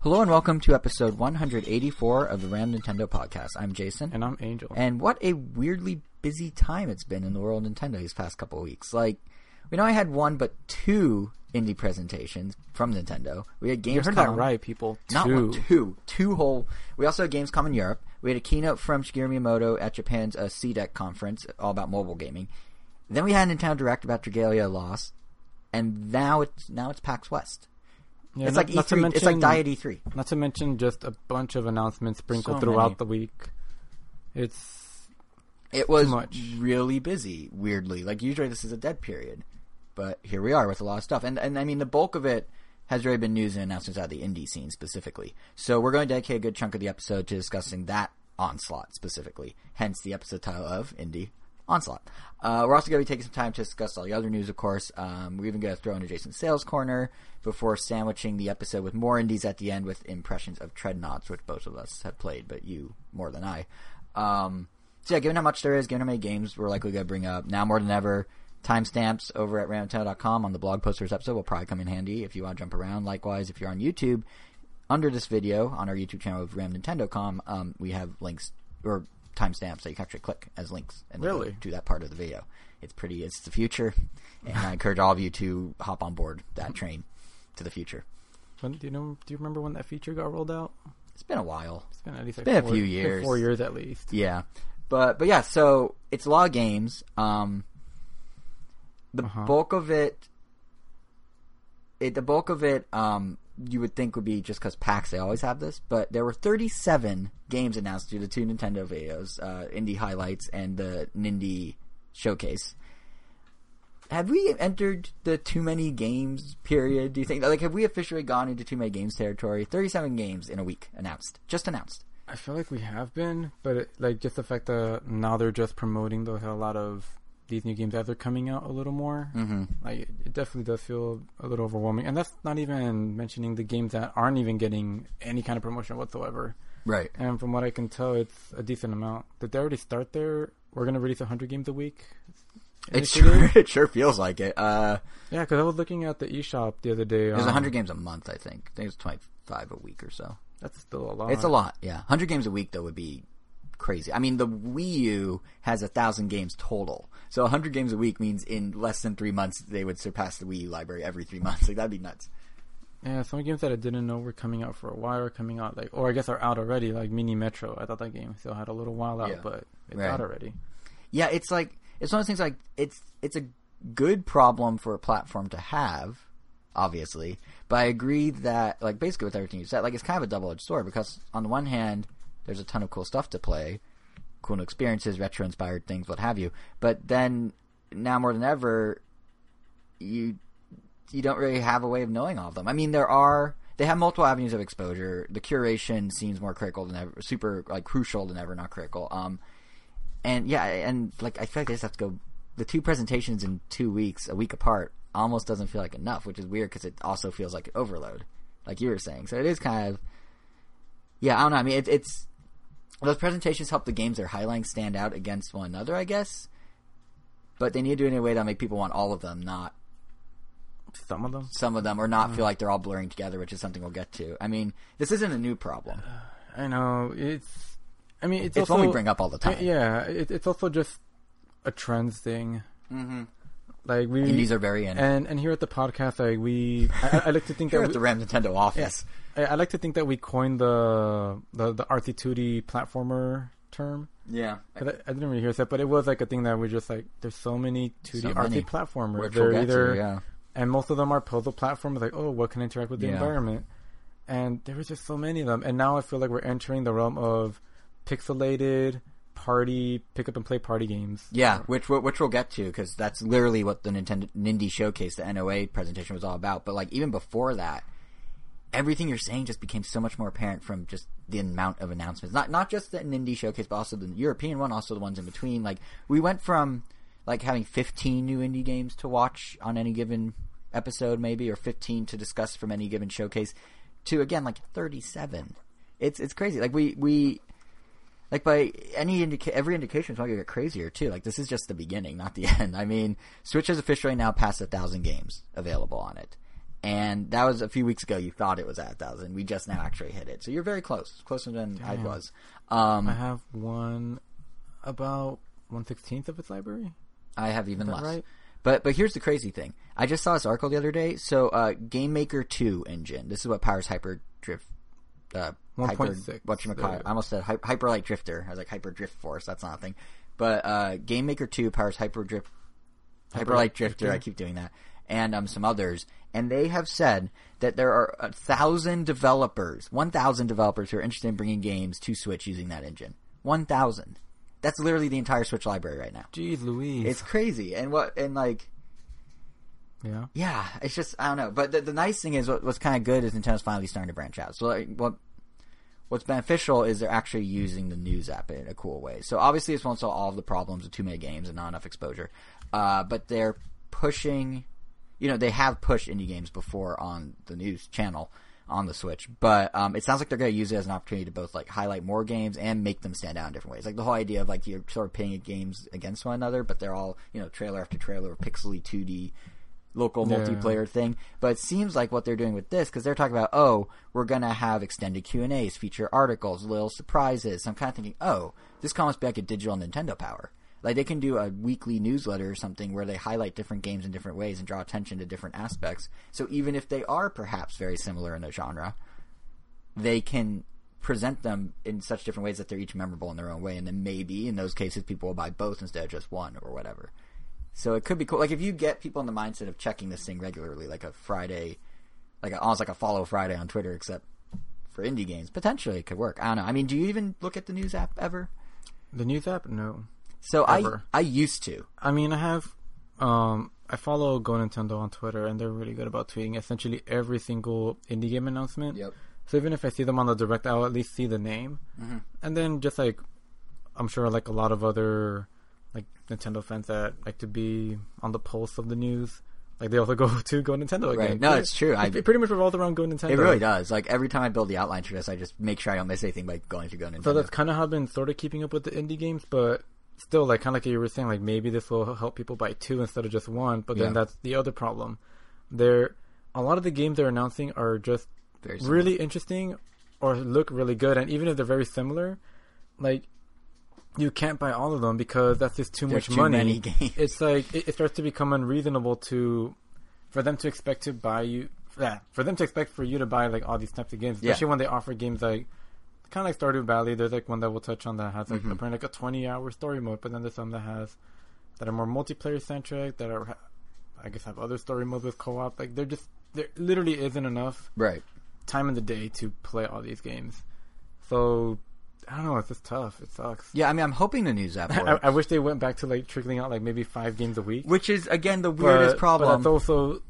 Hello and welcome to episode 184 of the Ram Nintendo podcast. I'm Jason. And I'm Angel. And what a weirdly busy time it's been in the world of Nintendo these past couple of weeks. Like, we know I had one, but two indie presentations from Nintendo. We had Gamescom. you heard that right, people. Not Two. one, two. Two whole. We also had Gamescom in Europe. We had a keynote from Shigeru Miyamoto at Japan's uh, CEDEC conference, all about mobile gaming. Then we had Nintendo Direct about Dragalia Lost. and now it's now it's PAX West. Yeah, it's not- like not to E3. it's like mention- Diet E E3. Not to mention just a bunch of announcements sprinkled So throughout many. the week. It's It was much. really busy. Weirdly, like usually this is a dead period, but here we are with a lot of stuff. And and I mean the bulk of it has already been news and announcements out of the indie scene specifically. So we're going to dedicate a good chunk of the episode to discussing that onslaught specifically. Hence the episode title of Indie Onslaught. Uh, we're also going to be taking some time to discuss all the other news, of course. Um, we're even going to throw in Jason's sales corner before sandwiching the episode with more indies at the end with impressions of Treadnauts, which both of us have played, but you more than I. Um, so yeah, given how much there is, given how many games we're likely going to bring up, now more than ever, timestamps over at randomtown.com on the blog post for this episode will probably come in handy if you want to jump around. Likewise, if you're on YouTube, under this video on our YouTube channel of Ram Nintendo.com, um, we have links or timestamps that you can actually click as links and Really? to that part of the video. It's pretty. It's the future, and I encourage all of you to hop on board that train to the future. when, do you know? Do you remember when that feature got rolled out? It's been a while. It's been at least like been a few years. four years at least. Yeah, but but yeah, so it's a lot of games. Um, the Uh-huh. bulk of it, it the bulk of it, um, you would think would be just because PAX they always have this, but there were 37 games announced through the two Nintendo videos, uh, Indie Highlights and the Nindy Showcase. Have we entered the too many games period? Do you think like have we officially gone into too many games territory? 37 games in a week announced, just announced. I feel like we have been, but it, like just the fact that now they're just promoting those a lot of these new games as they're coming out a little more. Mm-hmm. Like it definitely does feel a little overwhelming, and that's not even mentioning the games that aren't even getting any kind of promotion whatsoever. Right. And from what I can tell, it's a decent amount. Did they already start there? We're gonna release 100 games a week. It sure, it sure feels like it. Uh, Yeah, because I was looking at the eShop the other day. there's um, 100 games a month, I think. I think it's 25 a week or so. That's still a lot. It's a lot, yeah. 100 games a week, though, would be crazy. I mean, the Wii U has a 1,000 games total. So 100 games a week means in less than three months, they would surpass the Wii U library every three months. Like, that'd be nuts. Yeah, some games that I didn't know were coming out for a while are coming out like, or I guess are out already. Like Mini Metro, I thought that game still had a little while out, Yeah. but it's Right. out already. Yeah, it's like, it's one of those things like, it's, it's a good problem for a platform to have, obviously. But I agree that, like, basically with everything you said, like, it's kind of a double edged sword because on the one hand, there's a ton of cool stuff to play, cool new experiences, retro inspired things, what have you. But then, now more than ever, you, you don't really have a way of knowing all of them. I mean, there are, they have multiple avenues of exposure. The curation seems more critical than ever, super, like, crucial than ever, not critical. Um, and yeah, and like I feel like I just have to go. The two presentations in two weeks, a week apart, almost doesn't feel like enough, which is weird because it also feels like an overload, like you were saying. So it is kind of, yeah, I don't know. I mean, it, it's those presentations help the games they're highlighting stand out against one another, I guess. But they need to do it in a way that'll make people want all of them, not Some of them. some of them, or not feel like they're all blurring together, which is something we'll get to. I mean, this isn't a new problem. I know it's. I mean, it's, It's also, one we bring up all the time. Yeah, it, it's also just a trends thing. Mm-hmm. Like we Indies are very in. and and here at the podcast, like we, I, I like to think Here that at we, the Ram Nintendo office. I, I like to think that we coined the the the RT2D platformer term. Yeah, I, I didn't really hear that, but it was like a thing that we're just like, there's so many 2D So RT many. platformers. Which They're we'll get to, yeah. And most of them are puzzle platforms. Like, oh, what can interact with the Yeah. environment? And there was just so many of them. And now I feel like we're entering the realm of pixelated party, pick up and play party games. Yeah, which which we'll get to because that's literally what the Nintendo Nindy Showcase, the NOA presentation, was all about. But like even before that, everything you're saying just became so much more apparent from just the amount of announcements. Not not just the Nindy Showcase, but also the European one, also the ones in between. Like we went from like having 15 new indie games to watch on any given episode, maybe, or 15 to discuss from any given showcase, to again like 37. It's it's crazy. Like we we like by any indica- every indication, it's going to get crazier too. Like this is just the beginning, not the end. I mean, Switch has officially now passed a thousand games available on it, and that was a few weeks ago. You thought it was at a thousand. We just now actually hit it, so you're very close, closer than I was. Um, I have one about one sixteenth of its library. I have even less. right? But but here's the crazy thing. I just saw this article the other day. So uh, Game Maker Two engine. This is what powers Hyper Drift. Uh, Hyper, 1.6, what you uh, I almost said Hy- Hyper Light Drifter. I was like Hyper Drift Force. That's not a thing. But uh, Game Maker Two powers Hyper Drift. Hyper Light Drifter. Drifter. I keep doing that, and um some others. And they have said that there are a thousand developers, one thousand developers who are interested in bringing games to Switch using that engine. One thousand. That's literally the entire Switch library right now. Jeez, Louise. It's crazy, and what and like yeah. yeah, it's just I don't know. But the, the nice thing is, what, what's kind of good is Nintendo's finally starting to branch out. So like, what what's beneficial is they're actually using the news app in a cool way. So obviously, this won't solve all of the problems of too many games and not enough exposure. Uh, but they're pushing, you know, they have pushed indie games before on the news channel on the Switch. But um, it sounds like they're going to use it as an opportunity to both like highlight more games and make them stand out in different ways. Like the whole idea of like you're sort of pitting games against one another, but they're all you know trailer after trailer, pixely 2D local Yeah. multiplayer thing. But it seems like what they're doing with this because they're talking about oh we're gonna have extended Q and A's, feature articles, little surprises. So I'm kind of thinking oh this can almost be like a digital Nintendo Power. Like they can do a weekly newsletter or something where they highlight different games in different ways and draw attention to different aspects. So even if they are perhaps very similar in the genre, they can present them in such different ways that they're each memorable in their own way. And then maybe in those cases, people will buy both instead of just one or whatever. So it could be cool. Like if you get people in the mindset of checking this thing regularly, like a Friday, like a, almost like a follow Friday on Twitter, except for indie games, potentially it could work. I don't know. I mean, do you even look at the news app ever? The news app? No. So I Ever. I used to. I mean, I have. Um, I follow Go Nintendo on Twitter, and they're really good about tweeting essentially every single indie game announcement. Yep. So even if I see them on the direct, I'll at least see the name, Mm-hmm. and then just like, I'm sure like a lot of other like Nintendo fans that like to be on the pulse of the news, like they also go to Go Nintendo again. Right. No, it's true. I- it pretty much revolves around Go Nintendo. It really does. Like every time I build the outline for this, I just make sure I don't miss anything by going through Go Nintendo. So that's kind of how I've been sort of keeping up with the indie games, but still, like kind of like you were saying, like maybe this will help people buy two instead of just one. But then Yeah. that's the other problem. There, a lot of the games they're announcing are just really interesting or look really good, and even if they're very similar, like you can't buy all of them because that's just too There's much too money. many games. It's like it, it starts to become unreasonable to for them to expect to buy you. Yeah, for them to expect for you to buy like all these types of games, Yeah. especially when they offer games like kind of like Stardew Valley. There's like one that we'll touch on that has like Mhm. apparently like a 20 hour story mode, but then there's some that has that are more multiplayer centric that are I guess have other story modes with co-op. Like they're just there literally isn't enough right. time in the day to play all these games. So I don't know. It's just tough. It sucks. Yeah, I mean, I'm hoping the news app I. I wish they went back to like trickling out like maybe five games a week. Which is again the weirdest But problem. that's also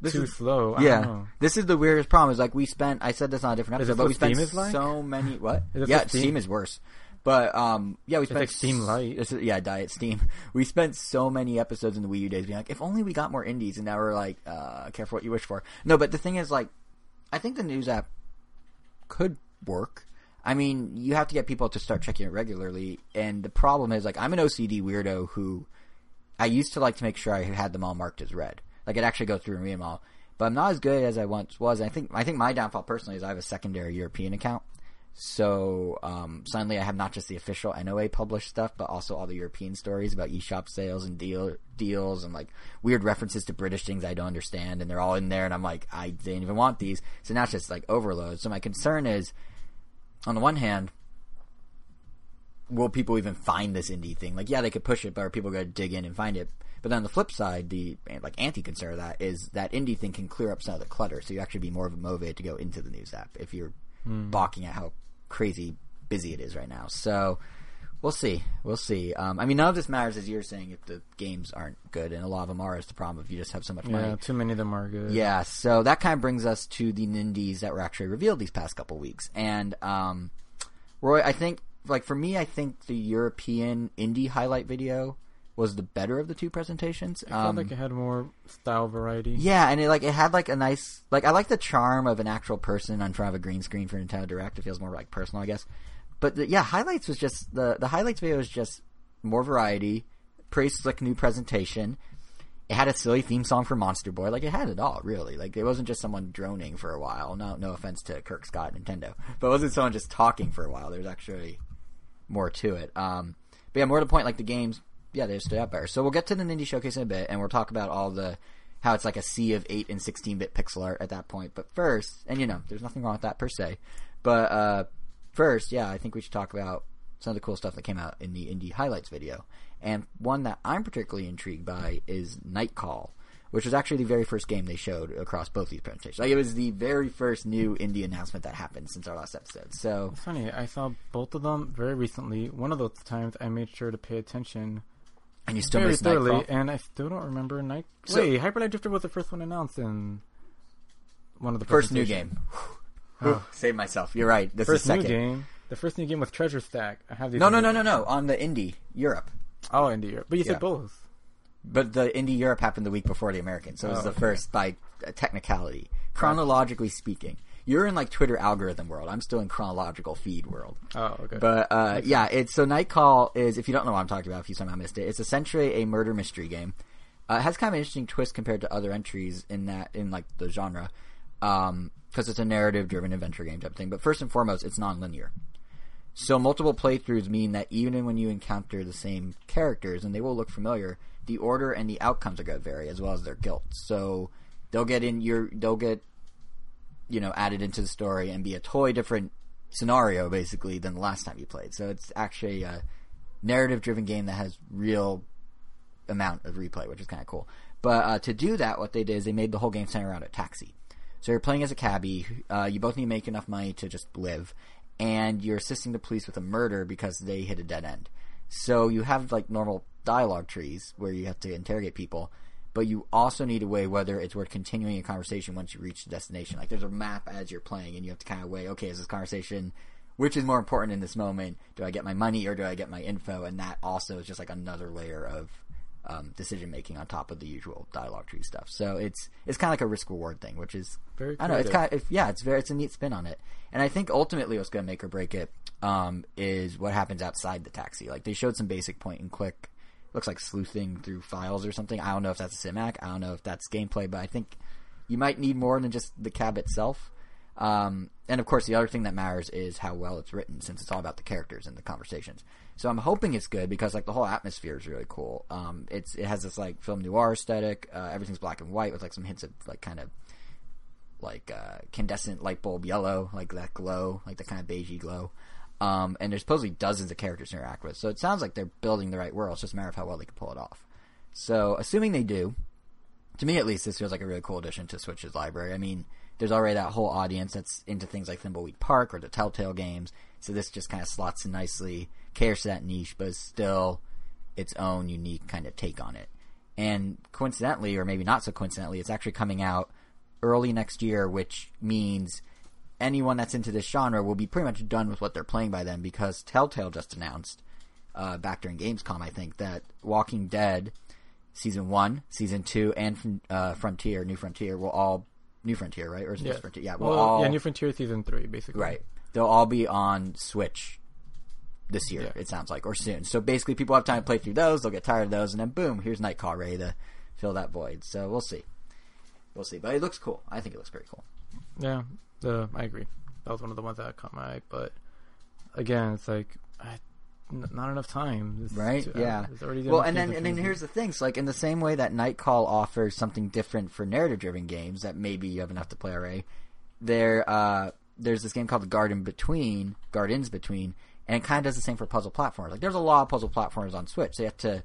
This too is- slow. I yeah, this is the weirdest problem. Is like we spent. I said this on a different Is episode, but we spent like? so many. What? Yeah, Steam? Steam- is worse. But um, yeah, we spent like Steam is, yeah, Diet Steam. We spent so many episodes in the Wii U days being like, if only we got more indies, and now we're like, uh, careful what you wish for. No, but the thing is, like, I think the news app could work. I mean, you have to get people to start checking it regularly, and the problem is, like, I'm an OCD weirdo who I used to like to make sure I had them all marked as red. Like, I'd actually go through and read them all. But I'm not as good as I once was. I think I think my downfall personally is I have a secondary European account. So um, suddenly I have not just the official NOA published stuff, but also all the European stories about eShop sales and deal deals and like weird references to British things I don't understand, and they're all in there, and I'm like, I didn't even want these. So now it's just like overload. So my concern is, on the one hand, will people even find this indie thing? Like, yeah, they could push it, but are people going to dig in and find it? But then on the flip side, the like anti-concern of that is that indie thing can clear up some of the clutter, so you actually be more of a motivated to go into the news app if you're balking at how crazy busy it is right now. So we'll see, we'll see. Um, I mean, none of this matters as you're saying if the games aren't good, and a lot of them are. Is the problem if you just have so much money. Yeah, too many of them are good. Yeah, so that kind of brings us to the Nindies that were actually revealed these past couple weeks. And um, Roy, I think, like for me, I think the European indie highlight video was the better of the two presentations. I felt Um, like it had more style variety. yeah, and it like it had like a nice like I like the charm of an actual person on front of a green screen for Nintendo Direct. It feels more like personal, I guess. But the, yeah, highlights was just the the highlights video was just more variety, pretty slick new presentation, It had a silly theme song for Monster Boy. Like it had it all, really. Like it wasn't just someone droning for a while. No, no offense to Kirk Scott Nintendo, but it wasn't someone just talking for a while. There's actually more to it. Um, but yeah, more to the point, like the games, yeah, they stood out better. So we'll get to the indie showcase in a bit, and we'll talk about all the how it's like a sea of eight and sixteen bit pixel art at that point. But first, and you know, there's nothing wrong with that per se. But uh, first, yeah, I think we should talk about some of the cool stuff that came out in the indie highlights video. And one that I'm particularly intrigued by is Nightcall, which was actually the very first game they showed across both these presentations. Like it was the very first new indie announcement that happened since our last episode. So It's funny. I saw both of them very recently. One of those times, I made sure to pay attention and you still very missed thoroughly, Nightfall. and I still don't remember Night. So- Wait, Hyper Light Drifter was the first one announced in one of the First new game. Oh. Save myself. You're right. This First is new game. The first new game with Treasure Stack. I have these. No, no, no, no, no. On the indie Europe, Oh, Indie Europe. But you Yeah. said both. but the indie Europe happened the week before the American, so it was Oh, the okay. first by technicality, chronologically speaking. You're in like Twitter algorithm world. I'm still in chronological feed world. Oh, okay. But uh, yeah, it's so Nightcall is if you don't know what I'm talking about, if you somehow missed it, it's essentially a murder mystery game. Uh, it has kind of an interesting twist compared to other entries in that in like the genre, because it's a narrative driven adventure game type thing. But first and foremost, it's non-linear. So multiple playthroughs mean that even when you encounter the same characters and they will look familiar, the order and the outcomes are going to vary as well as their guilt. So they'll get in your they'll get you know added into the story and be a totally different scenario basically than the last time you played. So it's actually a narrative driven game that has real amount of replay, which is kind of cool. But uh, to do that, what they did is they made the whole game center around a taxi. So you're playing as a cabbie. Uh, you both need to make enough money to just live, and you're assisting the police with a murder because they hit a dead end. So you have like normal dialogue trees where you have to interrogate people, but you also need to weigh whether it's worth continuing a conversation once you reach the destination. Like there's a map as you're playing, and you have to kind of weigh, okay, is this conversation which is more important in this moment? Do I get my money or do I get my info? And that also is just like another layer of um, decision making on top of the usual dialogue tree stuff. So it's it's kind of like a risk reward thing, which is Very I don't know. It's kind of yeah, it's very it's a neat spin on it. And I think ultimately what's going to make or break it um, is what happens outside the taxi. Like they showed some basic point and click. Looks like sleuthing through files or something. I don't know if that's a cinematic. I don't know if that's gameplay, but I think you might need more than just the cab itself. Um, and of course, the other thing that matters is how well it's written, since it's all about the characters and the conversations. So I'm hoping it's good because like the whole atmosphere is really cool. Um, it's it has this like film noir aesthetic. Uh, everything's black and white with like some hints of like kind of like uh, incandescent light bulb yellow, like that glow, like the kind of beigey glow. Um, and there's supposedly dozens of characters to interact with, so it sounds like they're building the right world. It's just a matter of how well they can pull it off. So, assuming they do, to me at least, this feels like a really cool addition to Switch's library. I mean, there's already that whole audience that's into things like Thimbleweed Park or the Telltale games, so this just kind of slots in nicely, caters to that niche, but is still its own unique kind of take on it. And coincidentally, or maybe not so coincidentally, it's actually coming out early next year, which means anyone that's into this genre will be pretty much done with what they're playing by then because Telltale just announced uh, back during Gamescom, I think, that Walking Dead season one, season two, and uh, Frontier, New Frontier will all New Frontier, right? Or is it Yeah. just Frontier? Yeah, will Well, all yeah, New Frontier season three, basically. right. They'll all be on Switch this year. Yeah. It sounds like, or soon. So basically, people have time to play through those. They'll get tired of those, and then boom, here's Nightcall ready to fill that void. So we'll see. We'll see, but it looks cool. I think it looks pretty cool. Yeah, the I agree. That was one of the ones that caught my eye. But again, it's like I, n- not enough time. It's Right? too- yeah. it's already Well, and then and then here's the thing: so like in the same way that Nightcall offers something different for narrative-driven games that maybe you have enough to play already, there uh, there's this game called The Garden Between, Gardens Between, and it kind of does the same for puzzle platformers. Like there's a lot of puzzle platformers on Switch, so you have to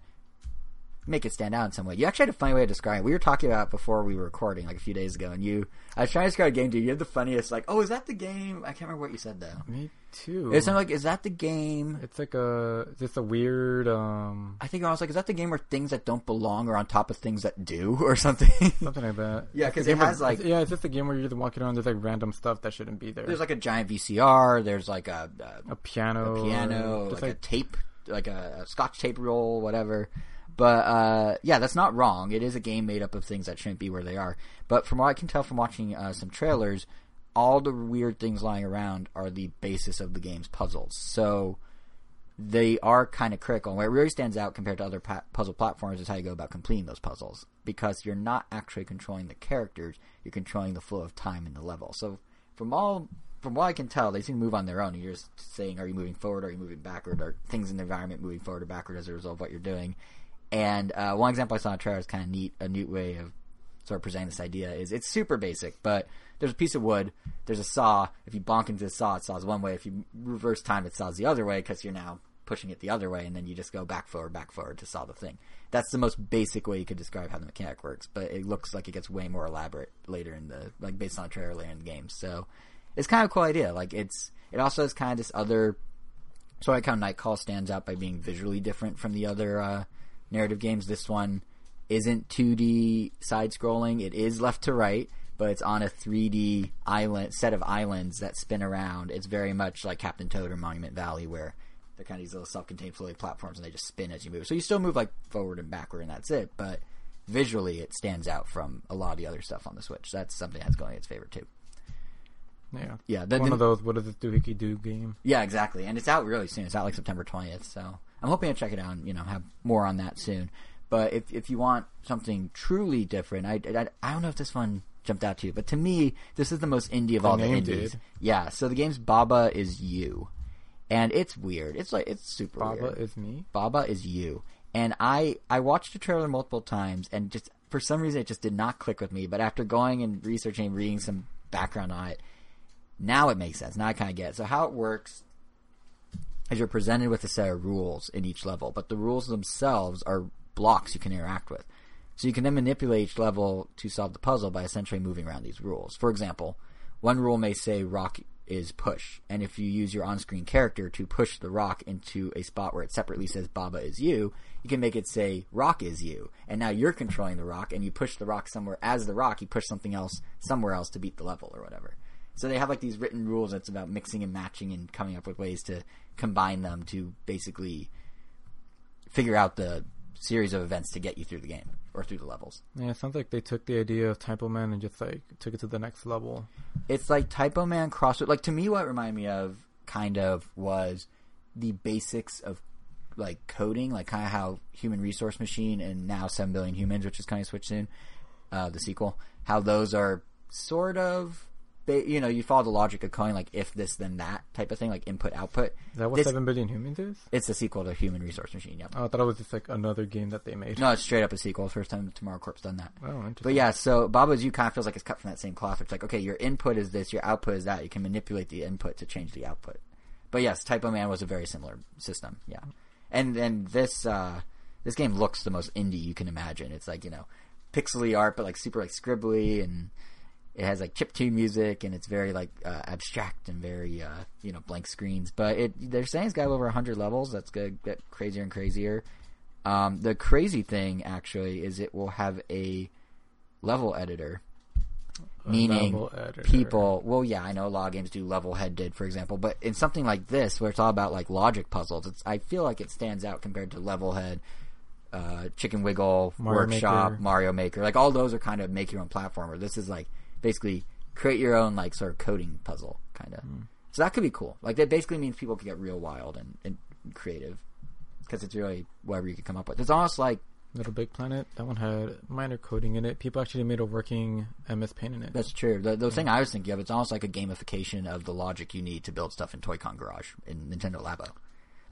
make it stand out in some way. You actually had a funny way to describe it. We were talking about it before we were recording, like a few days ago, and you, I was trying to describe a game to you. You had the funniest, like, oh, is that the game? I can't remember what you said though. Me too. It's not like, is that the game? It's like a it's a weird um I think I was like, is that the game where things that don't belong are on top of things that do, or something? something like that. Yeah, because it has, where- like- yeah, it's just a game where you're just walking around. There's like random stuff that shouldn't be there. There's like a giant VCR. There's like a, a, a piano, a piano, just like, a tape, like a, a Scotch tape roll, whatever. But uh, yeah, that's not wrong. It is a game made up of things that shouldn't be where they are. But from what I can tell from watching uh, some trailers, all the weird things lying around are the basis of the game's puzzles. So they are kind of critical. And where it really stands out compared to other pa- puzzle platforms is how you go about completing those puzzles because you're not actually controlling the characters; you're controlling the flow of time in the level. So, from all from what I can tell, they seem to move on their own. You're just saying, are you moving forward? Are you moving backward? Are things in the environment moving forward or backward as a result of what you're doing? And uh, one example I saw in trailer is kind of neat. A neat way of sort of presenting this idea is it's super basic, but there's a piece of wood, there's a saw. If you bonk into the saw, it saws one way. If you reverse time, it saws the other way because you're now pushing it the other way, and then you just go back forward, back forward to saw the thing. That's the most basic way you could describe how the mechanic works, but it looks like it gets way more elaborate later in the like based on a trailer later in the game. So it's kind of a cool idea. Like it's it also has kind of this other so I like how Nightcall stands out by being visually different from the other uh, narrative games. This one isn't 2D side scrolling. It is left to right, but it's on a 3D island set of islands that spin around. It's very much like Captain Toad or Monument Valley, where they're kind of these little self-contained floating platforms, and they just spin as you move. So you still move like forward and backward, and that's it. But visually, it stands out from a lot of the other stuff on the Switch. That's something that's going in its favor too. Yeah. Yeah, the- One the- of those what does this doohickey do game. Yeah, exactly. And it's out really soon. It's out like September 20th. So I'm hoping to check it out and, you know, have more on that soon. But if, if you want something truly different, I, I, I don't know if this one jumped out to you, but to me, this is the most indie of The all the indies. did. Yeah. So the game's Baba is You. And it's weird. It's like, it's super Baba weird. is me. Baba is you. And I I watched the trailer multiple times and just for some reason it just did not click with me. But after going and researching and reading some background on it, now it makes sense. Now I kind of get it. So how it works is you're presented with a set of rules in each level, but the rules themselves are blocks you can interact with. So you can then manipulate each level to solve the puzzle by essentially moving around these rules. For example, one rule may say rock is push, and if you use your on-screen character to push the rock into a spot where it separately says Baba is you, you can make it say rock is you, and now you're controlling the rock, and you push the rock somewhere as the rock, you push something else somewhere else to beat the level or whatever. So they have like these written rules that's about mixing and matching and coming up with ways to combine them to basically figure out the series of events to get you through the game or through the levels. Yeah, it sounds like they took the idea of Typoman and just like took it to the next level. It's like Typoman CrossFit. Like to me, what it reminded me of kind of was the basics of like coding, like kind of how Human Resource Machine and now Seven Billion Humans, which is kind of switched in, uh, the sequel. How those are sort of, ba- you know, you follow the logic of coding, like if this then that type of thing, like input output. Is that what This- Seven Billion Humans is? It's the sequel to Human Resource Machine. Yeah. Oh, I thought it was just like another game that they made. No, it's straight up a sequel. First time Tomorrow Corp's done that. Oh, interesting. But yeah, so Baba's You kind of feels like it's cut from that same cloth. It's like, okay, your input is this, your output is that. You can manipulate the input to change the output. But yes, Typoman was a very similar system. Yeah, and and this uh, this game looks the most indie you can imagine. It's like you know, pixely art, but like super like scribbly, and it has like chiptune music, and it's very like uh, abstract and very uh, you know blank screens. But it they're saying it's got over hundred levels. That's gonna get crazier and crazier. Um, the crazy thing actually is it will have a level editor, A meaning level editor. people. Well, yeah, I know a lot of games do Levelhead did, for example, but in something like this where it's all about like logic puzzles, it's I feel like it stands out compared to Levelhead. Uh, Chicken Wiggle, Mario Workshop, Maker. Mario Maker, like all those are kind of make your own platformer. This is like basically create your own like sort of coding puzzle kind of. Hmm. So that could be cool. Like that basically means people can get real wild and, and creative because it's really whatever you can come up with. It's almost like Little Big Planet. That one had minor coding in it. People actually made a working MS Paint in it. that's true. The, the thing I was thinking of, it's almost like a gamification of the logic you need to build stuff in Toy-Con Garage in Nintendo Labo.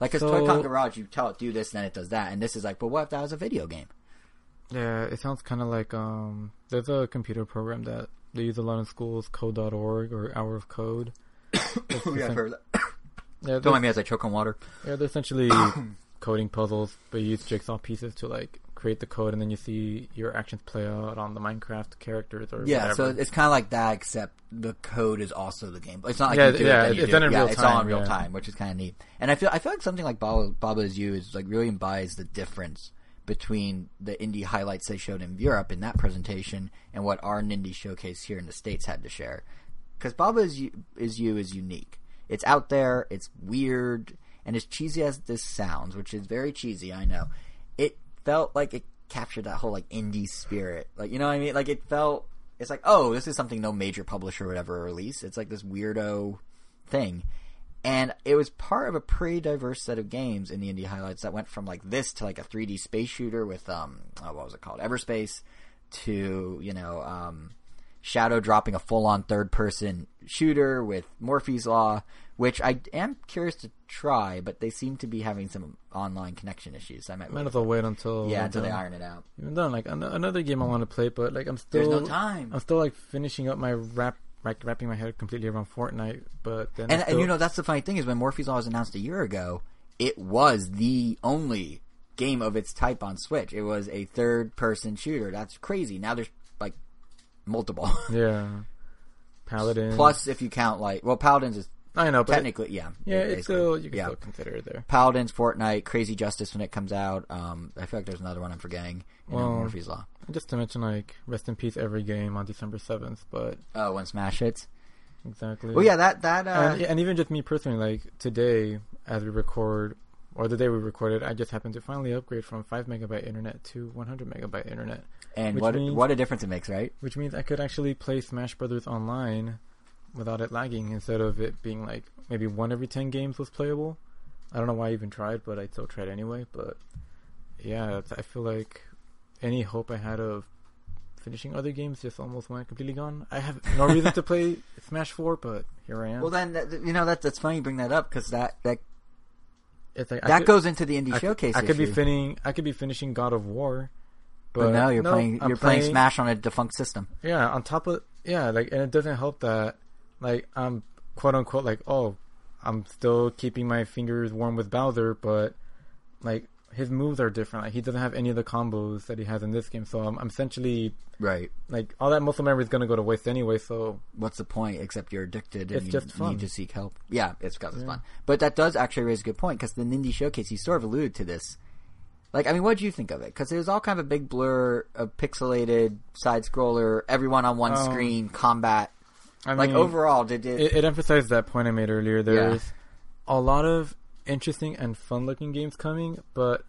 Like, because So- Toy-Con Garage, you tell it do this, then it does that, and this is like, but what if that was a video game? Yeah, it sounds kind of like um. There's a computer program that they use a lot in schools, Code.org or Hour of Code. Yeah, essen- for that. yeah, Don't they're, mind me as I choke on water. yeah, they're essentially coding puzzles, but you use jigsaw pieces to like create the code, and then you see your actions play out on the Minecraft characters or Yeah, whatever. so it's kind of like that, except the code is also the game. It's not like Yeah, you do yeah, it, it's do done in yeah, real it's all in time, real yeah. time, which is kind of neat. And I feel I feel like something like Baba, Baba is You is like really embodies the difference between the indie highlights they showed in Europe in that presentation and what our indie showcase here in the states had to share. Because Baba is you, is you is unique. It's out there. It's weird, and as cheesy as this sounds, which is very cheesy, I know. It felt like it captured that whole like indie spirit. Like you know what I mean? Like it felt. It's like oh, this is something no major publisher would ever release. It's like this weirdo thing. And it was part of a pretty diverse set of games in the indie highlights that went from like this to like a 3D space shooter with um oh, what was it called Everspace to you know um Shadow dropping a full on third person shooter with Morphies Law, which I am curious to try, but they seem to be having some online connection issues. I might Might as well wait until yeah until they iron it out. Even though, like an- another game I want to play, but like I'm still There's no time. I'm still like finishing up my like wrapping my head completely around Fortnite. But then And, and you know that's the funny thing is when Morphies Law was announced a year ago, it was the only game of its type on Switch. It was a third person shooter. That's crazy. Now there's like multiple. yeah, Paladin. Plus, if you count like well, Paladins is I know, but technically yeah. yeah, it's still you can yeah. still consider it there. Paladins, Fortnite, Crazy Justice when it comes out. Um, I feel like there's another one I'm forgetting. You know, Well, Morphies Law. Just to mention, like rest in peace, every game on December seventh. But Oh, when Smash hits. exactly. Well, yeah, that that uh, and, and even just me personally, like today, as we record, or the day we recorded, I just happened to finally upgrade from five megabyte internet to 100 megabyte internet, and what means- what a difference it makes, right? which means I could actually play Smash Brothers online without it lagging, instead of it being like maybe one every 10 games was playable. I don't know why I even tried, but I still tried anyway. But yeah, I feel like any hope I had of finishing other games just almost went completely gone. I have no reason to play Smash 4, but here I am. Well, then that- you know that that's funny you bring that up because that that it's like that could- goes into the indie I, showcase. I could be finishing. I could be finishing God of War, but, now you're no, playing I'm you're playing, Smash on a defunct system. Yeah, on top of yeah, like, and it doesn't help that like I'm quote unquote like oh, I'm still keeping my fingers warm with Bowser, but like his moves are different. Like he doesn't have any of the combos that he has in this game, so I'm, I'm essentially Right. like all that muscle memory is gonna go to waste anyway. So What's the point except you're addicted and It's you just fun. need to seek help? Yeah, it's because it's fun. But that does actually raise a good point because the Indie Showcase, he sort of alluded to this. Like, I mean, what did you think of it? Because it was all kind of a big blur, a pixelated side scroller, everyone on one Um, screen, combat. I Like mean, overall, did it? it, it emphasized that point I made earlier. There's a lot of interesting and fun looking games coming, but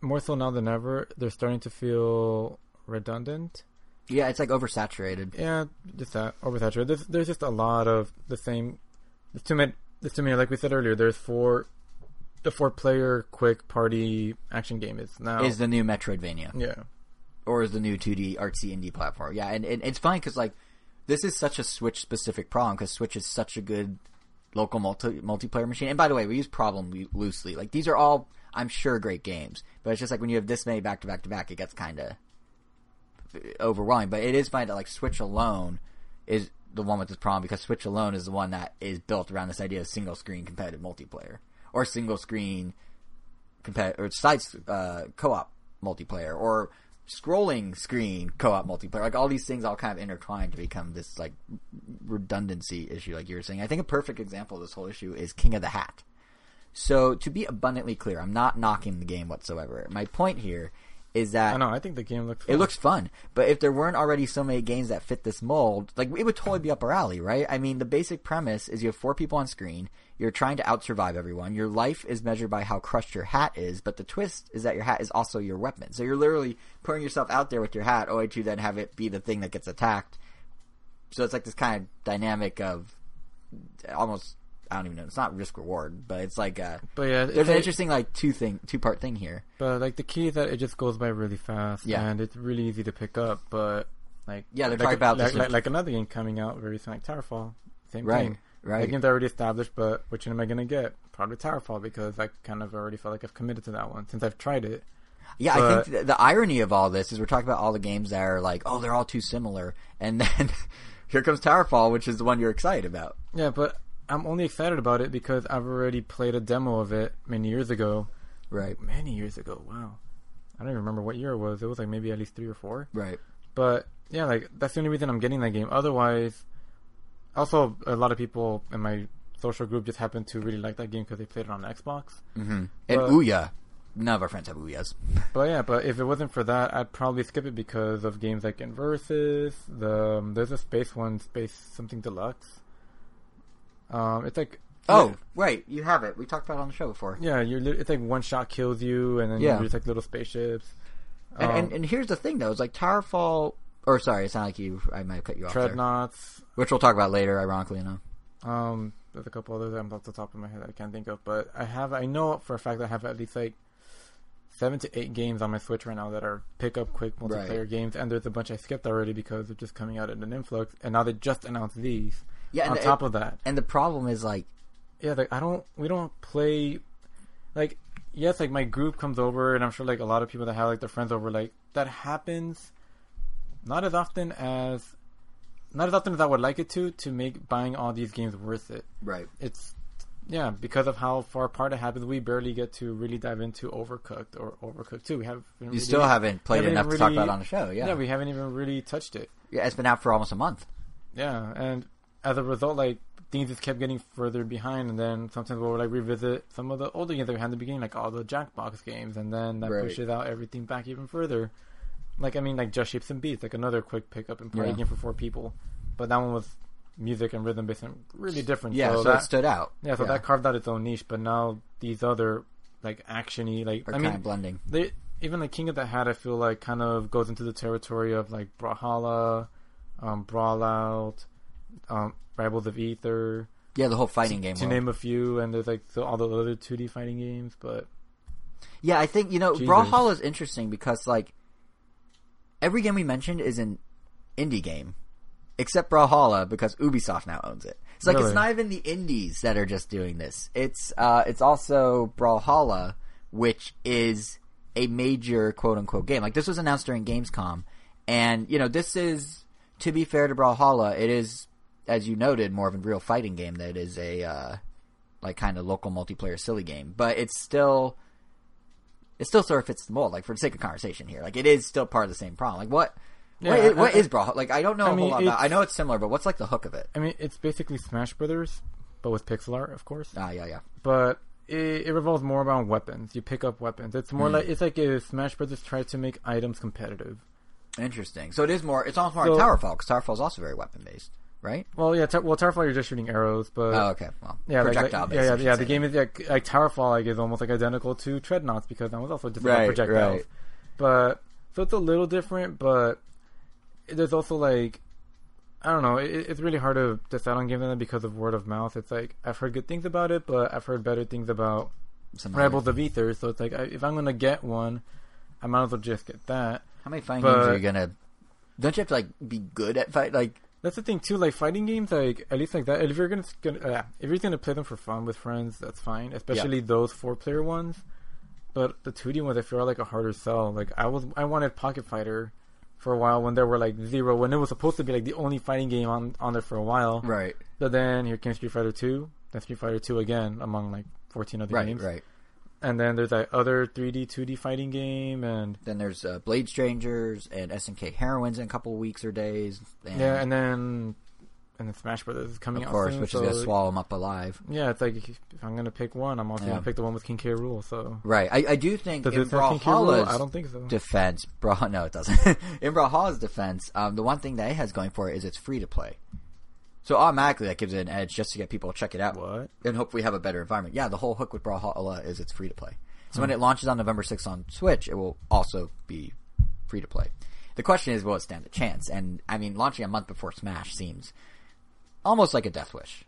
more so now than ever, they're starting to feel redundant. yeah, it's like oversaturated. Yeah, just that oversaturated. There's there's just a lot of the same. There's too many. There's too many. Like we said earlier, there's four. The four player quick party action game is now. Is the new Metroidvania, yeah. or is the new 2D artsy indie platform? Yeah, and, and it's fine because like this is such a Switch specific problem because Switch is such a good local multi multiplayer machine. And by the way, we use problem loosely. Like these are all, I'm sure, great games, but it's just like when you have this many back to back to back, it gets kind of overwhelming. But it is funny that like Switch alone is the one with this problem because Switch alone is the one that is built around this idea of single screen competitive multiplayer or single screen competitive or side uh, co-op multiplayer or scrolling screen co-op multiplayer like all these things all kind of intertwined to become this like redundancy issue like you were saying i think a perfect example of this whole issue is king of the hat so to be abundantly clear i'm not knocking the game whatsoever my point here is that I know. I think the game looks. it looks fun, but if there weren't already so many games that fit this mold, like it would totally be up our alley, right? I mean, the basic premise is you have four people on screen. You're trying to outsurvive everyone. Your life is measured by how crushed your hat is, but the twist is that your hat is also your weapon. So you're literally putting yourself out there with your hat, only to then have it be the thing that gets attacked. So it's like this kind of dynamic of almost I don't even know. It's not risk reward, but it's like uh But yeah, there's an interesting like two thing two part thing here. But like the key is that it just goes by really fast, Yeah. and it's really easy to pick up. But like Yeah, they're like, talking about like, like, like another game coming out very soon, like Towerfall. Same Right, thing. Right. Game's already established, but which one am I gonna get? Probably Towerfall because I kind of already felt like I've committed to that one since I've tried it. Yeah, I think the, the irony of all this is we're talking about all the games that are like, oh, they're all too similar, and then here comes Towerfall, which is the one you're excited about. Yeah, but I'm only excited about it because I've already played a demo of it many years ago. Right, Many years ago. Wow. I don't even remember what year it was. It was like maybe at least three or four. right. But yeah, like that's the only reason I'm getting that game. Otherwise, also a lot of people in my social group just happen to really like that game because they played it on Xbox. Mm-hmm. And But- Ouya, none of our friends have Ouyas. But yeah, but if it wasn't for that, I'd probably skip it because of games like Inversus. The um, there's a space one, Space something deluxe. Um, it's like Oh, right, you have it. We talked about it on the show before. yeah, lit- it's like one shot kills you, and then Yeah. you're just like little spaceships. And, Um, and and here's the thing though, it's like Towerfall. Or sorry, it's not like you. I might have cut you off there. Which we'll talk about later. Ironically enough. Um, there's a couple others I'm off the top of my head that I can't think of, but I have I know for a fact I have at least like seven to eight games on my Switch right now that are pick up quick multiplayer Right. games, and there's a bunch I skipped already because they're just coming out in an influx, and now they just announced these. Yeah, on the- top of that, And the problem is like, yeah, like I don't, we don't play, like yes, like my group comes over, and I'm sure like a lot of people that have like their friends over, like that happens, not as often as, not as often as I would like it to, to make buying all these games worth it. right? It's yeah, because of how far apart it happens, we barely get to really dive into Overcooked or Overcooked Two. We have You still haven't played haven't enough to talk really- about on the show. Yeah. yeah, we haven't even really touched it. yeah, it's been out for almost a month. Yeah, and as a result, like things just kept getting further behind, and then sometimes we'll like revisit some of the older games that we had in the beginning, like all the Jackbox games, and then that Right. pushes out everything back even further. Like I mean, like Just Shapes and Beats, like another quick pickup and party Yeah. game for four people, but that one was music and rhythm based and really different. Yeah, so, that, it stood out. yeah, so that carved out its own niche. But now these other like actiony, like are I mean, blending. they even like King of the Hat, I feel like kind of goes into the territory of like Brawlhalla, um, Brawlout, um, Rivals of Aether, Yeah, the whole fighting game. to world. name a few, and there's like so all the other 2D fighting games. But Yeah, I think you know Jesus. Brawlhalla is interesting because like every game we mentioned is an indie game, except Brawlhalla because Ubisoft now owns it. It's like it's not even the indies that are just doing this. It's uh, it's also Brawlhalla, which is a major quote unquote game. Like this was announced during Gamescom, and you know this is to be fair to Brawlhalla, it is as you noted more of a real fighting game that is a uh, like kind of local multiplayer silly game, but it's still it still sort of fits the mold. Like for the sake of conversation here, like it is still part of the same problem. Like what? Yeah, what is, what I- is Brawl? Like I don't know I a mean, whole lot about. I know it's similar, but what's like the hook of it? I mean, it's basically Smash Brothers, but with pixel art, of course. Ah, yeah, yeah. But it, it revolves more around weapons. You pick up weapons. It's more Hmm. like it's like if Smash Brothers tried to make items competitive. Interesting. So it is more. It's almost more So- like Towerfall because Towerfall is also very weapon based, right? Well, yeah, well, Towerfall you're just shooting arrows, but oh, okay. Well, Yeah, projectile like, based. yeah, yeah, yeah. The game is like, like Towerfall, like is almost like identical to Treadnauts because that was also just Right, projectiles. right. But so it's a little different, but there's also like I don't know. It, it's really hard to decide on like that because of word of mouth. It's like I've heard good things about it, but I've heard better things about Some Rivals of Aether. So it's like I, if I'm gonna get one, I might as well just get that. How many fighting but- games are you gonna? Don't you have to like be good at fight? Like That's the thing too. Like fighting games, like at least like that. If you're gonna, uh, if you're gonna play them for fun with friends, that's fine. Especially those four player ones. But the 2D ones, I feel are like a harder sell. Like I was, I wanted Pocket Fighter for a while when there were like zero, when it was supposed to be like the only fighting game on on there for a while. right, But then here came Street Fighter Two, then Street Fighter Two again among like 14 other right, games. right. And then there's that other 3D 2D fighting game, and Then there's uh, Blade Strangers and SNK Heroines in a couple weeks or days. And, yeah, and then and then Smash Brothers is coming of out course, soon, which so is gonna swallow them up alive. Yeah, it's like if I'm gonna pick one, I'm also Yeah. gonna pick the one with King K. Rool. So Right. I, I do think does in this have King K. Rool? Brawlhalla's I don't think so. defense, Brawl no, it doesn't. in Brawlhalla's defense, um, the one thing that it has going for it is it's free to play. So automatically that gives it an edge just to get people to check it out What? and hopefully have a better environment. Yeah, the whole hook with Brawlhalla is it's free to play. So Hmm. when it launches on November 6th on Switch, it will also be free to play. The question is, will it stand a chance? And I mean, launching a month before Smash seems almost like a death wish.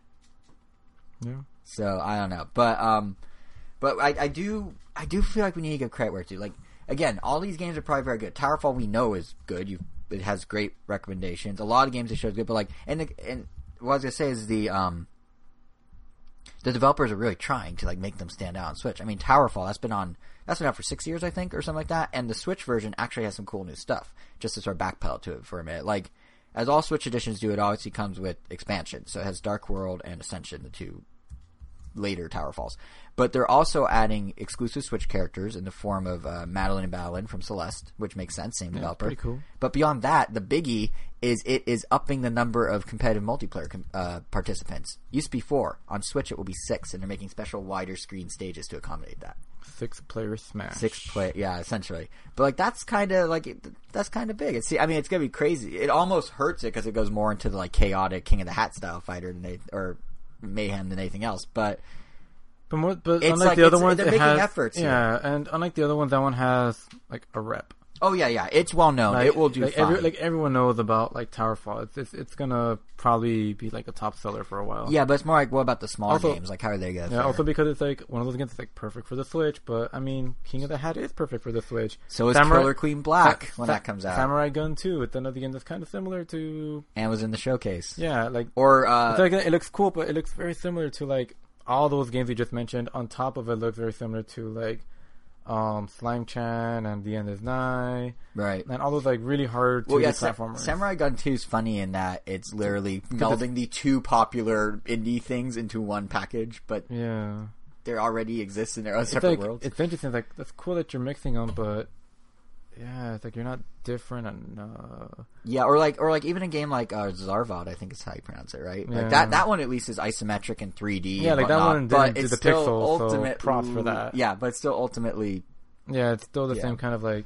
Yeah. So I don't know, but um, but I, I do I do feel like we need to give credit where it's due. Like again, all these games are probably very good. Towerfall we know is good. You it has great recommendations. A lot of games it shows good, but like and the, and what I was gonna say is the um the developers are really trying to like make them stand out on Switch. I mean, Towerfall that's been on that's been out for six years, I think, or something like that. And the Switch version actually has some cool new stuff. Just to sort of backpedal to it for a minute, like as all Switch editions do, it obviously comes with expansion. So it has Dark World and Ascension, the two later Tower Falls. But they're also adding exclusive Switch characters in the form of uh, Madeline and Badeline from Celeste, which makes sense, same developer. pretty cool. But beyond that, the biggie is it is upping the number of competitive multiplayer com- uh, participants. Used to be four. On Switch, it will be six, and they're making special wider screen stages to accommodate that. Six player Smash. Six play, yeah, essentially. But like that's kind of like it- that's kind of big. It's, see, I mean, it's gonna be crazy. It almost hurts it because it goes more into the like chaotic King of the Hat style fighter than they, or mayhem than anything else. But But more, but It's unlike like- the other it's- ones, they're it making has, efforts here. Yeah, and unlike the other ones, that one has like a rep. Oh yeah, yeah. It's well known. Like, it will do like, fine. every- like everyone knows about like Towerfall. It's, it's it's gonna probably be like a top seller for a while. yeah, but it's more like what about the smaller Also- games? Like how are they gonna? Yeah, fare? also because it's like one of those games that's like perfect for the Switch, but I mean, King of the Hat is perfect for the Switch. so is Samurai- Killer Queen Black Sa- when Sa- that comes out, Samurai Gunn 2, it's another game that's kind of similar to and was in the showcase. yeah, like Or uh, like it looks cool, but it looks very similar to like all those games you just mentioned. On top of it, looks very similar to like um Slime Chan and The End Is Nigh right. and all those like really hard to Well, yeah, Sa- platformers. Samurai Gunn 2 is funny in that it's literally melding the two popular indie things into one package, but yeah, they already exist in their own it's separate like worlds. it's interesting. Like that's cool that you're mixing them, but yeah, it's like you're not different and uh, Yeah, or like, or like even a game like uh, Zarvot, I think is how you pronounce it, right? Yeah. Like that, that one at least is isometric and 3D. Yeah, like that whatnot, one but it's the still pixels, so ultimate props for that. Yeah, but it's still ultimately yeah, it's still the Yeah. same kind of like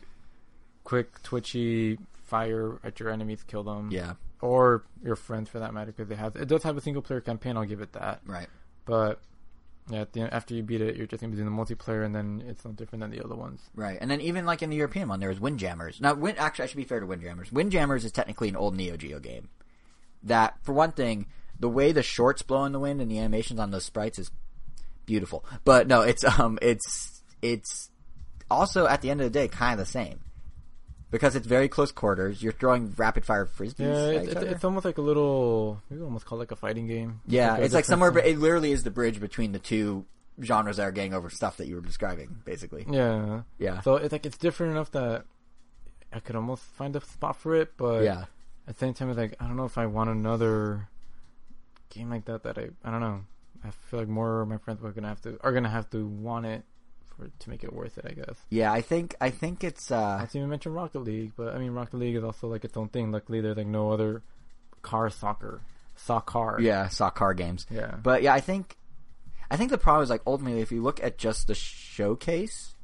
quick, twitchy fire at your enemies, kill them. yeah, or your friends for that matter, because it has it does have a single player campaign. I'll give it that. right. But yeah, at the end, after you beat it, you're just gonna be doing the multiplayer, and then it's no different than the other ones. Right, and then even like in the European one, there was Windjammers. Now, actually, I should be fair to Windjammers. Windjammers is technically an old Neo Geo game. That, for one thing, the way the shorts blow in the wind and the animations on those sprites is beautiful. But no, it's um, it's it's also at the end of the day kind of the same because it's very close quarters. You're throwing rapid fire frisbees. Yeah, it, each it's, almost like a little, maybe almost call it like a fighting game. yeah, a it's like somewhere. thing. But it literally is the bridge between the two genres that are getting over stuff that you were describing, basically. Yeah. Yeah. So it's like it's different enough that I could almost find a spot for it, but yeah. at the same time, it's like I don't know if I want another game like that. That I I don't know. I feel like more of my friends are gonna have to are gonna have to want it for to make it worth it. I guess. Yeah, I think I think it's uh I didn't even mention Rocket League, but I mean Rocket League is also like its own thing. Luckily, there's like no other car soccer, soccer. yeah, soccer games. yeah. But yeah, I think I think the problem is like ultimately if you look at just the showcase,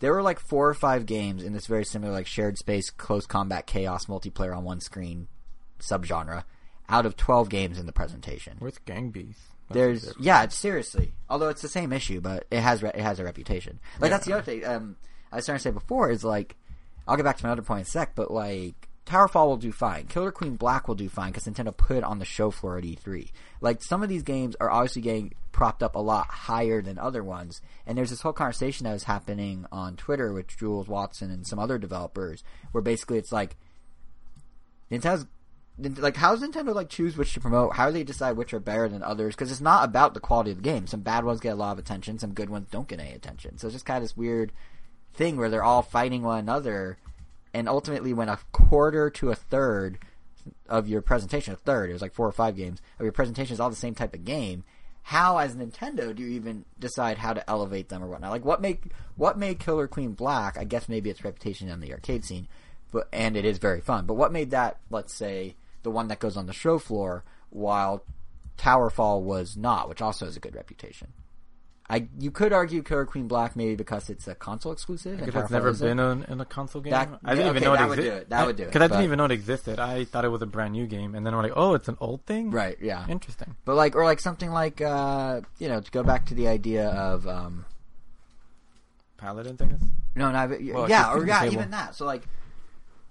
there were like four or five games in this very similar like shared space close combat chaos multiplayer on one screen subgenre out of 12 games in the presentation. Where's Gang Beast? There's yeah, it's seriously. Although it's the same issue, but it has re- it has a reputation. Like that's the other thing. Um, I was starting to say before is like I'll get back to my other point in a sec, but like Towerfall will do fine. Killer Queen Black will do fine because Nintendo put it on the show floor at E3. Like some of these games are obviously getting propped up a lot higher than other ones, and there's this whole conversation that was happening on Twitter with Jules Watson and some other developers, where basically it's like Nintendo's like how does Nintendo like choose which to promote? How do they decide which are better than others? Because it's not about the quality of the game. Some bad ones get a lot of attention, some good ones don't get any attention. So it's just kind of this weird thing where they're all fighting one another, and ultimately, when a quarter to a third of your presentation, a third, it was like four or five games of your presentation is all the same type of game. How, as Nintendo, do you even decide how to elevate them or whatnot? Like, what make what made Killer Queen Black? I guess maybe its reputation on the arcade scene, but and it is very fun. But what made that, let's say, the one that goes on the show floor, while Towerfall was not, which also has a good reputation. I you could argue Killer Queen Black maybe because it's a console exclusive. and Because it's never been in, in a console game. That- I didn't yeah, even okay, know it that would existed. do it. That would do it, Because I didn't even know it existed. I thought it was a brand new game, and then I'm like, oh, it's an old thing. right. Yeah, Interesting. but like or like something like uh, you know to go back to the idea of um, Paladins, I guess. no, no, but, Well, yeah, or yeah, even that. So like.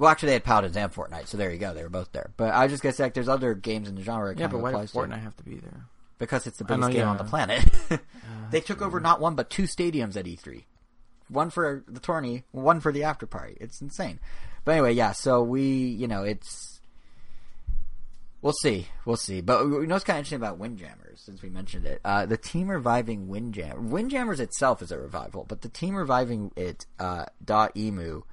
Well, actually, they had Paladins and Fortnite, so there you go. They were both there. But I was just gonna say, like, there's other games in the genre. Yeah, but why does applies to. Fortnite have to be there? because it's the I know, biggest game on the planet. they took over not one but two stadiums at E3. One for the tourney, one for the after party. It's insane. But anyway, yeah. So we, you know, it's we'll see, we'll see. But you know what's kind of interesting about Windjammers, since we mentioned it, uh, the team reviving Windjam Windjammers itself is a revival, but the team reviving it, uh, DotEmu,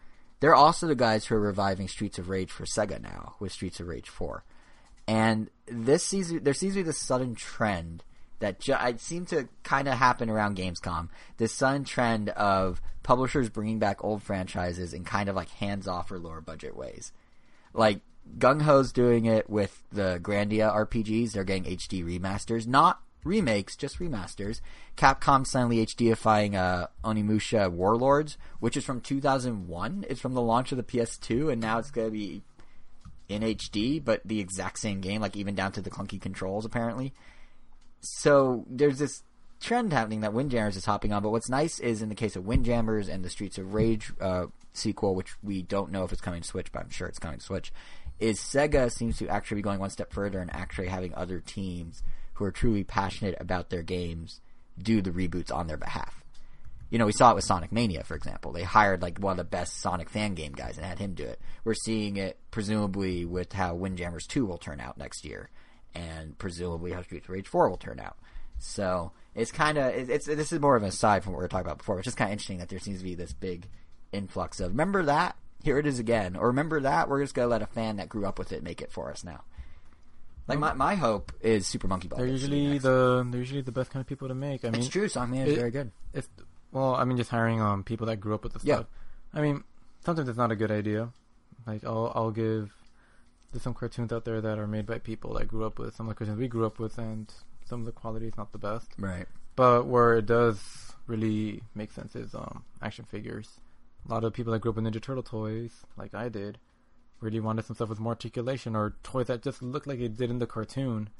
they're also the guys who are reviving Streets of Rage for Sega now with Streets of Rage Four. And this seems there seems to be this sudden trend that ju- it seemed to kind of happen around Gamescom. This sudden trend of publishers bringing back old franchises in kind of like hands off or lower budget ways. Like GungHo's doing it with the Grandia RPGs. They're getting HD remasters, not remakes, just remasters. Capcom suddenly HDifying uh, Onimusha Warlords, which is from 2001. It's from the launch of the PS2, and now it's going to be in HD, but the exact same game, like even down to the clunky controls, apparently. So there's this trend happening that Windjammers is hopping on. But what's nice is in the case of Windjammers and the Streets of Rage uh, sequel, which we don't know if it's coming to Switch, but I'm sure it's coming to Switch, is Sega seems to actually be going one step further and actually having other teams who are truly passionate about their games do the reboots on their behalf. You know, we saw it with Sonic Mania, for example. They hired like one of the best Sonic fan game guys and had him do it. We're seeing it presumably with how Windjammers 2 will turn out next year, and presumably how Streets of Rage 4 will turn out. So it's kind of it's, this is more of an aside from what we were talking about before. It's just kind of interesting that there seems to be this big influx of remember that here it is again, or remember that we're just gonna let a fan that grew up with it make it for us now. Like my, my hope is Super Monkey Ball. They're gets to be usually the they're usually the best kind of people to make. I mean, it's true. Song Man is it- very good. it's well, I mean, just hiring um people that grew up with the stuff. Yeah. I mean, sometimes it's not a good idea. Like I'll I'll give there's some cartoons out there that are made by people that grew up with some of the cartoons we grew up with, and some of the quality is not the best. Right. But where it does really make sense is um action figures. A lot of people that grew up with Ninja Turtle toys, like I did, really wanted some stuff with more articulation or toys that just looked like it did in the cartoon.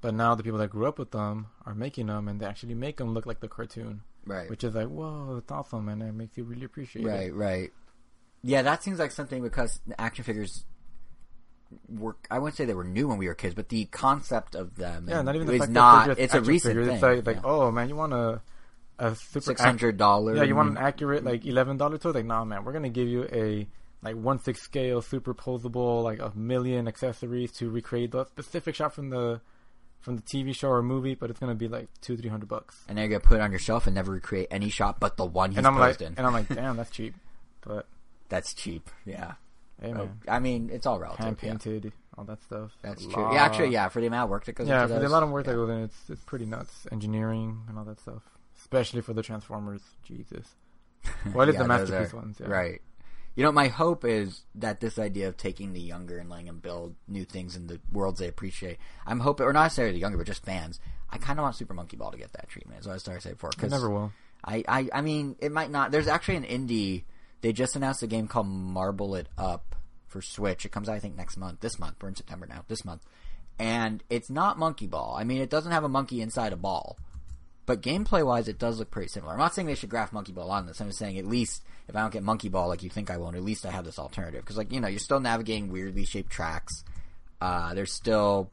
But now the people that grew up with them are making them, and they actually make them look like the cartoon, Right. which is like, whoa, it's awesome, and it makes you really appreciate it. Right, right. Yeah, that seems like something because action figures were I wouldn't say they were new when we were kids, but the concept of them Yeah, not even the is fact not that it's a recent figures. thing. It's like, like yeah. oh man, you want a a super six ac- hundred dollars. Yeah, you want an accurate like eleven dollar toy? Like, nah, man, we're gonna give you a like one six scale, superposable, like a million accessories to recreate the specific shot from the from the TV show or movie, but it's gonna be like two three hundred bucks. and then you're gonna put it on your shelf and never recreate any shot but the one he's and I'm posed like, in. and I'm like, damn, that's cheap. But That's cheap. Yeah. hey, oh, man, I mean, it's all relative. hand yeah. painted, all that stuff. That's A true. lot- Yeah, actually, yeah. For the amount of work that goes Yeah, into for the amount of work yeah. that goes in, it's it's pretty nuts. Engineering and all that stuff, especially for the Transformers. Jesus. Well, at least Yeah, the masterpiece are- ones. Yeah. Right. You know, my hope is that this idea of taking the younger and letting them build new things in the worlds they appreciate. I'm hoping, or not necessarily the younger, but just fans. I kind of want Super Monkey Ball to get that treatment. As I started to say before, It because never will. I, I, I mean, it might not. There's actually an indie. They just announced a game called Marble It Up for Switch. It comes out, I think, next month. This month. We're in September now. This month. And it's not Monkey Ball. I mean, it doesn't have a monkey inside a ball. But gameplay wise, it does look pretty similar. I'm not saying they should graph Monkey Ball on this. I'm just saying at least if I don't get Monkey Ball like you think I won't, at least I have this alternative. Because, like, you know, you're still navigating weirdly shaped tracks. Uh, there's still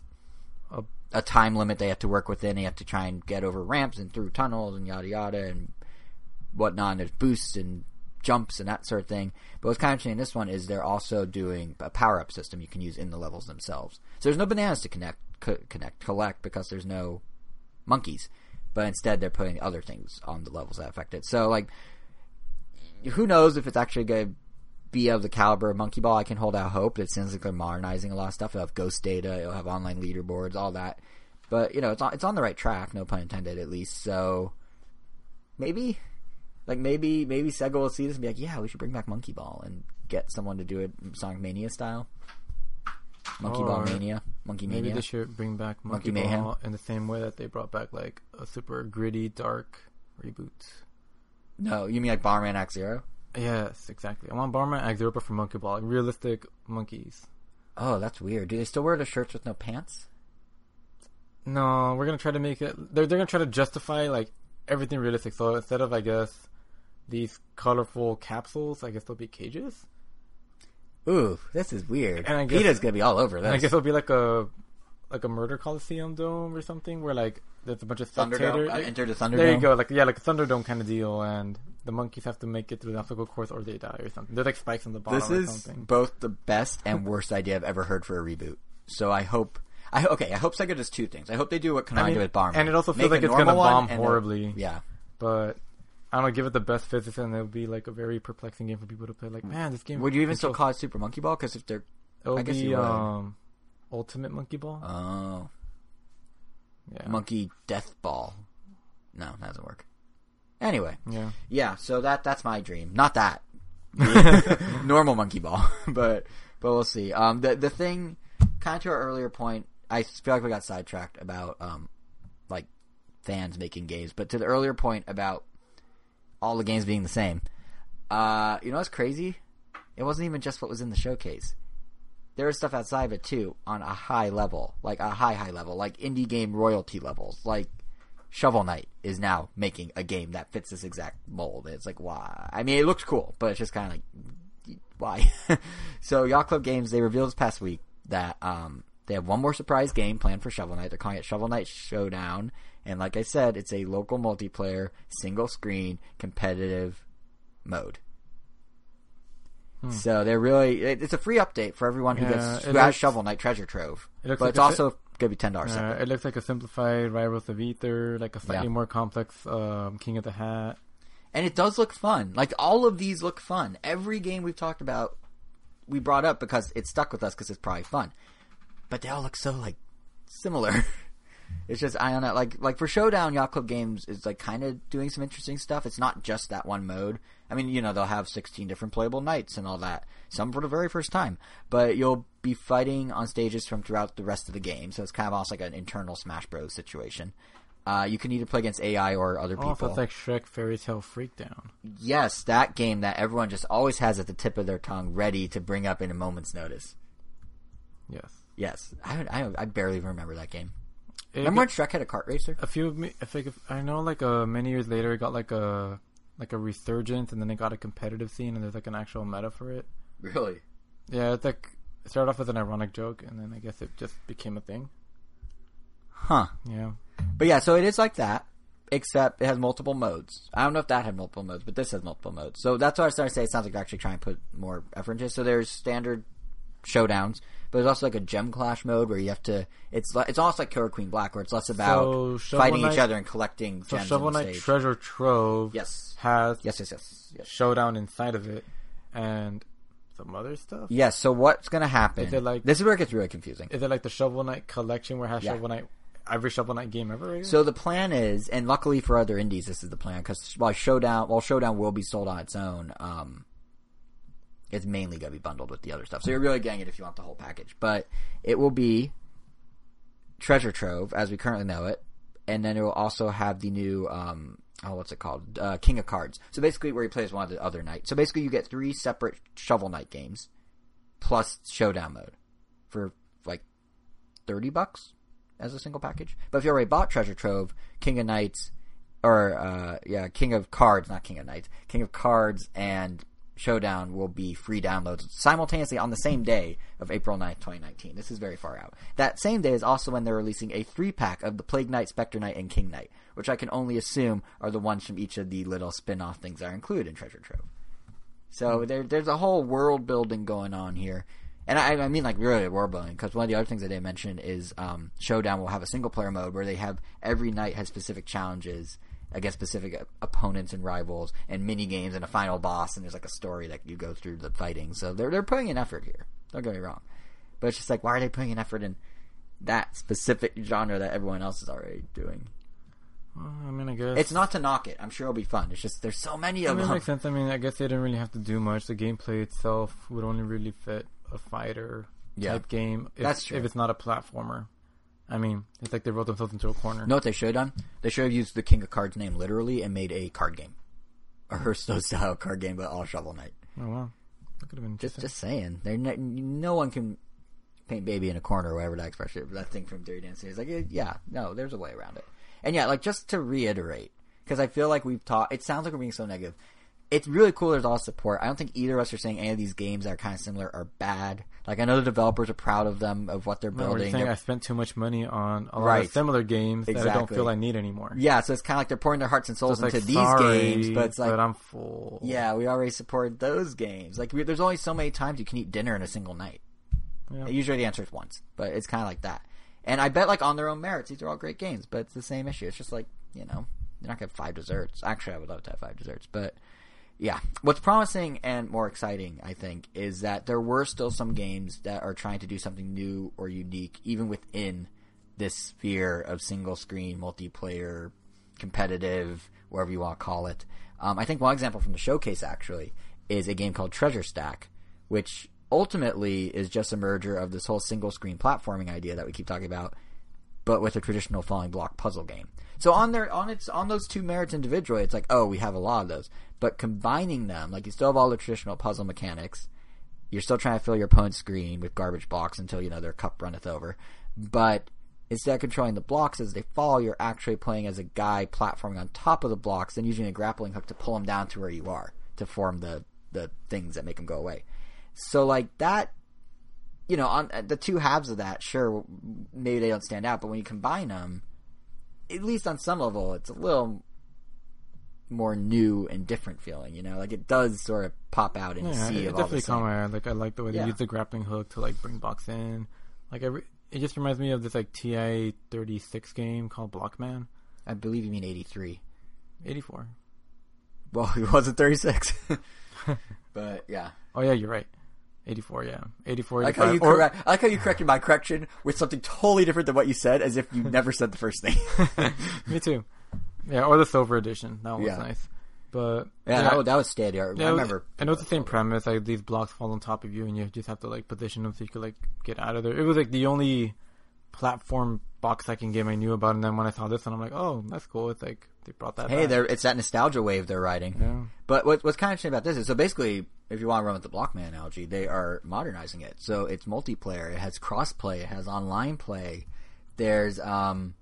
A- a time limit they have to work within. They have to try and get over ramps and through tunnels and yada yada and whatnot. And there's boosts and jumps and that sort of thing. But what's kind of interesting in this one is they're also doing a power up system you can use in the levels themselves. So there's no bananas to connect, co- connect, collect because there's no monkeys. But instead, they're putting other things on the levels that affect it. So, like, who knows if it's actually going to be of the caliber of Monkey Ball? I can hold out hope. It seems like they're modernizing a lot of stuff. It'll have ghost data. It'll have online leaderboards, all that. But you know, it's on, it's on the right track. No pun intended, at least. So maybe, like maybe maybe Sega will see this and be like, yeah, we should bring back Monkey Ball and get someone to do it Sonic Mania style. Monkey Ball Mania, Monkey Mania. Maybe they should bring back Monkey Monkey, Mayhem. In the same way that they brought back like a super gritty, dark reboot. No, you mean like Bomberman Act Zero? Yes, exactly. I want Bomberman Act Zero, but for Monkey Ball, like realistic monkeys. Oh, that's weird. Do they still wear the shirts with no pants? No, we're gonna try to make it. They're they're gonna try to justify like everything realistic. So instead of I guess these colorful capsules, I guess they'll be cages. Ooh, this is weird. And I guess- Peta's gonna be all over this. And I guess it'll be like a like a murder coliseum dome or something, where like there's a bunch of spectators. Uh, Enter the Thunderdome. There you go, like yeah, like a Thunderdome kind of deal, and the monkeys have to make it through the obstacle course or they die or something. There's like spikes on the bottom This is both the best and worst idea I've ever heard for a reboot. So I hope. I okay. I hope Sega does two things. I hope they do what Konami I mean, did with Bomberman, and it also Make feels like it's gonna bomb and a- horribly. yeah, But I don't know, give it the best physics, and it'll be like a very perplexing game for people to play. Like, man, this game. would you even still so- call it Super Monkey Ball? Because if they're It'll I guess be you would. um, Ultimate Monkey Ball. oh yeah. Monkey Death Ball, no, that doesn't work. Anyway, Yeah. yeah. So that that's my dream. Not that normal Monkey Ball, but but we'll see. Um, the the thing, kind of to our earlier point, I feel like we got sidetracked about um, like fans making games, but to the earlier point about all the games being the same. Uh, you know what's crazy? It wasn't even just what was in the showcase. There was stuff outside of it too, on a high level, like a high high level, like indie game royalty levels, like Shovel Knight is now making a game that fits this exact mold. It's like why? I mean, it looks cool, but it's just kind of like why? so Yacht Club Games they revealed this past week that um, they have one more surprise game planned for Shovel Knight. They're calling it Shovel Knight Showdown, and like I said, it's a local multiplayer, single screen, competitive mode. So they're really it- it's a free update for everyone who Yeah, gets who has Shovel Knight Treasure Trove. It looks But like it's also going to be ten dollars. Uh, it looks like a simplified Rivals of Aether, like a slightly Yeah. more complex um, King of the Hat. and it does look fun. Like all of these look fun. Every game we've talked about, we brought up because it stuck with us because it's probably fun. But they all look so like similar. it's just I don't know. Like like for Showdown, Yacht Club Games is like kind of doing some interesting stuff. It's not just that one mode. I mean, you know, they'll have 16 different playable knights and all that. Some for the very first time. But you'll be fighting on stages from throughout the rest of the game. So it's kind of also like an internal Smash Bros. situation. Uh, you can either play against AI or other people. Oh, it's like Shrek Fairy Tale Freakdown. Yes, that game that everyone just always has at the tip of their tongue, ready to bring up in a moment's notice. Yes. Yes, I I, I barely even remember that game. It Remember when got- Shrek had a kart racer? a few of me, I think if, I know like uh, many years later it got like a like a resurgence and then it got a competitive scene and there's like an actual meta for it. Really? Yeah, it's like it started off as an ironic joke and then I guess it just became a thing. Huh. Yeah. But yeah, so it is like that, except it has multiple modes. I don't know if that had multiple modes, but this has multiple modes. So that's why I started to say it sounds like they're actually trying to put more effort into. it. So there's standard showdowns, but there's also like a gem clash mode where you have to. It's it's almost like Killer Queen Black, where it's less about So fighting each other and collecting So gems Shovel Knight. Treasure Trove Yes. has Yes, yes, yes, yes. showdown inside of it and some other stuff. Yes. So what's to happen? Is it like- this is where it gets really confusing. Is it like the Shovel Knight collection where it has Yeah. Shovel Knight every Shovel Knight game ever? Right? So the plan is, and luckily for other indies, this is the plan because while Showdown, while Showdown will be sold on its own, um, it's mainly going to be bundled with the other stuff. So you're really getting it if you want the whole package. But it will be Treasure Trove as we currently know it, and then it will also have the new, um, oh, what's it called? Uh, King of Cards. So basically, where you play as one of the other knights. So basically, you get three separate Shovel Knight games plus Showdown mode for like thirty bucks as a single package. But if you already bought Treasure Trove, King of Knights, or uh, yeah, King of Cards, not King of Knights, King of Cards and Showdown will be free downloads simultaneously on the same day of April 9th, 2019. This is very far out. That same day is also when they're releasing a three pack of the Plague Knight, Spectre Knight, and King Knight, which I can only assume are the ones from each of the little spin off things that are included in Treasure Trove. So there, there's a whole world building going on here. And I, I mean, like, really world building, because one of the other things I didn't mention is um, Showdown will have a single player mode where they have every knight has specific challenges against specific opponents and rivals, and mini games and a final boss, and there's like a story that you go through the fighting. So they're they're putting an effort here. Don't get me wrong, but it's just like, why are they putting an effort in that specific genre that everyone else is already doing? Well, I mean, I guess It's not to knock it. I'm sure it'll be fun. It's just there's so many I of mean, it them. makes sense. I mean, I guess they didn't really have to do much. The gameplay itself would only really fit a fighter Yeah. type game. If, That's true. If it's not a platformer, I mean, it's like they wrote themselves into a corner. know what they should have done? They should have used the King of Cards name literally and made a card game, a Hearthstone style card game, but all Shovel Knight. Oh wow, that could have been just just saying, there no, no one can paint baby in a corner or whatever that expression that thing from Dirty Dancing is like. Yeah, no, there's a way around it. And yeah, like just to reiterate, because I feel like we've talked. It sounds like we're being so negative. It's really cool. There's all support. I don't think either of us are saying any of these games that are kind of similar are bad. Like I know the developers are proud of them of what they're No, building. They're- I spent too much money on a lot Right. of similar games that I don't Exactly. feel I need anymore. Yeah, so it's kind of like they're pouring their hearts and souls like into these sorry, games, but it's like I'm full. Yeah, we already supported those games. Like, we, there's only so many times you can eat dinner in a single night. Yeah. Usually the answer is once, but it's kind of like that. And I bet, like, on their own merits, these are all great games, but it's the same issue. It's just like, you know, you're not going to have five desserts. Actually, I would love to have five desserts, but yeah. What's promising and more exciting, I think, is that there were still some games that are trying to do something new or unique, even within this sphere of single screen, multiplayer, competitive, whatever you want to call it. Um, I think one example from the showcase actually is a game called Treasure Stack, which ultimately is just a merger of this whole single screen platforming idea that we keep talking about, but with a traditional falling block puzzle game. So on their on its on those two merits individually, it's like oh we have a lot of those, but combining them like you still have all the traditional puzzle mechanics. You're still trying to fill your opponent's screen with garbage blocks until you know their cup runneth over, but instead of controlling the blocks as they fall, you're actually playing as a guy platforming on top of the blocks, and using a grappling hook to pull them down to where you are to form the the things that make them go away. So like that, you know, on the two halves of that, sure, maybe they don't stand out, but when you combine them, at least on some level, it's a little more new and different feeling. You know, like it does sort of pop out in Yeah, the sea it of all definitely the same. caught my eye. Like I like the way Yeah. they use the grappling hook to like bring blocks in. Like every, it just reminds me of this like TI thirty six game called Blockman I believe you mean eighty three. eighty four. Well, it wasn't thirty six, but yeah. Oh yeah, you're right. Eighty four, yeah, eighty four. I like how you correct. I like how you corrected my correction with something totally different than what you said, as if you never said the first thing. Me too. Yeah, or the silver edition. That one was nice. But yeah, That, was, that was steady. I Yeah, it was- remember. I know it's the same premise. Like these blocks fall on top of you, and you just have to like position them so you could like get out of there. It was like the only platform box I can game I knew about, and then when I saw this one, I'm like, oh, that's cool. It's like they brought that. Hey, there! It's that nostalgia wave they're riding. Yeah. But what, what's kind of interesting about this is, so basically, if you want to run with the Blockman analogy, they are modernizing it. So it's multiplayer. It has crossplay. It has online play. There's um,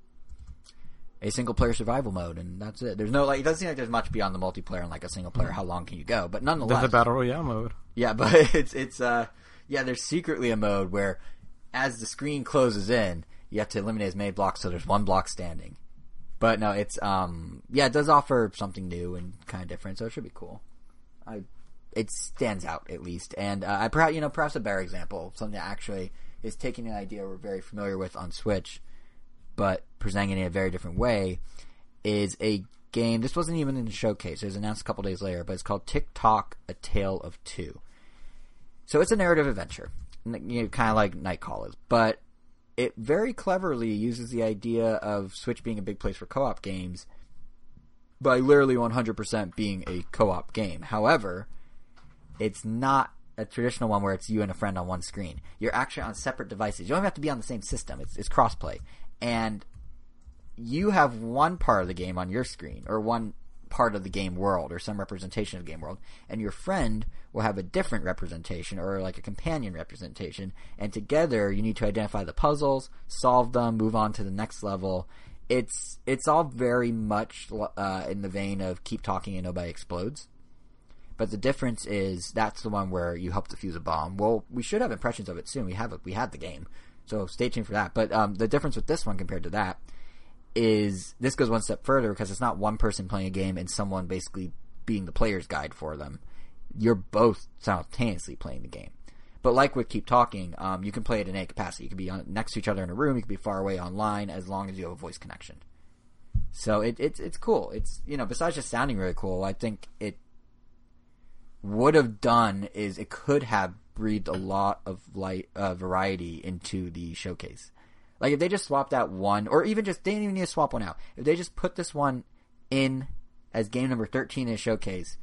a single player survival mode, and that's it. There's no like. It doesn't seem like there's much beyond the multiplayer and like a single player. How long can you go? But nonetheless, There's a battle royale mode. Yeah, but it's it's uh yeah, there's secretly a mode where as the screen closes in, you have to eliminate as many blocks so there's one block standing. But no, it's um yeah, it does offer something new and kind of different, so it should be cool. I it stands out at least, and uh, I perhaps you know perhaps a better example, something that actually is taking an idea we're very familiar with on Switch, but presenting it in a very different way, is a game. This wasn't even in the showcase; it was announced a couple days later, but it's called Tick Tock: A Tale of Two. So it's a narrative adventure, you know, kind of like Nightcall is, but it very cleverly uses the idea of Switch being a big place for co-op games by literally 100% being a co-op game. However, it's not a traditional one where it's you and a friend on one screen. You're actually on separate devices. You don't have to be on the same system. It's, it's crossplay. And you have one part of the game on your screen, or one part of the game world, or some representation of game world, and your friend will have a different representation, or like a companion representation, and together you need to identify the puzzles, solve them, move on to the next level. It's it's all very much uh, in the vein of keep talking and nobody explodes. But the difference is that's the one where you help defuse a bomb. Well, we should have impressions of it soon. We have. We had the game, so stay tuned for that. But um, the difference with this one compared to that is this goes one step further because it's not one person playing a game and someone basically being the player's guide for them. You're both simultaneously playing the game. But like with Keep Talking, um, you can play it in any capacity. You can be on, next to each other in a room. You can be far away online as long as you have a voice connection. So it, it's it's cool. It's you know besides just sounding really cool, I think it would have done is it could have breathed a lot of light uh, variety into the showcase. Like if they just swapped out one, or even just they didn't even need to swap one out. If they just put this one in as game number thirteen in showcase,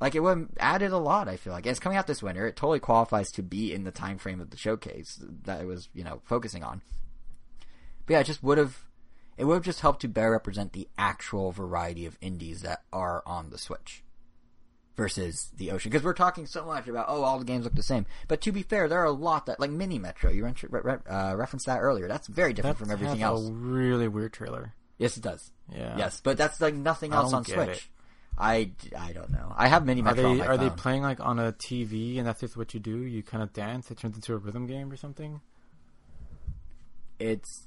like it would have added a lot. I feel like and it's coming out this winter. It totally qualifies to be in the time frame of the showcase that it was you know focusing on. But yeah, it just would have. It would have just helped to better represent the actual variety of indies that are on the Switch versus the Ocean. Because we're talking so much about oh, all the games look the same. But to be fair, there are a lot that like Mini Metro. You re- re- uh, referenced that earlier. That's very different That from everything else. A really weird trailer. Yes, it does. Yeah. Yes, but that's like nothing else on Switch. it. I, I don't know. I have Mini Are Metro they on my are they playing like on a TV and that's just what you do? You kind of dance. It turns into a rhythm game or something. it's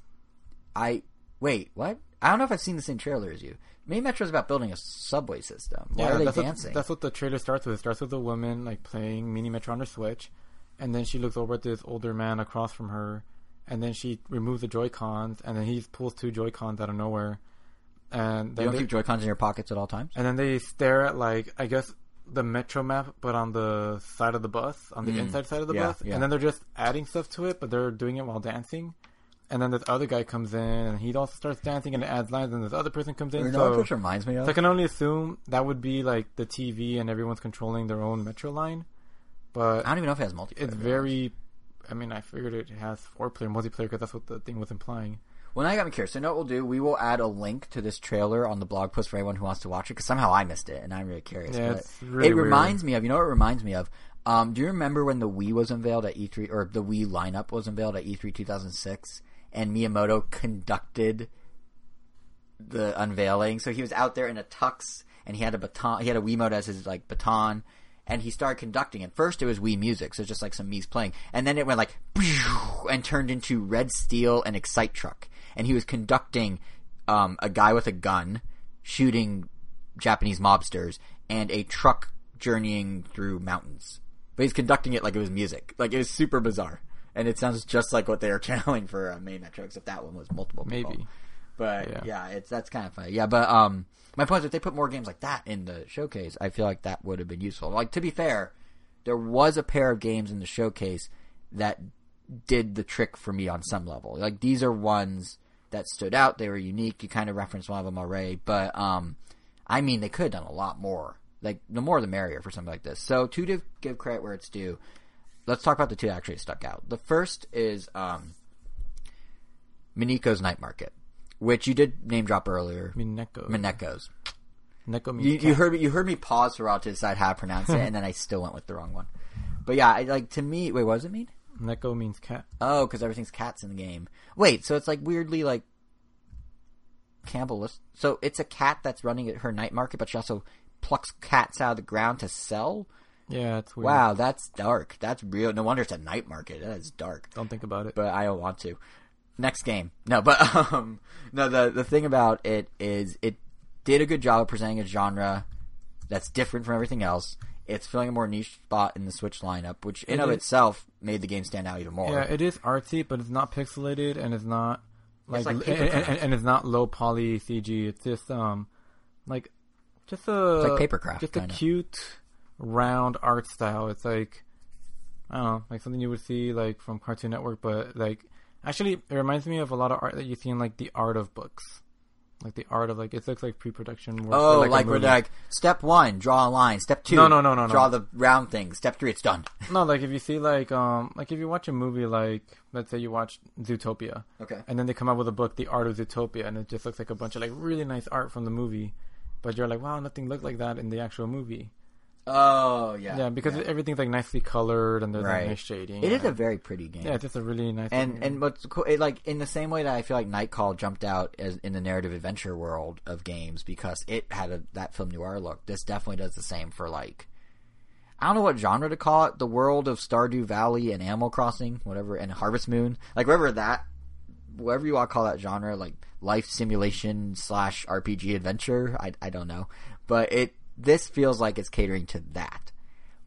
I wait what? I don't know if I've seen the same trailer as you. Mini Metro is about building a subway system. Why are they that's dancing? What, that's what the trailer starts with. It starts with a woman like playing Mini Metro on her Switch, and then she looks over at this older man across from her, and then she removes the Joy Cons, and then he pulls two Joy Cons out of nowhere, and you don't they, keep Joy Cons in your pockets at all times. and then they stare at like I guess the Metro map, but on the side of the bus, on the Mm. inside side of the Yeah, bus, yeah. and then they're just adding stuff to it, but they're doing it while dancing. And then this other guy comes in, and he also starts dancing and adds lines, and this other person comes in. You know so what this reminds me of? so I can only assume that would be like the TV and everyone's controlling their own Metro line. But I don't even know if it has multiplayer. it's very. I mean, I figured it has four player multiplayer because that's what the thing was implying. Well, now you got me curious. So, you know what we'll do? We will add a link to this trailer on the blog post for anyone who wants to watch it, because somehow I missed it, and I'm really curious. Yeah, it's really it weird. reminds me of, you know what it reminds me of? Um, do you remember when the Wii was unveiled at E3, or the Wii lineup was unveiled at E3 2006? And Miyamoto conducted the unveiling. So he was out there in a tux, and he had a baton. He had a Wiimote as his like baton, and he started conducting. At first, it was Wii music, so just like some Mii's playing, and then it went like and turned into Red Steel and Excite Truck, and he was conducting um, a guy with a gun shooting Japanese mobsters and a truck journeying through mountains. But he's conducting it like it was music. Like it was super bizarre. And it sounds just like what they are channeling for uh, Mini Metro, except that one was multiple people. Maybe. But yeah. Yeah. it's that's kind of funny. Yeah, but um, my point is if they put more games like that in the showcase, I feel like that would have been useful. Like to be fair, there was a pair of games in the showcase that did the trick for me on some level. Like these are ones that stood out. They were unique. You kind of referenced one of them already, but um, I mean they could have done a lot more. Like the more the merrier for something like this. So to give- give credit where it's due, let's talk about the two that actually stuck out. The first is um, Miniko's Night Market, which you did name drop earlier. Mineko. Mineko's. Neko means You, you heard me. You heard me pause for a while to decide how to pronounce it, and then I still went with the wrong one. But yeah, I, like to me. Wait, what does it mean? Neko means cat. Oh, because everything's cats in the game. Wait, so it's like weirdly like cannibalistic. So it's a cat that's running at her night market, but she also plucks cats out of the ground to sell. Yeah, it's weird. Wow, that's dark. That's real. No wonder it's a night market. That is dark. Don't think about it. but I don't want to. Next game. No, but um no the the thing about it is it did a good job of presenting a genre that's different from everything else. It's filling a more niche spot in the Switch lineup, which in It of is- itself made the game stand out even more. yeah, it is artsy, but it's not pixelated, and it's not like, like and, and, and it's not low poly CG. It's just um, like just a It's like paper craft, just kinda. a cute round art style. It's like I don't know, like something you would see like from Cartoon Network, but like actually it reminds me of a lot of art that you see in like the art of books. Like the art of like it looks like pre-production work. Oh, like, movie. they're like step one, draw a line. Step two, No, no, no, no, draw no. the round thing. Step three, it's done. No, like if you see like um like if you watch a movie like let's say you watch Zootopia, Okay. and then they come out with a book, The Art of Zootopia, and it just looks like a bunch of like really nice art from the movie, but you're like, wow, nothing looked like that in the actual movie. Oh yeah, Yeah, because everything's like nicely colored and there's Right. like nice shading. it is a very pretty game. yeah, it's just a really nice and looking- and what's cool, it, like in the same way that I feel like Nightcall jumped out as in the narrative adventure world of games because it had a that film noir look. This definitely does the same for like I don't know what genre to call it. The world of Stardew Valley and Animal Crossing, whatever, and Harvest Moon, like whatever that, whatever you want to call that genre, like life simulation slash RPG adventure. I I don't know, but it this feels like it's catering to that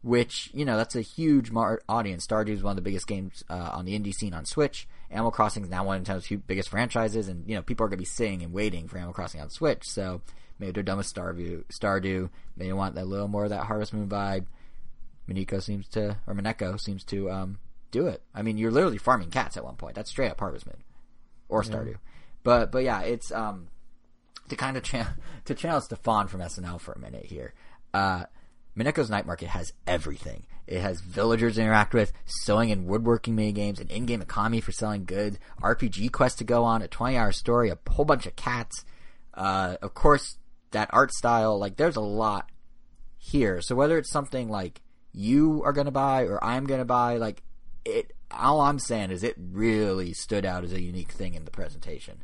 which you know that's a huge mar- audience. Stardew is one of the biggest games uh, on the indie scene on Switch. Animal Crossing is now one of Nintendo's biggest franchises, and you know people are going to be sitting and waiting for Animal Crossing on Switch. So maybe they're done with Stardew. Stardew. Maybe they want a little more of that Harvest Moon vibe. Mineko seems to, or Mineko seems to um, do it. I mean, you're literally farming cats at one point. That's straight up Harvest Moon or Stardew. But but yeah, it's um to kind of cha- to channel Stefon from SNL for a minute here. Uh, Mineko's Night Market has everything. It has villagers to interact with, sewing and woodworking mini games, an in-game economy for selling goods, RPG quest to go on, a 20-hour story, a whole bunch of cats. Uh, of course, that art style. Like, there's a lot here. So whether it's something like you are going to buy or I'm going to buy, like it. All I'm saying is it really stood out as a unique thing in the presentation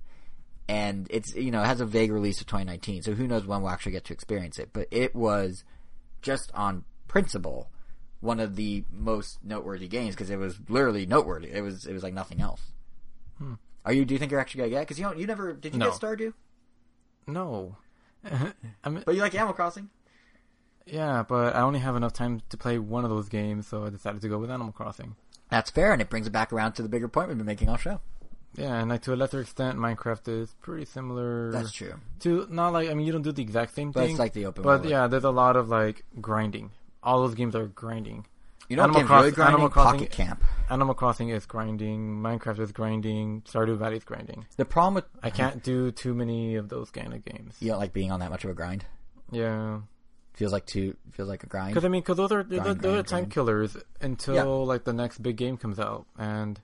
and it's you know it has a vague release of 2019 so who knows when we'll actually get to experience it but it was just on principle one of the most noteworthy games because it was literally noteworthy. It was it was like nothing else. Hmm. Are you do you think you're actually gonna get because you don't you never did you No. get stardew? No. But you like animal crossing? Yeah, but I only have enough time to play one of those games, so I decided to go with Animal Crossing. that's fair and it brings it back around to the bigger point we've been making all show Yeah, and like to a lesser extent, Minecraft is pretty similar. that's true To not like I mean, you don't do the exact same thing. but thing, it's like the open but world. yeah, there's a lot of like grinding. All those games are grinding. you know Animal Cross- really grinding? Animal Crossing- pocket camp Animal Crossing is grinding. Minecraft is grinding. Stardew Valley is grinding. the problem with I can't do too many of those kind of games. you don't like being on that much of a grind Yeah, feels like too feels like a grind because I mean, because those are those, Grind, those are grind, time grind. killers until Yeah. like the next big game comes out, and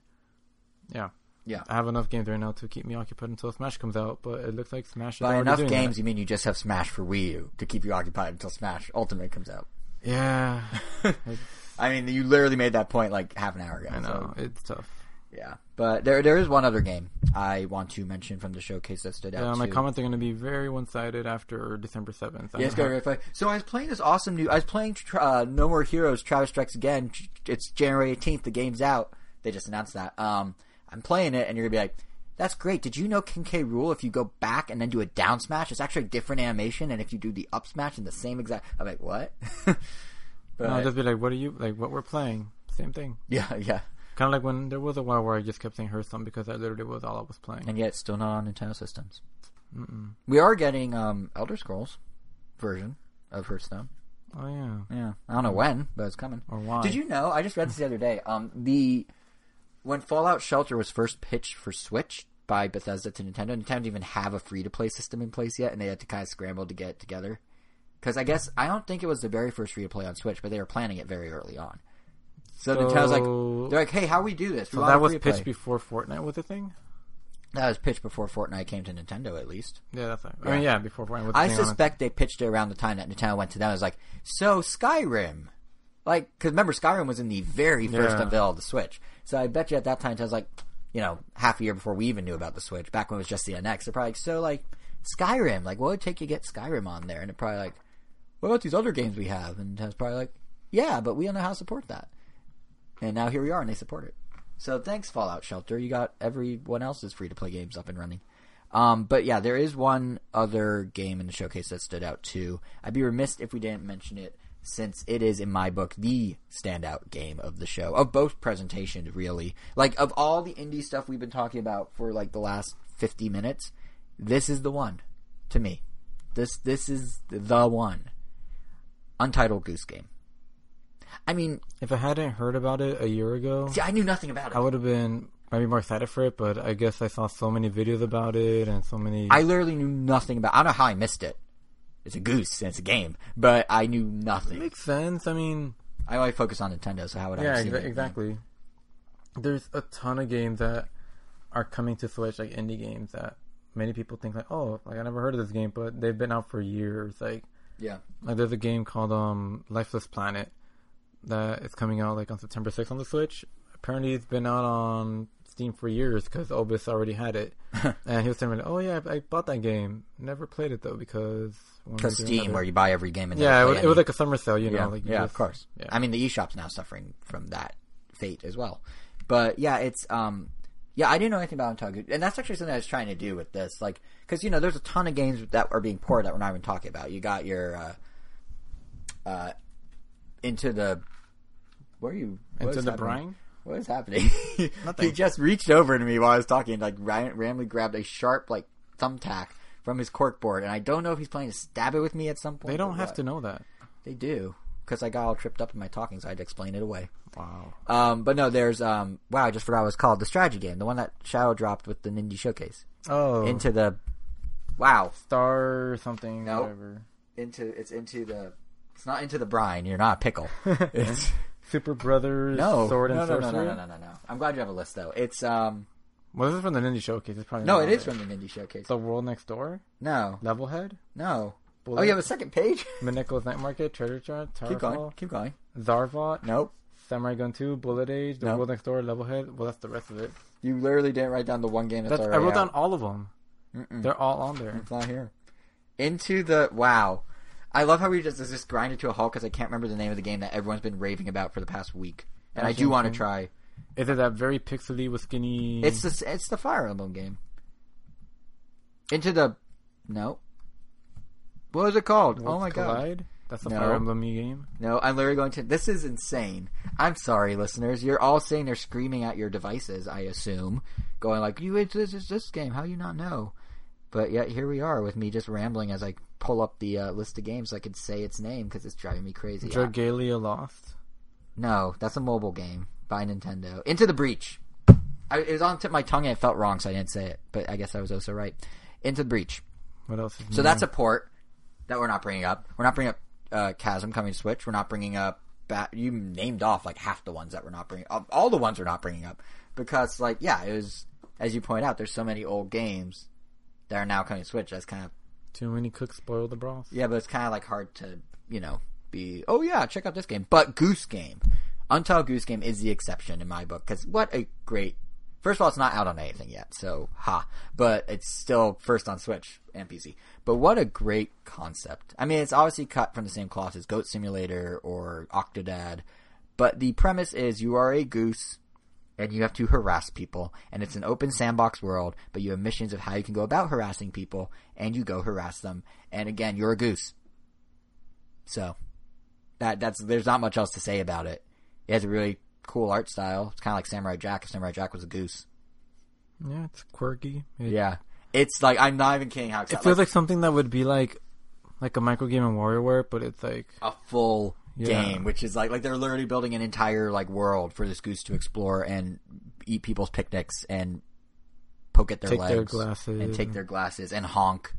yeah, yeah I have enough games right now to keep me occupied until Smash comes out. But it looks like Smash is By enough games, that. you mean you just have Smash for Wii U to keep you occupied until Smash Ultimate comes out. Yeah, I mean, you literally made that point like half an hour ago. I know So, it's tough. Yeah, but there there is one other game I want to mention from the showcase that stood out. Yeah, my too. comments are going to be very one-sided after December seventh. Yeah, it's very fun. So I was playing this awesome new. I was playing uh, No More Heroes. Travis Strikes Again. It's January eighteenth. The game's out. They just announced that. Um, I'm playing it, and you're gonna be like, "That's great." Did you know King K. Rool, If you go back and then do a down smash, it's actually a different animation, and if you do the up smash in the same exact, I'm like, "What?" but I'll just be like, "What are you like? What we're playing? Same thing." yeah, yeah, Kind of like when there was a while where I just kept saying Hearthstone because that literally was all I was playing. and yet it's still not on Nintendo systems. Mm-mm. We are getting um, Elder Scrolls version of Hearthstone. Oh yeah, Yeah, I don't know when, but it's coming. or why? Did you know? I just read this the other day. Um, the when Fallout Shelter was first pitched for Switch by Bethesda to Nintendo, Nintendo didn't even have a free to play system in place yet, and they had to kind of scramble to get it together. Because I guess I don't think it was the very first free to play on Switch, but they were planning it very early on. So, Nintendo's like, they're like, "Hey, how we do this?" So that was free-to-play." pitched before Fortnite was a thing. That was pitched before Fortnite came to Nintendo, at least. Yeah, that's right. Yeah. I mean, yeah, before Fortnite I suspect they pitched it around the time that Nintendo went to them. It was like, so Skyrim, like, because remember Skyrim was in the very first Yeah. unveil of the Switch. So I bet you at that time, Nintendo's like, you know, half a year before we even knew about the Switch, back when it was just the NX. They're probably like, so like Skyrim, like, what would it take to get Skyrim on there? And they're probably like, what about these other games we have? And Nintendo's probably like, yeah, but we don't know how to support that. And now here we are, and they support it. So thanks, Fallout Shelter. You got everyone else's free to play games up and running. Um, but yeah, there is one other game in the showcase that stood out too. I'd be remiss if we didn't mention it, since it is, in my book, the standout game of the show of both presentations. Really, like of all the indie stuff we've been talking about for like the last fifty minutes, this is the one to me. This this is the one. Untitled Goose Game. I mean, If I hadn't heard about it a year ago, see, I knew nothing about it. I would have been maybe more excited for it. But I guess I saw so many videos about it and so many. I literally knew nothing about. I don't know how I missed it. It's a goose and it's a game, but I knew nothing. It makes sense. I mean, I only focus on Nintendo, so how would I? yeah, exa- exactly. There's a ton of games that are coming to Switch, like indie games that many people think like, oh, like I never heard of this game, but they've been out for years. Like, Yeah, like there's a game called um Lifeless Planet that is coming out like on September 6th on the Switch. Apparently, it's been out on Steam for years because Obis already had it, and he was telling saying, "Oh yeah, I, I bought that game. Never played it though because because Steam, another." where you buy every game and yeah, it was, it was like a summer sale, you know. yeah, like you yeah, of course. yeah. I mean, the eShop's now suffering from that fate as well. But yeah, it's um, yeah, I didn't know anything about Untitled, and that's actually something I was trying to do with this, like, because you know, there's a ton of games that are being ported that we're not even talking about. You got your uh, uh, into the where are you Into the happening? brine. What is happening? Nothing. he just reached over to me while I was talking, like ran- randomly grabbed a sharp like thumbtack from his corkboard, and I don't know if he's planning to stab it with me at some point. They don't have what. to know that. They do because I got all tripped up in my talking, so I had to explain it away. Wow. Um, but no, there's um, wow, I just forgot what it was called. The strategy game, the one that Shadow dropped with the Ninja Showcase Oh, into the wow Star something. Nope. Whatever. into it's into the it's not into the brine. You're not a pickle. It's Super Brothers. no Sword and no, no, no, no, no, no, no, no. I'm glad you have a list though. It's um, Well, this is from the Ninja Showcase. It's probably no, it is from the Ninja Showcase. The World Next Door. No, Levelhead. no. Bullet, Oh, you have a second page. Mineko's Night Market. Treasure Chart. keep going. Keep going. Zarvot. Nope. Samurai Gunn 2. Bullet Age. The No. World Next Door. Levelhead. Well, that's the rest of it. You literally didn't write down the one game that's, That's, I wrote down all of them. Mm-mm. They're all on there. It's not here. Into the wow. I love how we just just grinded to a halt because I can't remember the name of the game that everyone's been raving about for the past week, and I do want to try. Is it that very pixely with skinny? It's the it's the Fire Emblem game. Into the no. What was it called? oh my god! That's a No. Fire Emblem game. No, I'm literally going to. This is insane. I'm sorry, listeners. You're all sitting there screaming at your devices. I assume, going like, "You, it's this, it's this game. How you not know?" But yet here we are with me just rambling as I pull up the uh, list of games so I could say its name because it's driving me crazy. Dragalia Lost. No, that's a mobile game by Nintendo. Into the Breach. I, it was on the tip of my tongue and it felt wrong, so I didn't say it. But I guess I was also right. Into the Breach. What else? Is So that's a port that we're not bringing up. We're not bringing up uh, Chasm coming to Switch. We're not bringing up. Bat- you named off like half the ones that we're not bringing up. All the ones we're not bringing up because, like, yeah, it was as you point out. There's so many old games that are now coming to Switch. That's kind of too many cooks spoil the broth. yeah, but it's kind of like hard to you know be. Oh yeah, check out this game. But Goose Game, Untitled Goose Game is the exception in my book because what a great First of all, it's not out on anything yet, so ha. But it's still first on Switch and PC. But what a great concept. I mean, it's obviously cut from the same cloth as Goat Simulator or Octodad, but the premise is you are a goose and you have to harass people, and it's an open sandbox world, but you have missions of how you can go about harassing people, and you go harass them. And again, you're a goose. So that that's there's not much else to say about it. It has a really cool art style. It's kind of like Samurai Jack if Samurai Jack was a goose. Yeah, it's quirky. It, Yeah, it's like I'm not even kidding. How It feels like, like something that would be like like a micro game in WarioWare, but it's like a full Yeah. game, which is like like they're literally building an entire like world for this goose to explore and eat people's picnics and poke at their Take legs their glasses. and take their glasses and honk.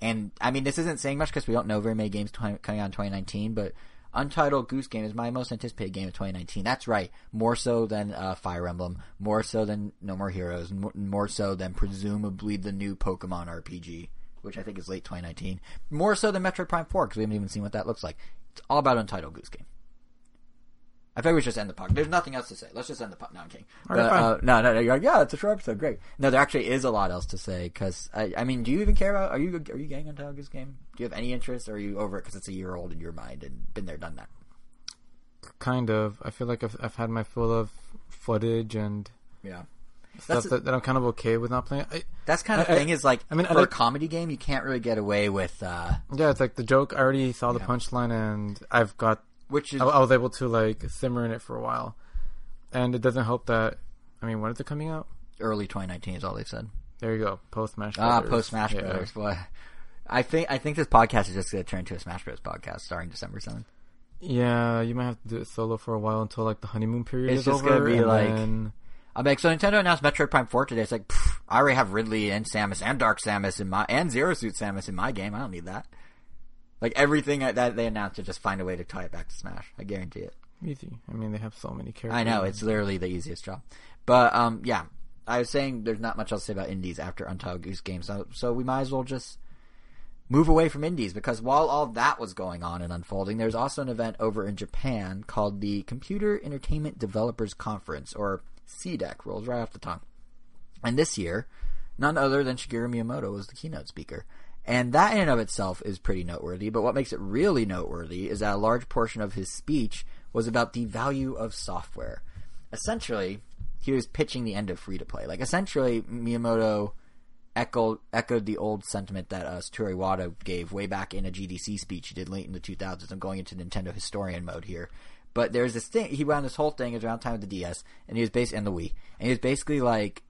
And I mean, this isn't saying much because we don't know very many games 20, coming out in 2019, but Untitled Goose Game is my most anticipated game of 2019. That's right, more so than uh, Fire Emblem, more so than No More Heroes, more, more so than presumably the new Pokemon RPG, which I think is late 2019, more so than Metroid Prime 4 because we haven't even seen what that looks like. It's all about Untitled Goose Game. I think we should just end the podcast. There's nothing else to say. Let's just end the podcast. No, I'm kidding. All right, But, fine. uh, no, no, no. You're like, yeah, it's a short episode. Great. No, there actually is a lot else to say because I, I mean, do you even care about? Are you are you getting Untitled Goose Game? Do you have any interest, or are you over it because it's a year old in your mind and been there, done that? kind of. I feel like I've I've had my fill of footage and Yeah. stuff a- that, that I'm kind of okay with not playing. I, That's kind of I- I- thing is like I mean, I for a comedy game, you can't really get away with uh, yeah, it's like the joke. I already saw the Yeah. punchline, and I've got. Which is I, I was able to like simmer in it for a while, and it doesn't help that. I mean, when is it coming out? early 2019 is all they said. There you go. Post Smash. Ah, post Smash Yeah. Brothers. Boy, I think I think this podcast is just going to turn into a Smash Bros. podcast starting December 7th. Yeah, you might have to do it solo for a while until like the honeymoon period It's is just over. gonna be and like- then- I'm like, so Nintendo announced Metroid Prime 4 today. It's like, pff, I already have Ridley and Samus and Dark Samus in my and Zero Suit Samus in my game. I don't need that. Like everything that they announced to just find a way to tie it back to Smash. I guarantee it. easy. I mean, they have so many characters. I know it's literally the easiest job. But um, yeah, I was saying there's not much else to say about indies after Untitled Goose Game, so so we might as well just move away from indies because while all that was going on and unfolding, there's also an event over in Japan called the Computer Entertainment Developers Conference, or CEDEC, rolls right off the tongue. And this year, none other than Shigeru Miyamoto was the keynote speaker. And that in and of itself is pretty noteworthy, but what makes it really noteworthy is that a large portion of his speech was about the value of software. Essentially, he was pitching the end of free to play. Like essentially Miyamoto echoed echoed the old sentiment that uh, Satoru Iwata gave way back in a GDC speech he did late in the 2000s. I'm going into Nintendo historian mode here, but there's this thing he ran this whole thing around time of the DS, and he was based and the Wii, and he was basically like,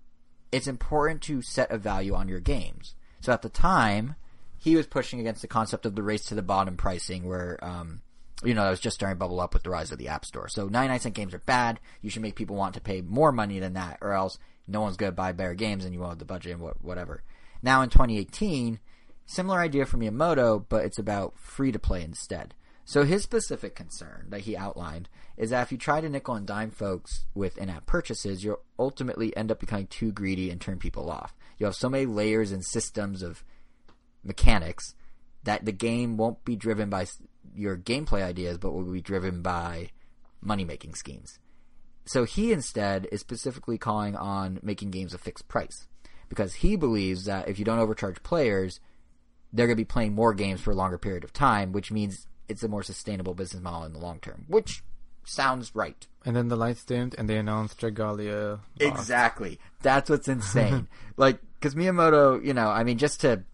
it's important to set a value on your games. So at the time, he was pushing against the concept of the race to the bottom pricing, where um, you know that was just starting to bubble up with the rise of the App Store. So 99 cent games are bad. You should make people want to pay more money than that, or else no one's going to buy better games, and you won't have the budget and whatever. Now in 2018, similar idea from Miyamoto, but it's about free to play instead. So his specific concern that he outlined is that if you try to nickel and dime folks with in-app purchases, you'll ultimately end up becoming too greedy and turn people off. You have so many layers and systems of mechanics that the game won't be driven by your gameplay ideas, but will be driven by money making schemes. So he instead is specifically calling on making games a fixed price because he believes that if you don't overcharge players, they're going to be playing more games for a longer period of time, which means it's a more sustainable business model in the long term, which sounds right. And then the lights dimmed, and they announced Dragalia. Exactly. That's what's insane. like, because Miyamoto, you know, I mean, just to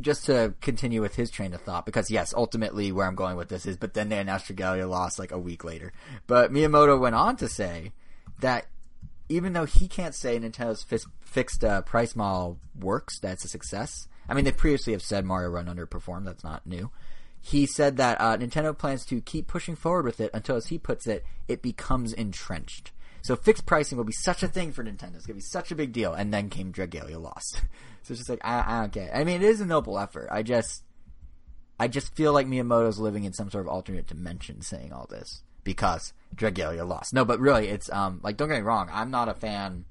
just to continue with his train of thought, because yes, ultimately where I'm going with this is, but then they announced Dragalia lost like a week later. But Miyamoto went on to say that even though he can't say Nintendo's fis- fixed uh, price model works, that's a success. I mean, they previously have said Mario Run underperformed. That's not new. He said that uh, Nintendo plans to keep pushing forward with it until, as he puts it, it becomes entrenched. So fixed pricing will be such a thing for Nintendo. It's gonna be such a big deal. And then came Dragalia Lost. so it's just like I, I don't get. It. I mean, it is a noble effort. I just, I just feel like Miyamoto's living in some sort of alternate dimension saying all this because Dragalia Lost. No, but really, it's um like don't get me wrong. I'm not a fan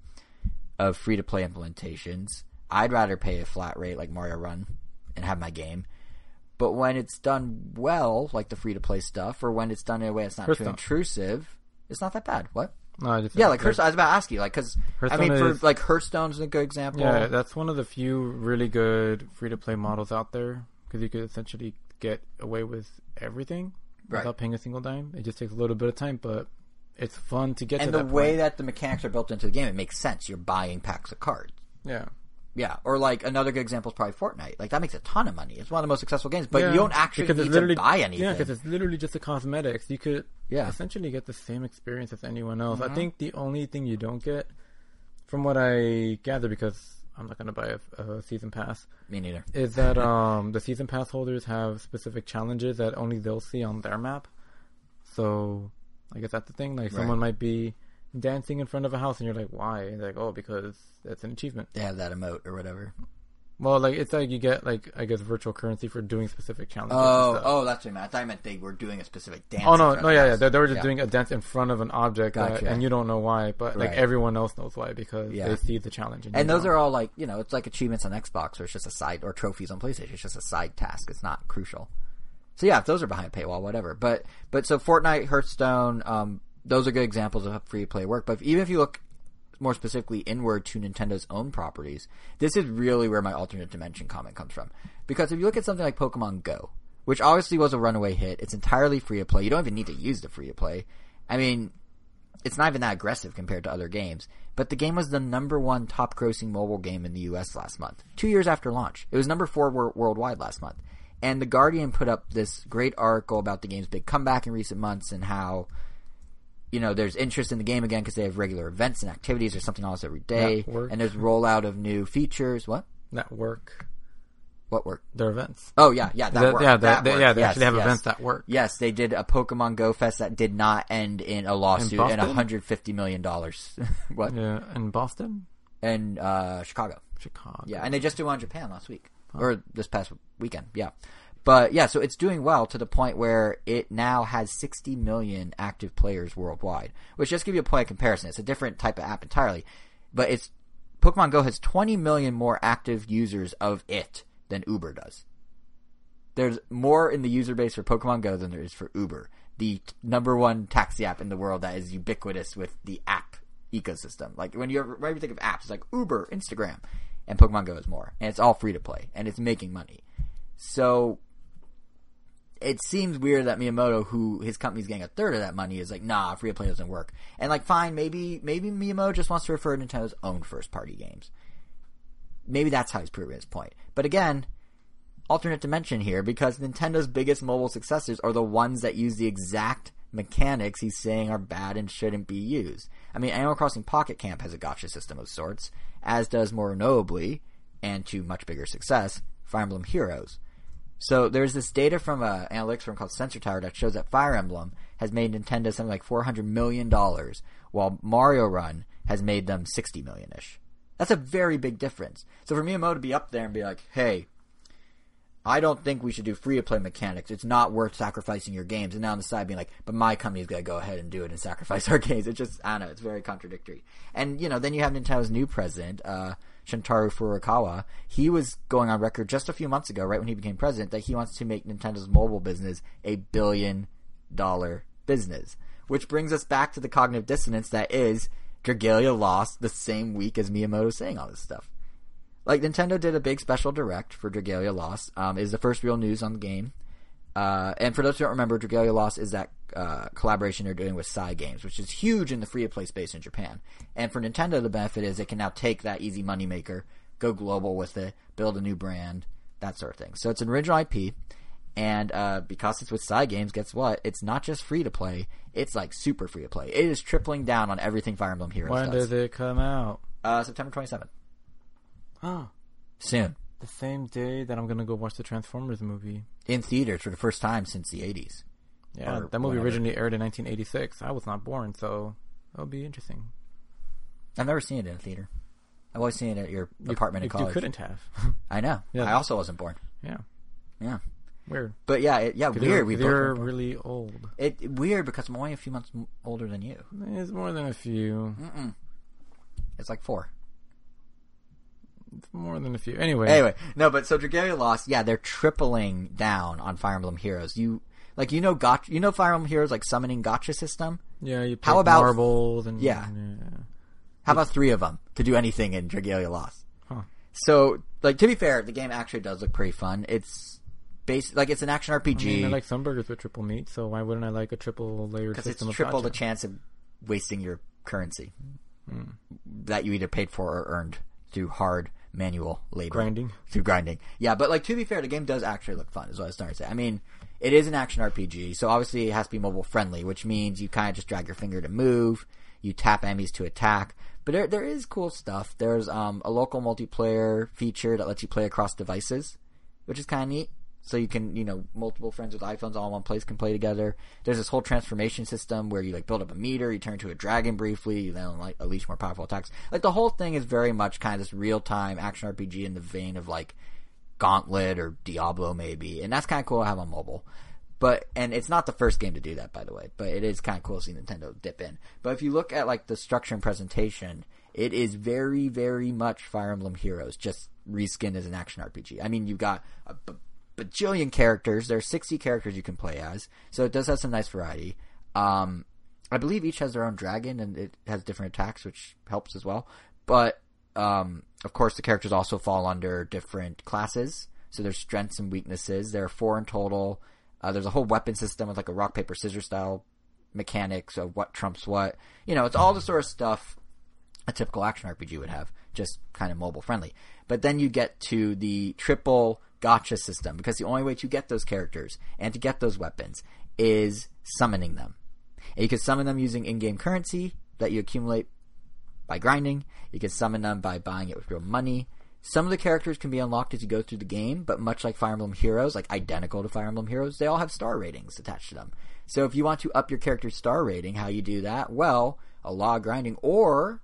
of free to play implementations. I'd rather pay a flat rate like Mario Run and have my game. But when it's done well, like the free to play stuff, or when it's done in a way that's not First too off- intrusive, it's not that bad. What? No, I just Yeah, like Hearthstone. I was about to ask you, like, because I mean, for is- like Hearthstone's a good example. Yeah, that's one of the few really good free to play models out there because you could essentially get away with everything Right. without paying a single dime. It just takes a little bit of time, but it's fun to get and to the way point. that the mechanics are built into the game, it makes sense. You're buying packs of cards. yeah. Yeah, or like another good example is probably Fortnite. Like that makes a ton of money. It's one of the most successful games, but Yeah, you don't actually because need literally- to buy anything. Yeah, because it's literally just the cosmetics. You could Yeah. essentially get the same experience as anyone else. Mm-hmm. I think the only thing you don't get, from what I gather, because I'm not going to buy a, a season pass, Me neither. is that um, the season pass holders have specific challenges that only they'll see on their map. So, I guess that's the thing. Like, Right. someone might be dancing in front of a house, and you're like, "Why?" And like, "Oh, because that's an achievement." They have that emote or whatever. Well, like it's like you get like I guess virtual currency for doing specific challenges. and Oh, stuff. oh, that's what I meant. I thought I meant they were doing a specific dance. Oh no, no, yeah, yeah. They, they were just Yeah. doing a dance in front of an object, uh, Gotcha. and you don't know why, but like Right. everyone else knows why because Yeah. they see the challenge. And, And those don't. are all like you know, it's like achievements on Xbox, or it's just a side, or trophies on PlayStation. It's just a side task. It's not crucial. So yeah, if those are behind paywall, whatever. But but so Fortnite, Hearthstone, um, those are good examples of free to play work. But if, even if you look more specifically inward to Nintendo's own properties, this is really where my alternate dimension comment comes from. Because if you look at something like Pokemon Go, which obviously was a runaway hit, it's entirely free to play. You don't even need to use the free to play. I mean, it's not even that aggressive compared to other games. But the game was the number one top grossing mobile game in the US last month, two years after launch. It was number four wor- worldwide last month. And The Guardian put up this great article about the game's big comeback in recent months and how, you know, there's interest in the game again because they have regular events and activities. or something else every day. Network. And there's rollout of new features. What? network What work? their events. Oh, yeah, yeah, that That- worked. yeah, that they, worked. yeah, they Yes, actually have yes. events that work. Yes, they did a Pokemon Go Fest that did not end in a lawsuit and Boston? 150 million dollars. what? Yeah, in Boston, In uh, Chicago. Chicago. Yeah, and they just did one in Japan last week or this past weekend. Yeah, but yeah, so it's doing well to the point where it now has 60 million active players worldwide. Which just give you a point of comparison, it's a different type of app entirely, but it's Pokemon Go has 20 million more active users of it than Uber does. There's more in the user base for Pokemon Go than there is for Uber, the number one taxi app in the world that is ubiquitous with the app ecosystem. Like when you ever, whenever you think of apps, it's like Uber, Instagram, and Pokemon Go is more, and it's all free to play, and it's making money. So it seems weird that Miyamoto, who his company's getting a third of that money, is like, nah, free to play doesn't work. And like, fine, maybe maybe Miyamoto just wants to refer to Nintendo's own first party games. Maybe that's how he's proving his point. But again, alternate dimension here because Nintendo's biggest mobile successors are the ones that use the exact mechanics he's saying are bad and shouldn't be used. I mean, Animal Crossing Pocket Camp has a gacha system of sorts, as does more notably, and to much bigger success, Fire Emblem Heroes. So there's this data from a analytics firm called Sensor Tower that shows that Fire Emblem has made Nintendo something like four hundred million dollars, while Mario Run has made them sixty million ish. That's a very big difference. So for Miyamoto to be up there and be like, "Hey, I don't think we should do free to play mechanics. It's not worth sacrificing your games. And now on the side being like, but my company's gonna go ahead and do it and sacrifice our games. It's just, I don't know, it's very contradictory. And, you know, then you have Nintendo's new president, uh, Shuntaro Furukawa. He was going on record just a few months ago, right when he became president, that he wants to make Nintendo's mobile business a billion dollar business. Which brings us back to the cognitive dissonance that is Dragalia lost the same week as Miyamoto saying all this stuff like Nintendo did a big special direct for Dragalia Lost. Um, is the first real news on the game. Uh, and for those who don't remember, Dragalia Lost is that uh, collaboration they're doing with Cygames, which is huge in the free to play space in Japan. And for Nintendo, the benefit is it can now take that easy moneymaker, go global with it, build a new brand, that sort of thing. So it's an original IP. And uh, because it's with Cygames, guess what? It's not just free to play; it's like super free to play. It is tripling down on everything Fire Emblem Heroes When does. does it come out? Uh, September twenty seventh, Oh, soon. the same day that I'm gonna go watch the Transformers movie. In theaters for the first time since the 80s. Yeah, that movie originally aired in 1986. I was not born, so that'll be interesting. I've never seen it in a theater. I've always seen it at your You- apartment in college. You couldn't have. I know. Yeah. I also wasn't born. yeah, Yeah. weird. But yeah, it, yeah, weird. We they're really old. it weird because I'm only a few months older than you. It's more than a few. Mm-mm. It's like four. More than a few. Anyway, Anyway, no, but so Dragalia Lost, yeah, they're tripling down on Fire Emblem Heroes. You like you know gacha, you know Fire Emblem Heroes like summoning gacha system. Yeah, you How about- marbles and Yeah. yeah. How about three of them to do anything in Dragalia Lost? Huh. So, like to be fair, the game actually does look pretty fun. It's base like it's an action I RPG mean, I like some burgers with triple meat, so why wouldn't I like a triple layered because it's system of triple the chance of wasting your currency Hmm. that you either paid for or earned through hard manual labor grinding. through grinding. Yeah, but like to be fair, the game does actually look fun. Is what I was starting to say. I mean, it is an action RPG, so obviously it has to be mobile friendly, which means you kind of just drag your finger to move, you tap enemies to attack. But there, there is cool stuff. There's um, a local multiplayer feature that lets you play across devices, which is kind of neat. So you can, you know, multiple friends with iPhones all in one place can play together. There's this whole transformation system where you like build up a meter, you turn into a dragon briefly, you then like unleash more powerful attacks. Like the whole thing is very much kind of this real time action RPG in the vein of like Gauntlet or Diablo maybe, and that's kind of cool to have on mobile. But and it's not the first game to do that, by the way. But it is kind of cool to see Nintendo dip in. But if you look at like the structure and presentation, it is very, very much Fire Emblem Heroes, just reskinned as an action RPG. I mean, you've got a b- bajillion characters. There are sixty characters you can play as, so it does have some nice variety. Um, I believe each has their own dragon, and it has different attacks, which helps as well. But um, of course, the characters also fall under different classes. So there's strengths and weaknesses. There are four in total. Uh, there's a whole weapon system with like a rock paper scissors style mechanics of what trumps what. You know, it's all the sort of stuff a typical action RPG would have, just kind of mobile friendly. But then you get to the triple gacha system because the only way to get those characters and to get those weapons is summoning them. And you can summon them using in-game currency that you accumulate by grinding. You can summon them by buying it with real money. Some of the characters can be unlocked as you go through the game, but much like Fire Emblem Heroes, like identical to Fire Emblem Heroes, they all have star ratings attached to them. So if you want to up your character's star rating, how you do that? Well, a lot of grinding, or,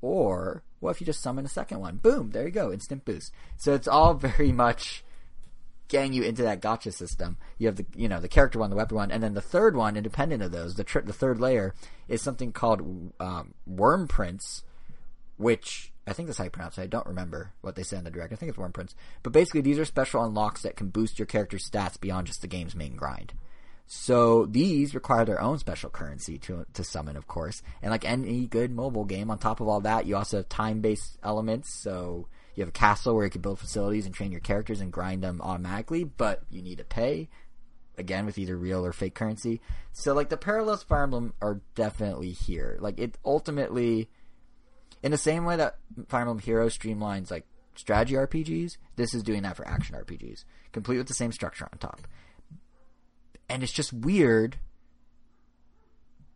or, what if you just summon a second one? Boom, there you go, instant boost. So it's all very much getting you into that gacha system. You have the you know the character one, the weapon one, and then the third one, independent of those, the tri- the third layer is something called um, Wyrmprints, which I think that's how you pronounce it. I don't remember what they said in the direct. I think it's Wyrmprints, But basically, these are special unlocks that can boost your character's stats beyond just the game's main grind. So these require their own special currency to to summon, of course. And like any good mobile game, on top of all that, you also have time based elements. So you have a castle where you can build facilities and train your characters and grind them automatically, but you need to pay again with either real or fake currency. So like the parallels Fire Emblem are definitely here. Like it ultimately, in the same way that Fire Emblem Heroes streamlines like strategy RPGs, this is doing that for action RPGs, complete with the same structure on top. And it's just weird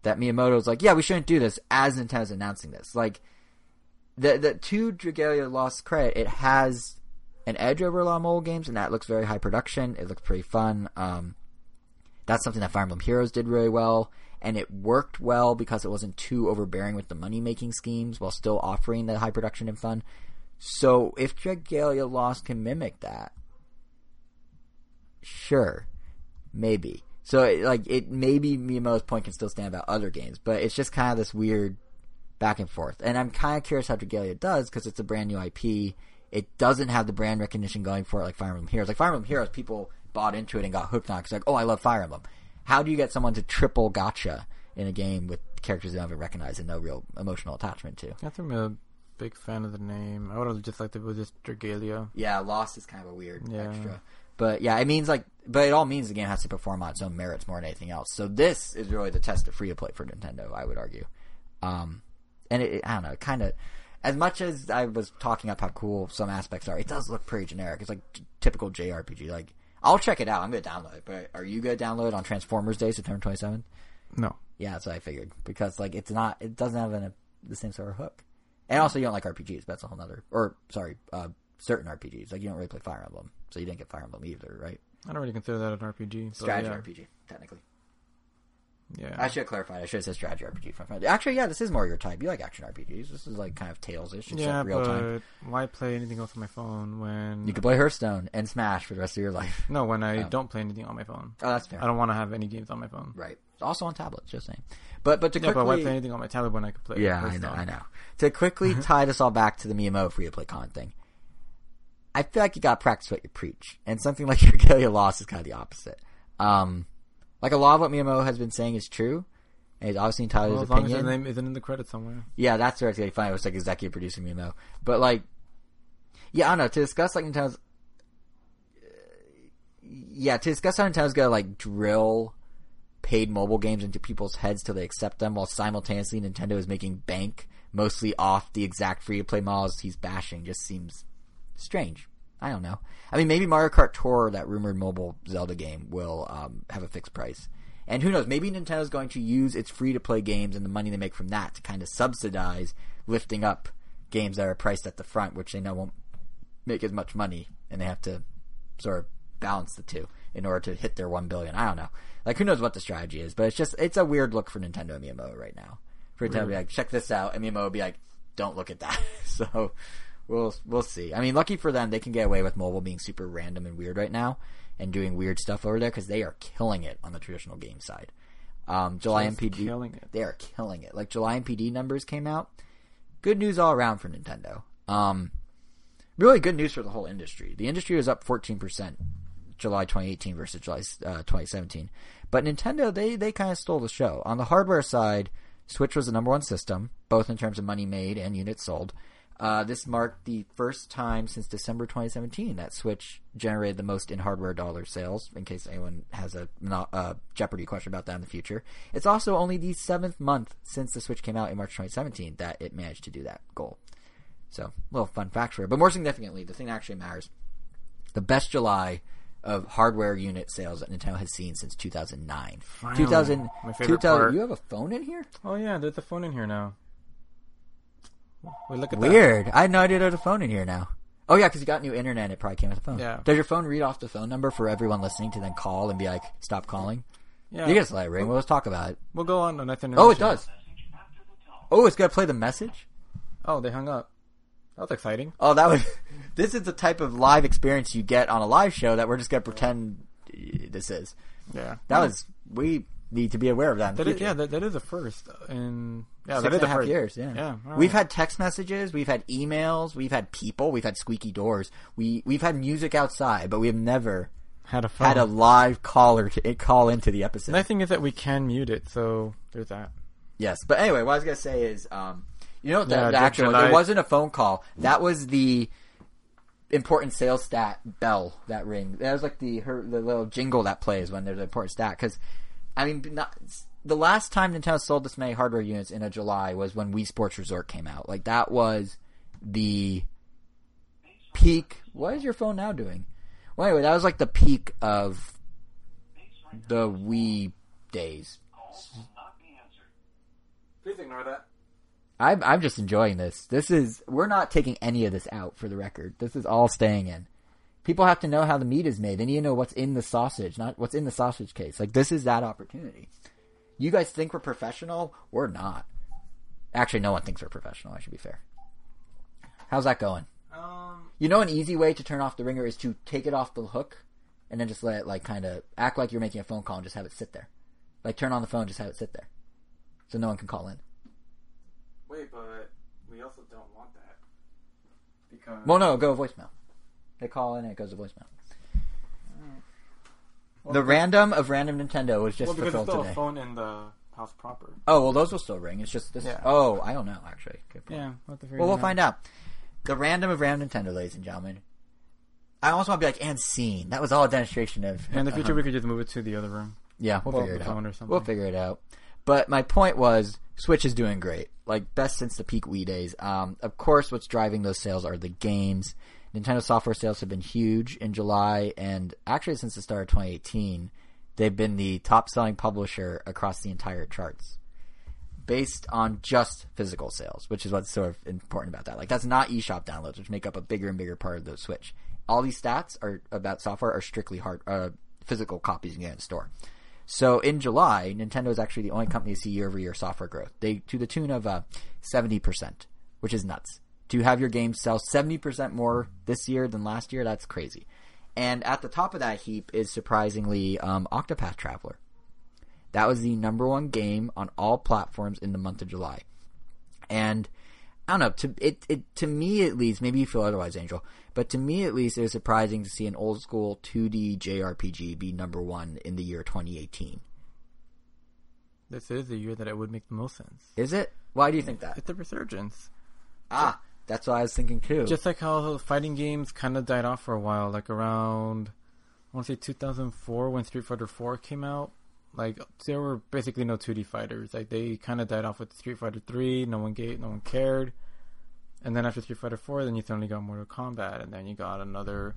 that Miyamoto's like, yeah, we shouldn't do this as Nintendo's announcing this. Like, the the to Dragalia Lost credit, it has an edge over a lot of mobile games, and that looks very high production. It looks pretty fun. Um, that's something that Fire Emblem Heroes did really well, and it worked well because it wasn't too overbearing with the money making schemes while still offering the high production and fun. So if Dragalia Lost can mimic that, sure, maybe. So it, like it maybe Miyamoto's point can still stand about other games, but it's just kind of this weird back and forth. And I'm kind of curious how Dragalia does because it's a brand new IP. It doesn't have the brand recognition going for it like Fire Emblem Heroes. Like Fire Emblem Heroes, people bought into it and got hooked on it. It's like, oh, I love Fire Emblem. How do you get someone to triple gacha in a game with characters they haven't recognized and no real emotional attachment to? I think I'm a big fan of the name. I would have just liked it was just Dragalia. Yeah, Lost is kind of a weird Yeah. extra. But yeah, it means like, but it all means the game has to perform on its own merits more than anything else. So this is really the test of free to play for Nintendo, I would argue. Um, and it, I don't know, kind of, as much as I was talking up how cool some aspects are, it does look pretty generic. It's like t- typical JRPG. Like, I'll check it out. I'm gonna download it. But are you gonna download it on Transformers Day, September 27th? No. Yeah, that's what I figured because like it's not, it doesn't have an, the same sort of hook. And also, you don't like RPGs. But that's a whole nother, or sorry, uh, certain RPGs. Like you don't really play Fire Emblem, so you didn't get Fire Emblem either, right? I don't really consider that an RPG. Strategy yeah. RPG, technically. Yeah. I should have clarified. I should have said strategy RPG. From Actually, yeah, this is more your type. You like action RPGs. This is like kind of Tales-ish, except yeah, real but time. why play anything else on my phone when You could play Hearthstone and Smash for the rest of your life. no when I Oh. don't play anything on my phone? Oh, that's fair. I don't want to have any games on my phone. Right. Also on tablets, just saying. But but to Yeah, but why play anything on my tablet when I could play? Yeah, I know, I know. To quickly tie this all back to the Miyamoto free to play con thing, I feel like you got to practice what you preach, and something like Dragalia Lost is kind of the opposite. Um, like a lot of what Miyamoto has been saying is true. And he's obviously entitled Well, to as his long as opinion. his name isn't in the credits somewhere. Yeah, that's where it's be fine. It was like executive producing Mimo, but like, yeah, I don't know. To discuss like Nintendo's, yeah, to discuss how Nintendo's gonna like drill paid mobile games into people's heads till they accept them, while simultaneously Nintendo is making bank mostly off the exact free to play models he's bashing, just seems strange. I don't know. I mean, maybe Mario Kart Tour, that rumored mobile Zelda game, will um, have a fixed price. And who knows? Maybe Nintendo's going to use its free to play games and the money they make from that to kind of subsidize lifting up games that are priced at the front, which they know won't make as much money, and they have to sort of balance the two in order to hit their one billion. I don't know. Like, who knows what the strategy is? But it's just it's a weird look for Nintendo and Miyamoto right now. For Nintendo to be like, check this out, would be like, don't look at that. so we'll we'll see. I mean, lucky for them, they can get away with mobile being super random and weird right now, and doing weird stuff over there because they are killing it on the traditional game side. Um, July Just NPD, killing it. they are killing it. Like July NPD numbers came out. Good news all around for Nintendo. Um, really good news for the whole industry. The industry was up 14% July 2018 versus July uh, 2017. But Nintendo, they, they kind of stole the show. On the hardware side, Switch was the number one system, both in terms of money made and units sold. Uh, this marked the first time since December 2017 that Switch generated the most in hardware dollar sales, in case anyone has a uh, Jeopardy question about that in the future. It's also only the seventh month since the Switch came out in March 2017 that it managed to do that goal. So, a little fun fact for you. But more significantly, the thing that actually matters the best July of hardware unit sales that Nintendo has seen since 2009. Finally. 2000, My favorite 2000 part. You have a phone in here? Oh yeah, there's a phone in here now. Wait, look at that. Weird. I had no idea there was a phone in here now. Oh yeah, because you got new internet. It probably came with the phone. Yeah. Does your phone read off the phone number for everyone listening to then call and be like, "Stop calling"? Yeah, You can just let it ring. We'll just talk about it. we'll go on on Nathan. Oh, it does. Oh, it's gonna play the message. Oh, they hung up. That was exciting. Oh, that was. this is the type of live experience you get on a live show that we're just gonna pretend this is. Yeah, That was. We need to be aware of that. In That is, yeah, that, that is a first. And yeah, Six and a half first. years. Yeah, Yeah, all We've had text messages, we've had emails, we've had people, we've had squeaky doors, we we've had music outside, but we have never had a phone. had a live caller to call into the episode. nice thing is that we can mute it, so there's that. Yes, but anyway, what I was gonna say is, um, you know, the, Yeah, the actual it wasn't a phone call. That was the important sales stat bell that ring. That was like the her the little jingle that plays when there's an important stat. Because I mean, not, the last time Nintendo sold this many hardware units in a July was when Wii Sports Resort came out. Like that was the peak. What is your phone now doing? Well, anyway, that was like the peak of the Wii days. Please ignore that. I'm I'm just enjoying this. This is we're not taking any of this out for the record. This is all staying in. People have to know how the meat is made. They need to know what's in the sausage, not what's in the sausage case. Like this is that opportunity. You guys think we're professional? We're not. Actually, no one thinks we're professional. I should be fair. How's that going? Um, You know, an easy way to turn off the ringer is to take it off the hook, and then just let it like kind of act like you're making a phone call and just have it sit there. Like turn on the phone, just have it sit there, so no one can call in. wait, but we also don't want that because Well, no, go voicemail. They call in and it goes to voicemail. The random of random Nintendo was just well, because fulfilled it's still today. a phone in the house proper. Oh well, those will still ring. It's just this. Yeah. Oh, I don't know actually. Good point. Yeah, we'll have Well, we'll out. find out. The random of random Nintendo, ladies and gentlemen. I almost want to be like and scene. That was all a demonstration of. In the future, uh-huh. we could just move it to the other room. Yeah, we'll Pull figure up it the out. phone or something. We'll figure it out. But my point was, Switch is doing great. Like best since the peak Wii days. Um, of course, what's driving those sales are the games. Nintendo software sales have been huge in July, and actually since the start of 2018, they've been the top-selling publisher across the entire charts, based on just physical sales, which is what's sort of important about that. Like that's not eShop downloads, which make up a bigger and bigger part of the Switch. All these stats are about software are strictly hard, uh, physical copies you get in store. So in July, Nintendo is actually the only company to see year-over-year software growth. They to the tune of uh, seventy percent, which is nuts. To have your game sell seventy percent more this year than last year, that's crazy. And at the top of that heap is surprisingly um, Octopath Traveler. That was the number one game on all platforms in the month of July. And I don't know, to it, it to me at least, maybe you feel otherwise, Angel, but to me at least, it was surprising to see an old school 2D JRPG be number one in the year 2018. this is the year that it would make the most sense. Is it? Why do you think that? It's a resurgence. Ah, that's what I was thinking too. Just like how fighting games kind of died off for a while, like around I want to say 2004 when Street Fighter 4 came out. Like there were basically no 2D fighters. Like they kind of died off with Street Fighter 3. No one gave, no one cared. And then after Street Fighter 4, then you suddenly got Mortal Kombat, and then you got another.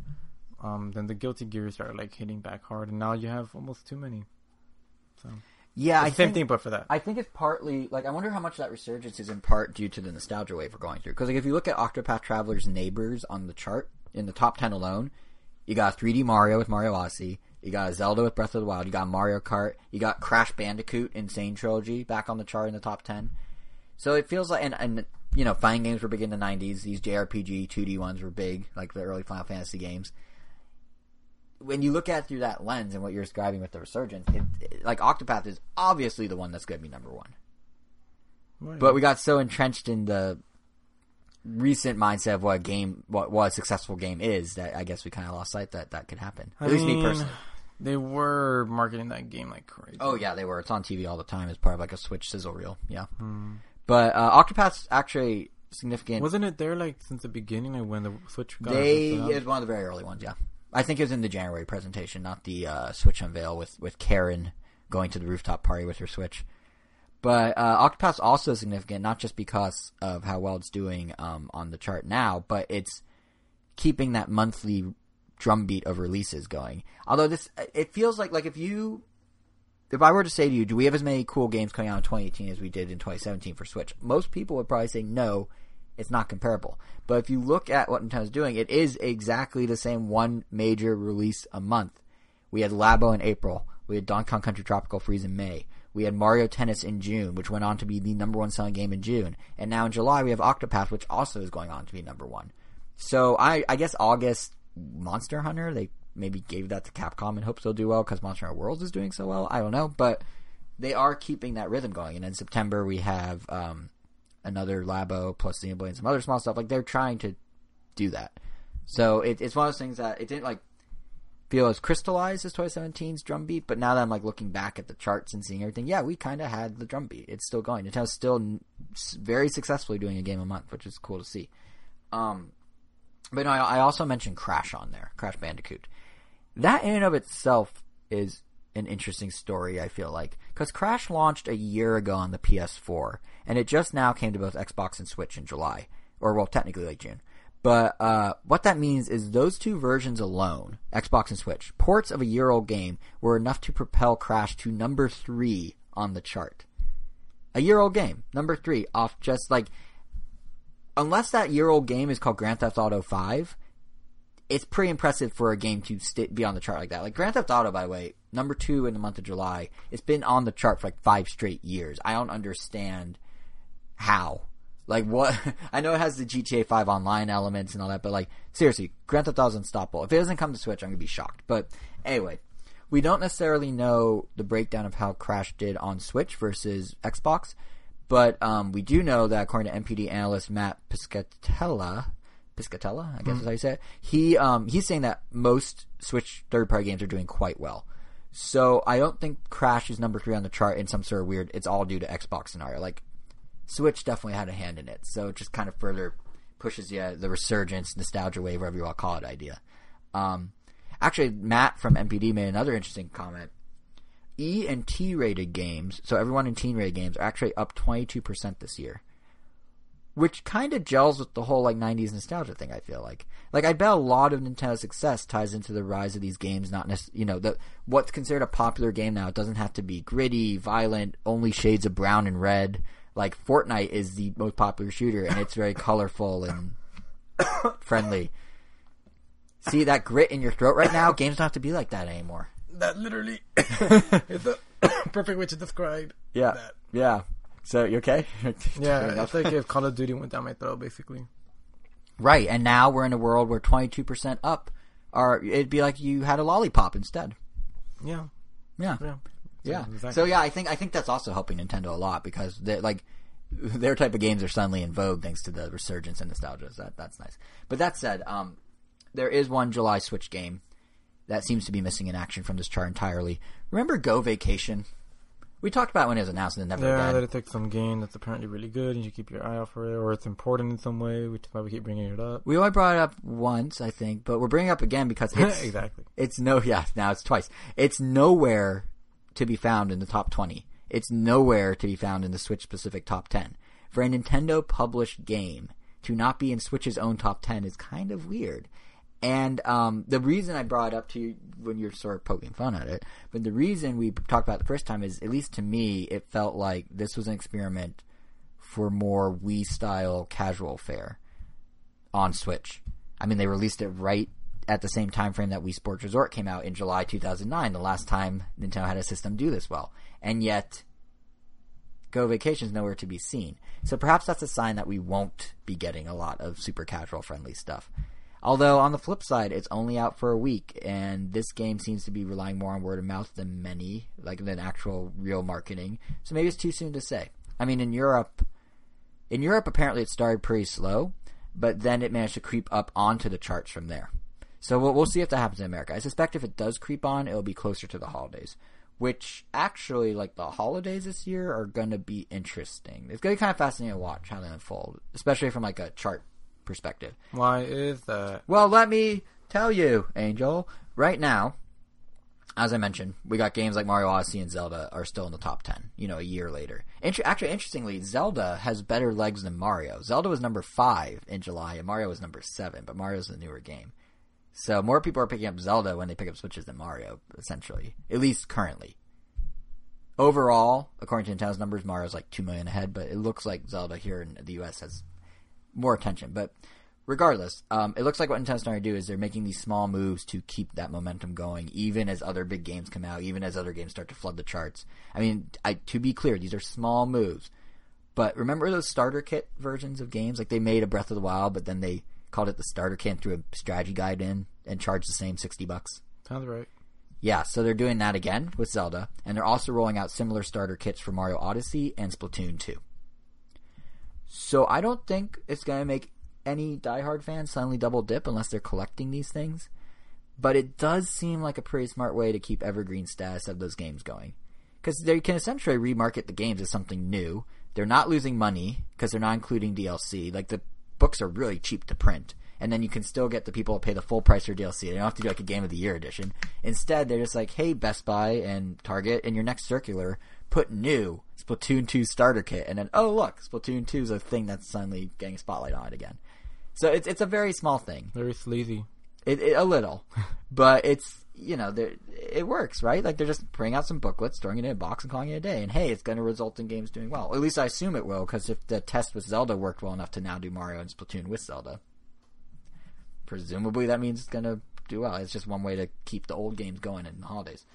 Um, then the Guilty Gear started like hitting back hard, and now you have almost too many. So yeah, I same think, thing, but for that. I think it's partly like I wonder how much that resurgence is in part due to the nostalgia wave we're going through. Because like if you look at Octopath Traveler's neighbors on the chart in the top ten alone, you got 3D Mario with Mario Odyssey, you got Zelda with Breath of the Wild, you got Mario Kart, you got Crash Bandicoot N. Sane Trilogy back on the chart in the top ten. So it feels like and and you know fighting games were big in the '90s. These JRPG 2D ones were big, like the early Final Fantasy games when you look at it through that lens and what you're describing with the resurgence, it, it, like Octopath is obviously the one that's going to be number one. But we got so entrenched in the recent mindset of what a game, what, what a successful game is, that I guess we kind of lost sight that that could happen. I At least me personally. They were marketing that game like crazy. Oh yeah, they were. It's on TV all the time as part of like a Switch sizzle reel. Yeah. Hmm. But uh, Octopath's actually significant. Wasn't it there like since the beginning, like when the Switch got They it was one of the very early ones. Yeah, I think it was in the January presentation, not the uh, Switch unveil with with Karen going to the rooftop party with her Switch. But uh, Octopath's also significant, not just because of how well it's doing um, on the chart now, but it's keeping that monthly drumbeat of releases going. Although this, it feels like like if you, if I were to say to you, do we have as many cool games coming out in 2018 as we did in 2017 for Switch? Most people would probably say no it's not comparable. But if you look at what Nintendo's doing, it is exactly the same one major release a month. We had Labo in April. We had Donkey Kong Country Tropical Freeze in May. We had Mario Tennis in June, which went on to be the number one selling game in June. And now in July, we have Octopath, which also is going on to be number one. So I, I guess August, Monster Hunter, they maybe gave that to Capcom in hopes they'll do well because Monster Hunter Worlds is doing so well. I don't know. But they are keeping that rhythm going. And in September, we have um, another Labo plus Xenoblade and some other small stuff. Like they're trying to do that. So it, it's one of those things that it didn't like feel as crystallized as 2017's drumbeat, but now that I'm like looking back at the charts and seeing everything, yeah, we kind of had the drumbeat. It's still going. Nintendo's still very successfully doing a game a month, which is cool to see. Um, but no, I, I also mentioned Crash on there, Crash Bandicoot. That in and of itself is an interesting story. I feel like because Crash launched a year ago on the PS4, and it just now came to both Xbox and Switch in July, or well, technically late June. But uh, what that means is those two versions alone, Xbox and Switch, ports of a year old game, were enough to propel Crash to number three on the chart. A year old game, number three, off just like. Unless that year old game is called Grand Theft Auto 5, it's pretty impressive for a game to st- be on the chart like that. Like Grand Theft Auto, by the way, number two in the month of July, it's been on the chart for like five straight years. I don't understand how. Like what? I know it has the GTA 5 online elements and all that, but like seriously, Grand Theft Auto is unstoppable. If it doesn't come to Switch, I'm gonna be shocked. But anyway, we don't necessarily know the breakdown of how Crash did on Switch versus Xbox, but um, we do know that according to NPD analyst Matt Piscatella, Piscatella, I guess is how you say it. He um, he's saying that most Switch third party games are doing quite well. So I don't think Crash is number three on the chart in some sort of weird. It's all due to Xbox scenario. Like Switch definitely had a hand in it, so it just kind of further pushes yeah the resurgence, nostalgia wave, whatever you want to call it, idea. Um, actually, Matt from NPD made another interesting comment. E and T rated games, so everyone in teen rated games, are actually up twenty two percent this year which kind of gels with the whole like 90s nostalgia thing i feel like. Like i bet a lot of nintendo's success ties into the rise of these games not necessarily you know the what's considered a popular game now it doesn't have to be gritty violent only shades of brown and red. Like fortnite is the most popular shooter and it's very colorful and friendly. See that grit in your throat right now games don't have to be like that anymore. That literally is the perfect way to describe yeah that. yeah so you okay Yeah, it's like if Call of Duty went down my throat, basically. Right, and now we're in a world where 22% up are it'd be like you had a lollipop instead. Yeah, Yeah. yeah, Yeah. exactly. So yeah, I think I think that's also helping Nintendo a lot because they like their type of games are suddenly in vogue thanks to the resurgence and nostalgia. So that that's nice. But that said, um there is one July Switch game that seems to be missing in action from this chart entirely. Remember Go Vacation? We talked about when it was announced and then never Yeah, again. that it takes some game that's apparently really good, and you keep your eye out for it, or it's important in some way, which is why we keep bringing it up. We only brought it up once, I think, but we're bringing it up again because it's exactly. it's no yeah now it's twice. It's nowhere to be found in the top twenty. It's nowhere to be found in the Switch specific top ten. For a Nintendo published game to not be in Switch's own top ten is kind of weird. And um, the reason I brought it up to you when you're sort of poking fun at it, but the reason we talked about it the first time is, at least to me, it felt like this was an experiment for more Wii style casual fare on Switch. I mean, they released it right at the same time frame that Wii Sports Resort came out in July 2009, the last time Nintendo had a system do this well. And yet, Go Vacation's nowhere to be seen. So perhaps that's a sign that we won't be getting a lot of super casual friendly stuff. Although on the flip side, it's only out for a week, and this game seems to be relying more on word of mouth than many, like than actual real marketing. So maybe it's too soon to say. I mean, in Europe, in Europe apparently it started pretty slow, but then it managed to creep up onto the charts from there. So we'll, we'll see if that happens in America. I suspect if it does creep on, it'll be closer to the holidays, which actually, like the holidays this year, are going to be interesting. It's going to be kind of fascinating to watch how they unfold, especially from like a chart perspective. Why is that? Well, let me tell you, Angel. Right now, as I mentioned, we got games like Mario Odyssey and Zelda are still in the top 10, you know, a year later. Inter- actually, interestingly, Zelda has better legs than Mario. Zelda was number 5 in July, and Mario was number 7, but Mario's the newer game. So more people are picking up Zelda when they pick up Switches than Mario, essentially. At least currently. Overall, according to Nintendo's numbers, Mario's like 2 million ahead, but it looks like Zelda here in the US has more attention. But regardless, um, it looks like what Nintendo's trying to do is they're making these small moves to keep that momentum going, even as other big games come out, even as other games start to flood the charts. I mean, I, to be clear, these are small moves. But remember those starter kit versions of games? Like they made a Breath of the Wild, but then they called it the starter kit and threw a strategy guide in and charged the same sixty bucks. Sounds right. Yeah, so they're doing that again with Zelda, and they're also rolling out similar starter kits for Mario Odyssey and Splatoon 2. So I don't think it's going to make any diehard fans suddenly double dip unless they're collecting these things. But it does seem like a pretty smart way to keep evergreen status of those games going. Because they can essentially remarket the games as something new. They're not losing money because they're not including DLC. Like the books are really cheap to print and then you can still get the people to pay the full price for DLC. They don't have to do like a Game of the Year edition. Instead, they're just like, hey, Best Buy and Target, in your next circular, put new Splatoon 2 starter kit, and then oh look, Splatoon 2 is a thing that's suddenly getting a spotlight on it again. So it's it's a very small thing, Very sleazy. it, it, a little, but it's you know it works right. Like they're just bringing out some booklets, throwing it in a box, and calling it a day. And hey, it's going to result in games doing well. At least I assume it will, because if the test with Zelda worked well enough to now do Mario and Splatoon with Zelda, presumably that means it's going to do well. It's just one way to keep the old games going in the holidays.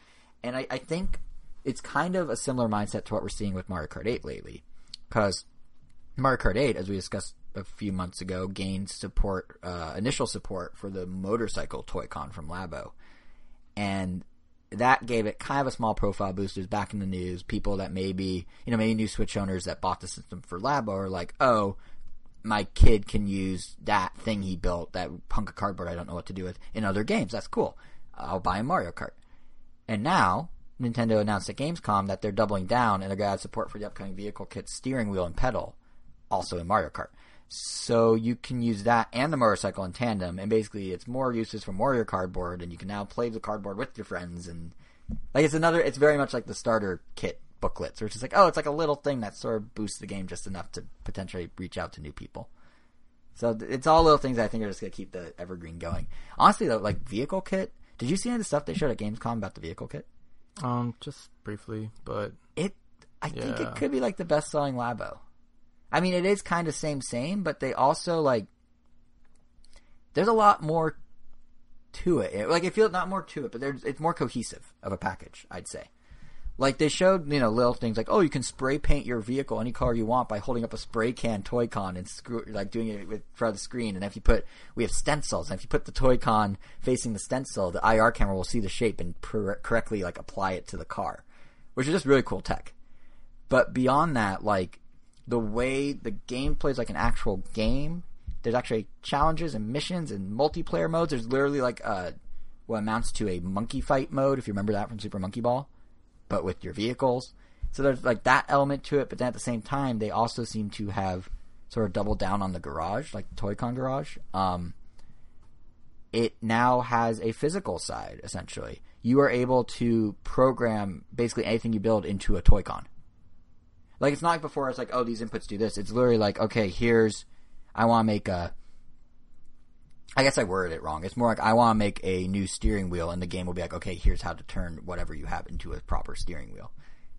And I, I think it's kind of a similar mindset to what we're seeing with Mario Kart 8 lately. Because Mario Kart 8, as we discussed a few months ago, gained support, uh, initial support for the motorcycle Toy-Con from Labo. And that gave it kind of a small profile boost. Back in the news. People that maybe, you know, maybe new Switch owners that bought the system for Labo are like, oh, my kid can use that thing he built, that hunk of cardboard I don't know what to do with, in other games. That's cool. I'll buy a Mario Kart. And now, Nintendo announced at Gamescom that they're doubling down and they're going to add support for the upcoming vehicle kit steering wheel and pedal, also in Mario Kart. So you can use that and the motorcycle in tandem, and basically it's more uses for your cardboard, and you can now play the cardboard with your friends, and like it's another. It's very much like the starter kit booklets, it's just like, oh, it's like a little thing that sort of boosts the game just enough to potentially reach out to new people. So it's all little things I think are just gonna keep the evergreen going. Honestly, though, like vehicle kit. Did you see any of the stuff they showed at Gamescom about the vehicle kit? Um, just briefly, but It, I think it could be like the best selling Labo. I mean, it is kind of same same, but they also like. There's a lot more to it. It- Like it feels not more to it, but there's it's more cohesive of a package. I'd say. Like they showed, you know, little things like, oh, you can spray paint your vehicle any color you want by holding up a spray can Toy-Con and screw, like doing it with front of the screen. And if you put, we have stencils, and if you put the Toy-Con facing the stencil, the IR camera will see the shape and correctly like apply it to the car, which is just really cool tech. But beyond that, like the way the game plays like an actual game, there's actually challenges and missions and multiplayer modes. There's literally like a what amounts to a monkey fight mode, if you remember that from Super Monkey Ball, but with your vehicles. So there's like that element to it, but then at the same time, they also seem to have sort of doubled down on the garage, like the Toy-Con garage. Um, it now has a physical side, essentially. You are able to program basically anything you build into a Toy-Con. Like it's not like before. It's like, oh, these inputs do this. It's literally like, okay, here's, I want to make a. I guess I worded it wrong. It's more like I want to make a new steering wheel, and the game will be like, okay, here's how to turn whatever you have into a proper steering wheel.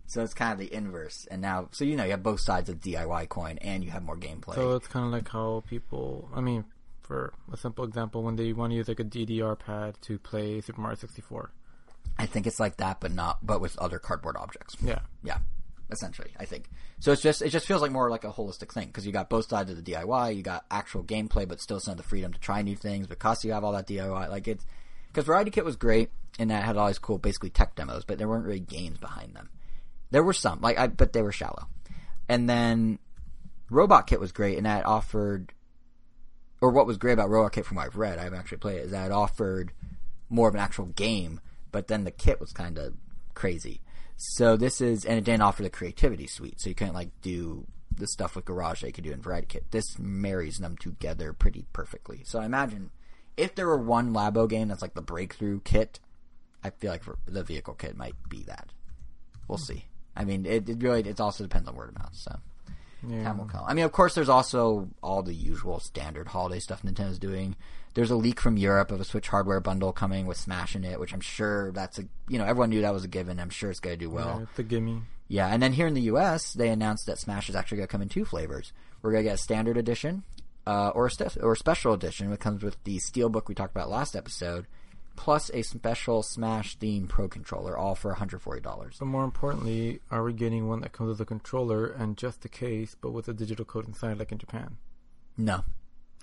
So it's kind of the inverse. And now, so you know, you have both sides of DIY coin, and you have more gameplay. So it's kind of like how people. I mean, for a simple example, when they want to use like a DDR pad to play Super Mario 64. I think it's like that, but not, but with other cardboard objects. Yeah. Yeah, essentially, I think. So it's just it just feels like more like a holistic thing because you got both sides of the DIY, you got actual gameplay, but still some of the freedom to try new things because you have all that DIY. Like it's because Variety Kit was great and that had all these cool, basically tech demos, but there weren't really games behind them. There were some, like I, but they were shallow. And then Robot Kit was great and that offered, or what was great about Robot Kit from what I've read, I haven't actually played it, is that it offered more of an actual game, but then the kit was kind of crazy. So this is, and it didn't offer the creativity suite, so you couldn't like do the stuff with Garage that you could do in Variety Kit. This marries them together pretty perfectly. So I imagine if there were one Labo game that's like the breakthrough kit, I feel like the vehicle kit might be that. We'll hmm. see. I mean, it, it really it also depends on word of mouth. So Yeah. time will come. I mean, of course, there's also all the usual standard holiday stuff Nintendo's doing. There's a leak from Europe of a Switch hardware bundle coming with Smash in it, which I'm sure that's a you know everyone knew that was a given. I'm sure it's going to do well. Yeah, it's a gimme. Yeah, and then here in the U.S., they announced that Smash is actually going to come in two flavors. We're going to get a standard edition, uh, or a st- or a special edition, which comes with the steelbook we talked about last episode, plus a special Smash themed Pro controller, all for $140. But more importantly, are we getting one that comes with a controller and just the case, but with a digital code inside, like in Japan? No,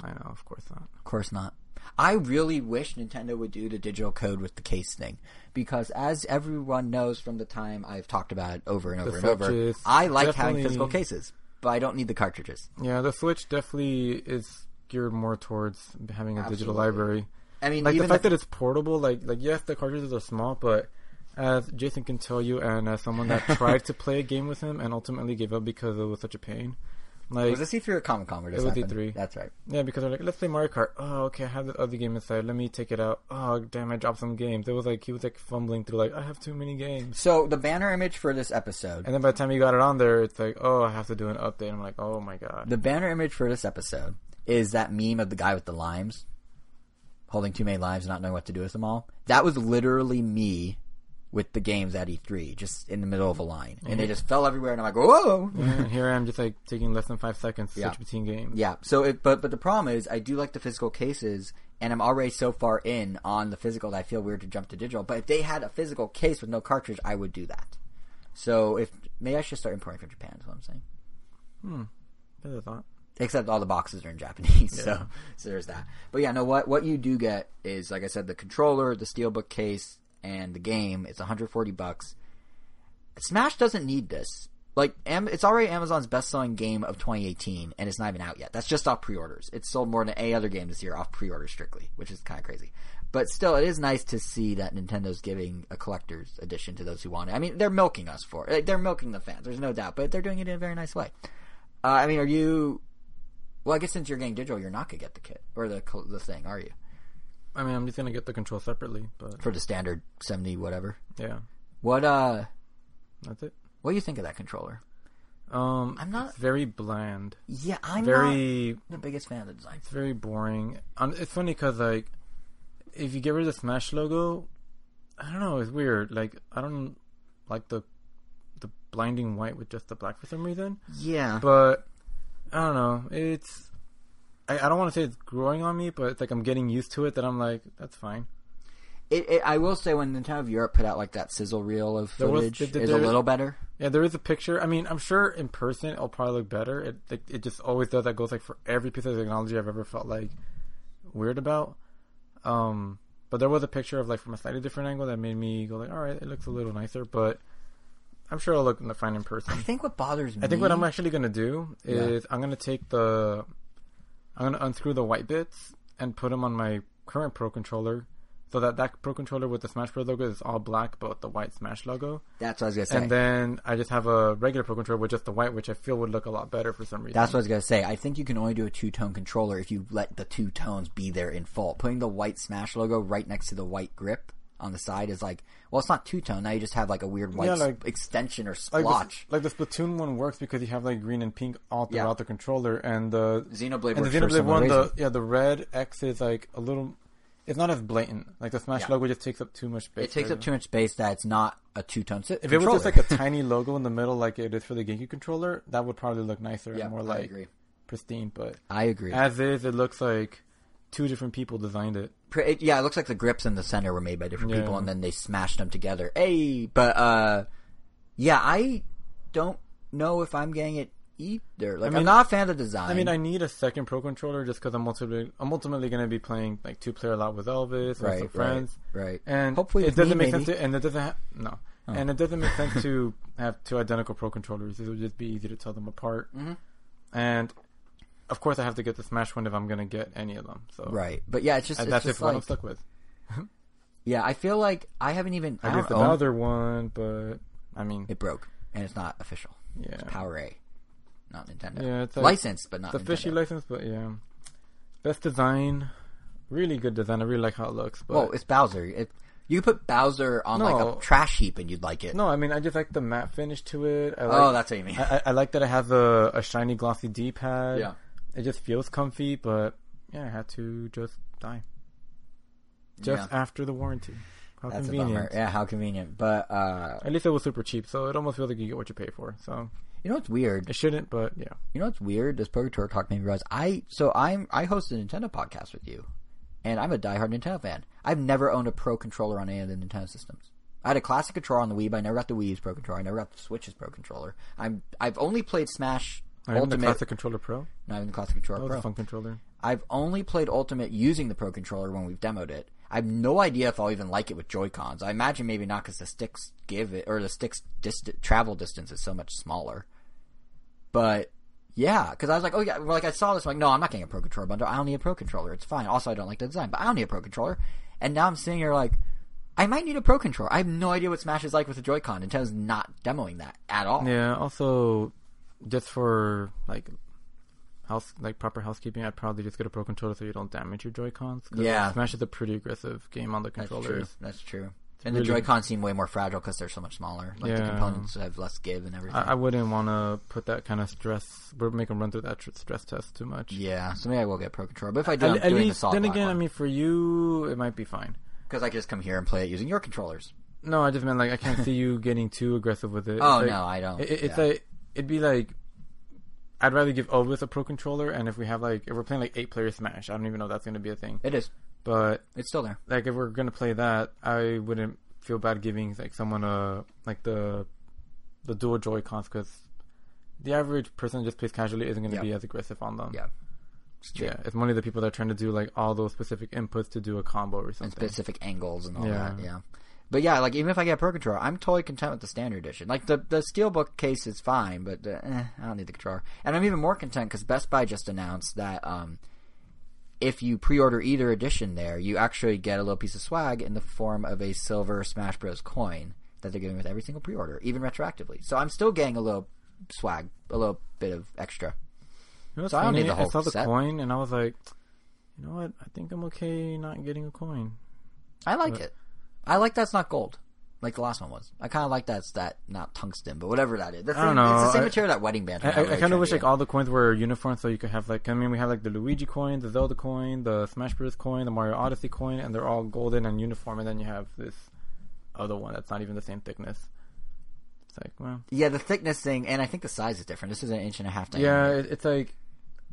I know, of course not. of course not. I really wish Nintendo would do the digital code with the case thing because, as everyone knows from the time I've talked about it over and over and over, I like having physical cases, but I don't need the cartridges. Yeah, the Switch definitely is geared more towards having a digital library. I mean, Like the fact that it's portable, like like yes, the cartridges are small, but as Jason can tell you, and as someone that tried to play a game with him and ultimately gave up because it was such a pain. Like was this E3 or Comic Con It was happened? E3. That's right. yeah, because they're like, let's play Mario Kart. Oh, okay, I have the other game inside. Let me take it out. Oh, damn, I dropped some games. It was like he was like fumbling through, like I have too many games. So the banner image for this episode, And then by the time you got it on there, it's like, oh, I have to do an update. I'm like, oh my god. the banner image for this episode is that meme of the guy with the limes, holding too many limes and not knowing what to do with them all. That was literally me with the games at E3, just in the middle of a line, and they mm-hmm. just fell everywhere. And I'm like, whoa. and here I am, just like taking less than five seconds to Yeah. switch between games. Yeah. So, it, but but the problem is, I do like the physical cases, and I'm already so far in on the physical that I feel weird to jump to digital. But if they had a physical case with no cartridge, I would do that. So if maybe I should start importing from Japan. Is what I'm saying. Hmm. That's a thought. Except all the boxes are in Japanese, so so there's that. But yeah, no. What what you do get is, like I said, the controller, the steelbook case, and the game. It's 140 bucks. Smash doesn't need this. Like, it's already Amazon's best-selling game of 2018, and it's not even out yet. That's just off pre-orders. It's sold more than any other game this year off pre-order strictly, which is kind of crazy. But still, it is nice to see that Nintendo's giving a collector's edition to those who want it. I mean, they're milking us for it. They're milking the fans. There's no doubt, but they're doing it in a very nice way. Uh, I mean, are you? Well, I guess since you're getting digital, you're not gonna get the kit or the the thing, are you? I mean, I'm just gonna get the control separately, but For the standard 70 whatever. yeah, What uh? that's it. What do you think of that controller? Um, I'm not- it's very bland. Yeah, I'm not very the biggest fan of the design. It's very boring. Um, it's funny because like, if you get rid of the Smash logo, I don't know. It's weird. Like I don't like the the blinding white with just the black for some reason. Yeah, But I don't know. It's I, I don't want to say it's growing on me, but it's like I'm getting used to it. That I'm like, that's fine. it, it, I will say when the Nintendo of Europe put out like that sizzle reel of There was- footage, is a little better. Yeah, there is a picture. I mean, I'm sure in person it'll probably look better. It like, it just always does. That goes like for every piece of technology I've ever felt like weird about. Um, but there was a picture of like from a slightly different angle that made me go like, all right, it looks a little nicer. But I'm sure it'll look fine in person. I think what bothers me. I think what I'm actually gonna do Yeah. is I'm gonna take the I'm gonna unscrew the white bits and put them on my current Pro controller, So that that Pro controller with the Smash Bros logo is all black, but with the white Smash logo. That's what I was gonna say. And then I just have a regular Pro controller with just the white, which I feel would look a lot better for some reason. That's what I was gonna say. I think you can only do a two tone controller if you let the two tones be there in full. Putting the white Smash logo right next to the white grip on the side is like, well, it's not two tone. Now you just have like a weird white Yeah, like- extension or like splotch. the, like the Splatoon one works because you have like green and pink all Yeah. throughout the controller, and the Xenoblade and the Xenoblade one, the yeah, the red X is like a little. It's not as blatant. Like the Smash Yeah. logo just takes up too much space. It takes there. up too much space. That it's not a two tone. If it was just like a tiny logo in the middle, like it is for the GameCube controller, that would probably look nicer yeah, and more I like agree. pristine. But I agree. as is, it looks like two different people designed it. Yeah, it looks like the grips in the center were made by different Yeah. people, and then they smashed them together. Hey, but uh, yeah, I don't know if I'm getting it either. Like, I mean- am not a fan of the design. I mean, I need a second Pro controller just because I'm ultimately I'm ultimately going to be playing like two player a lot with Elvis or right, some friends. right, right. And Hopefully it doesn't me, make sense to, and it doesn't ha- no, and it doesn't make sense to have two identical pro controllers. It would just be easy to tell them apart. Mhm. And of course, I have to get the Smash one if I'm gonna get any of them. So Right, but yeah, it's just it's that's just just what I'm stuck with. yeah. I feel like I haven't even. I, I guess the own- one, but I mean, It broke, and it's not official. yeah, It's Power A, not Nintendo. yeah, it's like Licensed, but not the Nintendo. fishy license, but yeah, best design, really good design. I really like how it looks. But Well, it's Bowser. It, you could put Bowser on like a trash heap, and you'd like it. no, I mean, I just like the matte finish to it. I oh, like, oh, that's what you mean. I, I- like that it has a, a shiny glossy D-pad. yeah, It just feels comfy, but yeah, I had to just die just yeah. after the warranty. How That's convenient. Yeah, how convenient. But uh, At least it was super cheap, so it almost feels like you get what you pay for. So you know what's weird? it shouldn't, but yeah. You know what's weird? This Poker Tour talk made me realize I so I'm I host a Nintendo podcast with you, and I'm a diehard Nintendo fan. I've never owned a Pro controller on any of the Nintendo systems. I had a classic controller on the Wii, but I never got the Wii's Pro controller. I never got the Switch's Pro controller. I'm I've only played Smash I have the Ultimate. Classic Controller Pro. not even the classic controller oh, was Pro. a fun controller. I've only played Ultimate using the Pro controller when we've demoed it. I have no idea if I'll even like it with Joy Cons. I imagine maybe not because the sticks give it, or the sticks dist- travel distance is so much smaller. But yeah, because I was like, oh yeah, like I saw this, I'm like, no, I'm not getting a Pro controller bundle. I don't need a Pro controller. It's fine. Also, I don't like the design, but I don't need a Pro controller. And now I'm sitting here like, I might need a Pro controller. I have no idea what Smash is like with a Joy-Con. Nintendo's not demoing that at all. Yeah. Also, just for like house, like proper housekeeping, I'd probably just get a Pro controller so you don't damage your Joy Cons. Yeah. Smash is a pretty aggressive game on the That's true. controllers. That's true. And the really- Joy-Con seem way more fragile because they're so much smaller. Like the Yeah. components have less give and everything. I, I wouldn't want to put that kind of stress. Or make them run through that tr- stress test too much. Yeah, so maybe I will get Pro Controller. But if I do, At, at the least, solid then again, I mean, for you, it might be fine. because I can just come here and play it using your controllers. No, I just meant like I can't see you getting too aggressive with it. Oh like- no, I don't. It- it's yeah. like it'd be like I'd rather give Elvis a pro controller, and if we have like if we're playing like eight player Smash, I don't even know if that's going to be a thing. it is. But It's still there. like if we're going to play that, I wouldn't feel bad giving like someone a like the the dual Joy Cons because the average person just plays casually isn't going to Yeah. be as aggressive on them. Yeah. It's. Yeah, it's only the people that are trying to do like all those specific inputs to do a combo or something, And specific angles and all Yeah. that. Yeah. But yeah, like even if I get a Pro Controller, I'm totally content with the standard edition. Like the the Steelbook case is fine, but uh, eh, I don't need the controller. And I'm even more content because Best Buy just announced that um, if you pre-order either edition, there you actually get a little piece of swag in the form of a silver Smash Bros. coin that they're giving with every single pre-order, even retroactively. So I'm still getting a little swag, a little bit of extra. You know So I don't need funny? the whole I saw the set. coin and I was like, you know what? I think I'm okay not getting a coin. I like But- it. I like that's not gold, like the last one was. I kind of like that's that not tungsten, but whatever that is. The I don't same- know. It's the same I- material that wedding band. I, I, really kind of wish like all the coins were uniform, so you could have like I mean we have like the Luigi coin, the Zelda coin, the Smash Bros coin, the Mario Odyssey coin, and they're all golden and uniform. And then you have this other one that's not even the same thickness. It's like well, Yeah, the thickness thing, and I think the size is different. This is an inch and a half yeah, diameter. it, it's like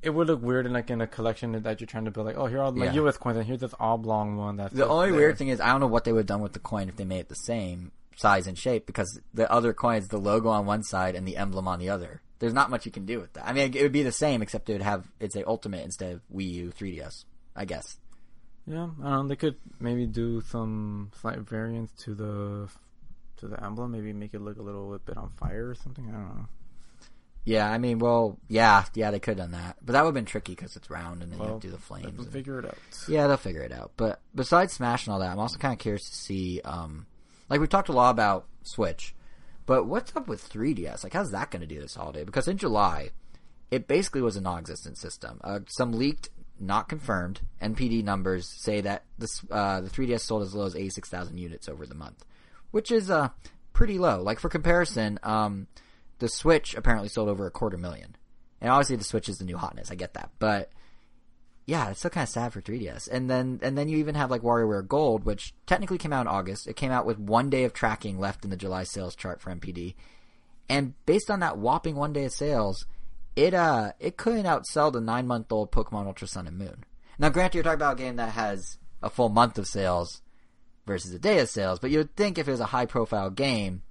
it would look weird in like in a collection that you're trying to build. Like oh here are all my Yeah. US coins, and here's this oblong one. That's the only there. weird thing is I don't know what they would have done with the coin if they made it the same size and shape because the other coin is the logo on one side and the emblem on the other. There's not much you can do with that. I mean, it would be the same except it would have it's a ultimate instead of Wii U 3DS. I guess. Yeah, I don't know. They could maybe do some slight variants to the to the emblem. Maybe make it look a little bit on fire or something. I don't know. Yeah, I mean, well, yeah, yeah, they could have done that, but that would have been tricky because it's round and then you Well, have to do the flames. and- figure it out. Yeah, they'll figure it out. But besides Smash and all that, I'm also kind of curious to see, um, like we've talked a lot about Switch, but what's up with 3DS? Like, how's that going to do this holiday? Because in July, it basically was a non-existent system. Uh, some leaked, not confirmed, NPD numbers say that this uh, the 3DS sold as low as 86,000 units over the month, which is uh, pretty low. Like for comparison, um, the Switch apparently sold over a quarter million, and obviously the Switch is the new hotness. I get that, but yeah, it's still kind of sad for 3DS. And then and then you even have like WarioWare Gold, which technically came out in August. It came out with one day of tracking left in the July sales chart for NPD, and based on that whopping one day of sales, it uh it couldn't outsell the nine month old Pokemon Ultra Sun and Moon. Now, granted, you're talking about a game that has a full month of sales versus a day of sales, but you would think if it was a high profile game,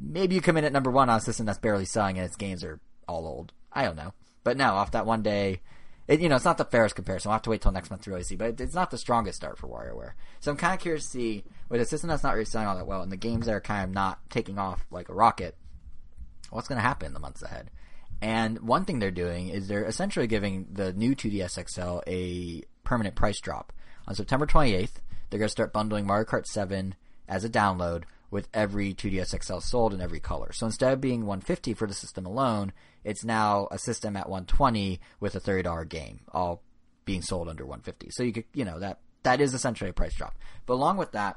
maybe you come in at number one on a system that's barely selling and its games are all old. I don't know, but no, off that one day, it, you know, it's not the fairest comparison. We'll have to wait till next month to really see, but it's not the strongest start for WarioWare. So I'm kind of curious to see with a system that's not really selling all that well and the games that are kind of not taking off like a rocket, what's going to happen in the months ahead. And one thing they're doing is they're essentially giving the new 2DS XL a permanent price drop. On September 28th, they're going to start bundling Mario Kart 7 as a download with every 2DS XL sold in every color. So instead of being 150 for the system alone, it's now a system at 120 with a $30 game, all being sold under 150. So you could, you know, that that is essentially a price drop. But along with that,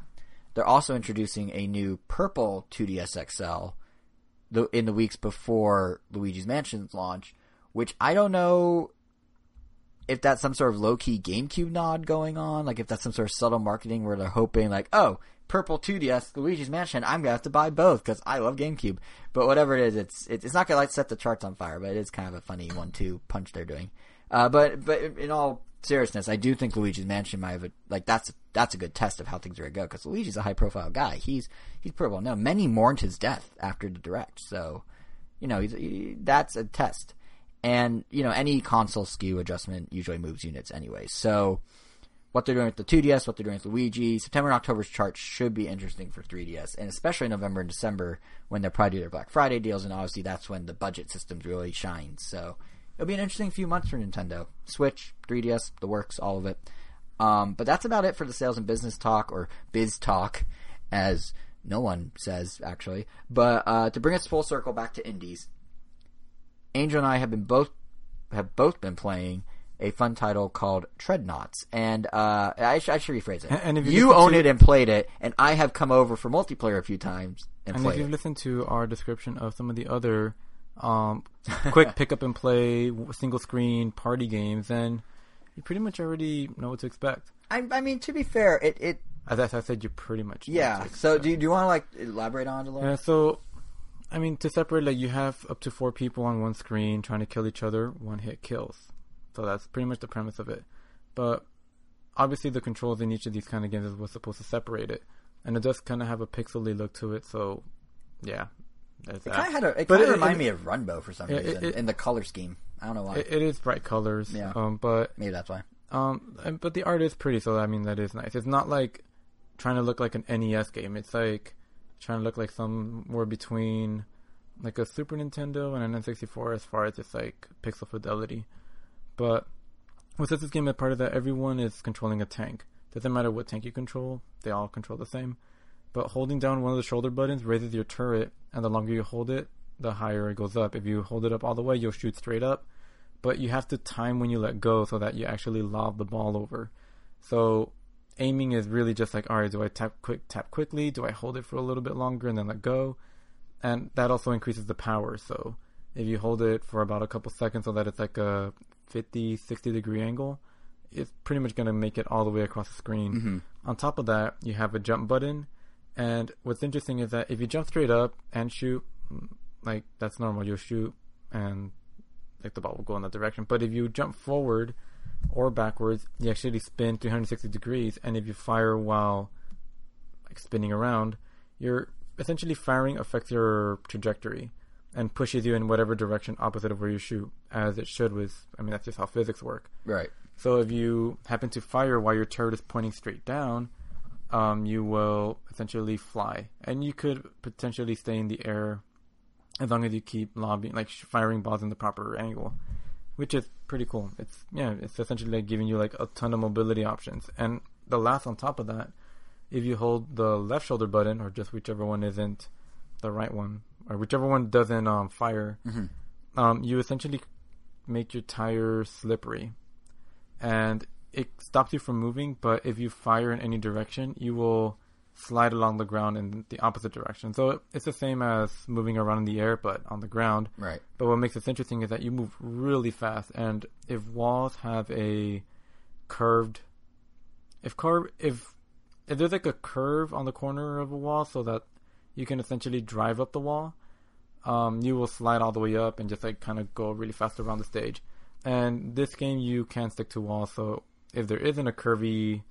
they're also introducing a new purple 2DS XL in the weeks before Luigi's Mansion's launch, which I don't know if that's some sort of low key GameCube nod going on, like if that's some sort of subtle marketing where they're hoping like, oh, purple 2DS, Luigi's Mansion, I'm gonna have to buy both because I love GameCube. But whatever it is, it's it's not gonna like set the charts on fire, but it is kind of a funny one-two punch they're doing. Uh, but but in all seriousness, I do think Luigi's Mansion might have a, like that's that's a good test of how things are gonna go because Luigi's a high-profile guy. He's he's pretty well known. Many mourned his death after the direct, so you know he's, he, that's a test. And you know any console SKU adjustment usually moves units anyway. So what they're doing with the 2DS, what they're doing with Luigi, September and October's charts should be interesting for 3DS, and especially November and December when they'll probably do their Black Friday deals, and obviously that's when the budget systems really shine. So it'll be an interesting few months for Nintendo. Switch, 3DS, the works, all of it. Um, but that's about it for the sales and business talk, or biz talk, as no one says actually. But uh, to bring us full circle back to indies, Angel and I have been both have both been playing a fun title called Treadnauts, and uh, I, sh- I should rephrase it. And- if you you own to- it and played it, and I have come over for multiplayer a few times and, And if you've it. listened to our description of some of the other um, quick pick up and play single screen party games, then you pretty much already know what to expect. I, I mean, to be fair, it, it As I said, you pretty much yeah. So do you, do you want to like elaborate on it a little? Yeah, so I mean, to separate, like you have up to four people on one screen trying to kill each other, one hit kills. So that's pretty much the premise of it. But obviously, the controls in each of these kind of games is what's supposed to separate it, and it does kind of have a pixely look to it. So yeah, there's It kind of had a, it kind of reminded me of Runbow for some it- reason it- in the color scheme. I don't know why. It, it is bright colors. Yeah. Um, but Maybe that's why. um, but the art is pretty. So I mean, that is nice. It's not like trying to look like an NES game. It's like trying to look like somewhere between like a Super Nintendo and an N64 as far as just like pixel fidelity. But what sets this game, apart is that, everyone is controlling a tank. Doesn't matter what tank you control; they all control the same. But holding down one of the shoulder buttons raises your turret, and the longer you hold it, the higher it goes up. If you hold it up all the way, you'll shoot straight up. But you have to time when you let go so that you actually lob the ball over. So aiming is really just like, all right, do I tap quick, tap quickly? Do I hold it for a little bit longer and then let go? And that also increases the power. So if you hold it for about a couple seconds so that it's like a 50, 60 degree angle, it's pretty much going to make it all the way across the screen. Mm-hmm. On top of that, you have a jump button. And what's interesting is that if you jump straight up and shoot, like that's normal, you'll shoot and like the ball will go in that direction. But if you jump forward or backwards, you actually spin 360 degrees. And if you fire while like spinning around, you're essentially firing affects your trajectory and pushes you in whatever direction opposite of where you shoot, as it should with. I mean, that's just how physics work. Right. So if you happen to fire while your turret is pointing straight down, um, you will essentially fly, and you could potentially stay in the air as long as you keep lobbing, like firing balls in the proper angle, which is pretty cool. It's yeah, it's essentially like giving you like a ton of mobility options. And the last on top of that, if you hold the left shoulder button or just whichever one isn't the right one or whichever one doesn't um, fire, Mhm. um, you essentially make your tire slippery, and it stops you from moving. But if you fire in any direction, you will slide along the ground in the opposite direction. So it's the same as moving around in the air, but on the ground. Right. But what makes this interesting is that you move really fast, and if walls have a curved, if curve, if if there's like a curve on the corner of a wall, so that you can essentially drive up the wall, um, you will slide all the way up and just like kind of go really fast around the stage. And this game, you can stick to walls, so if there isn't a curvy,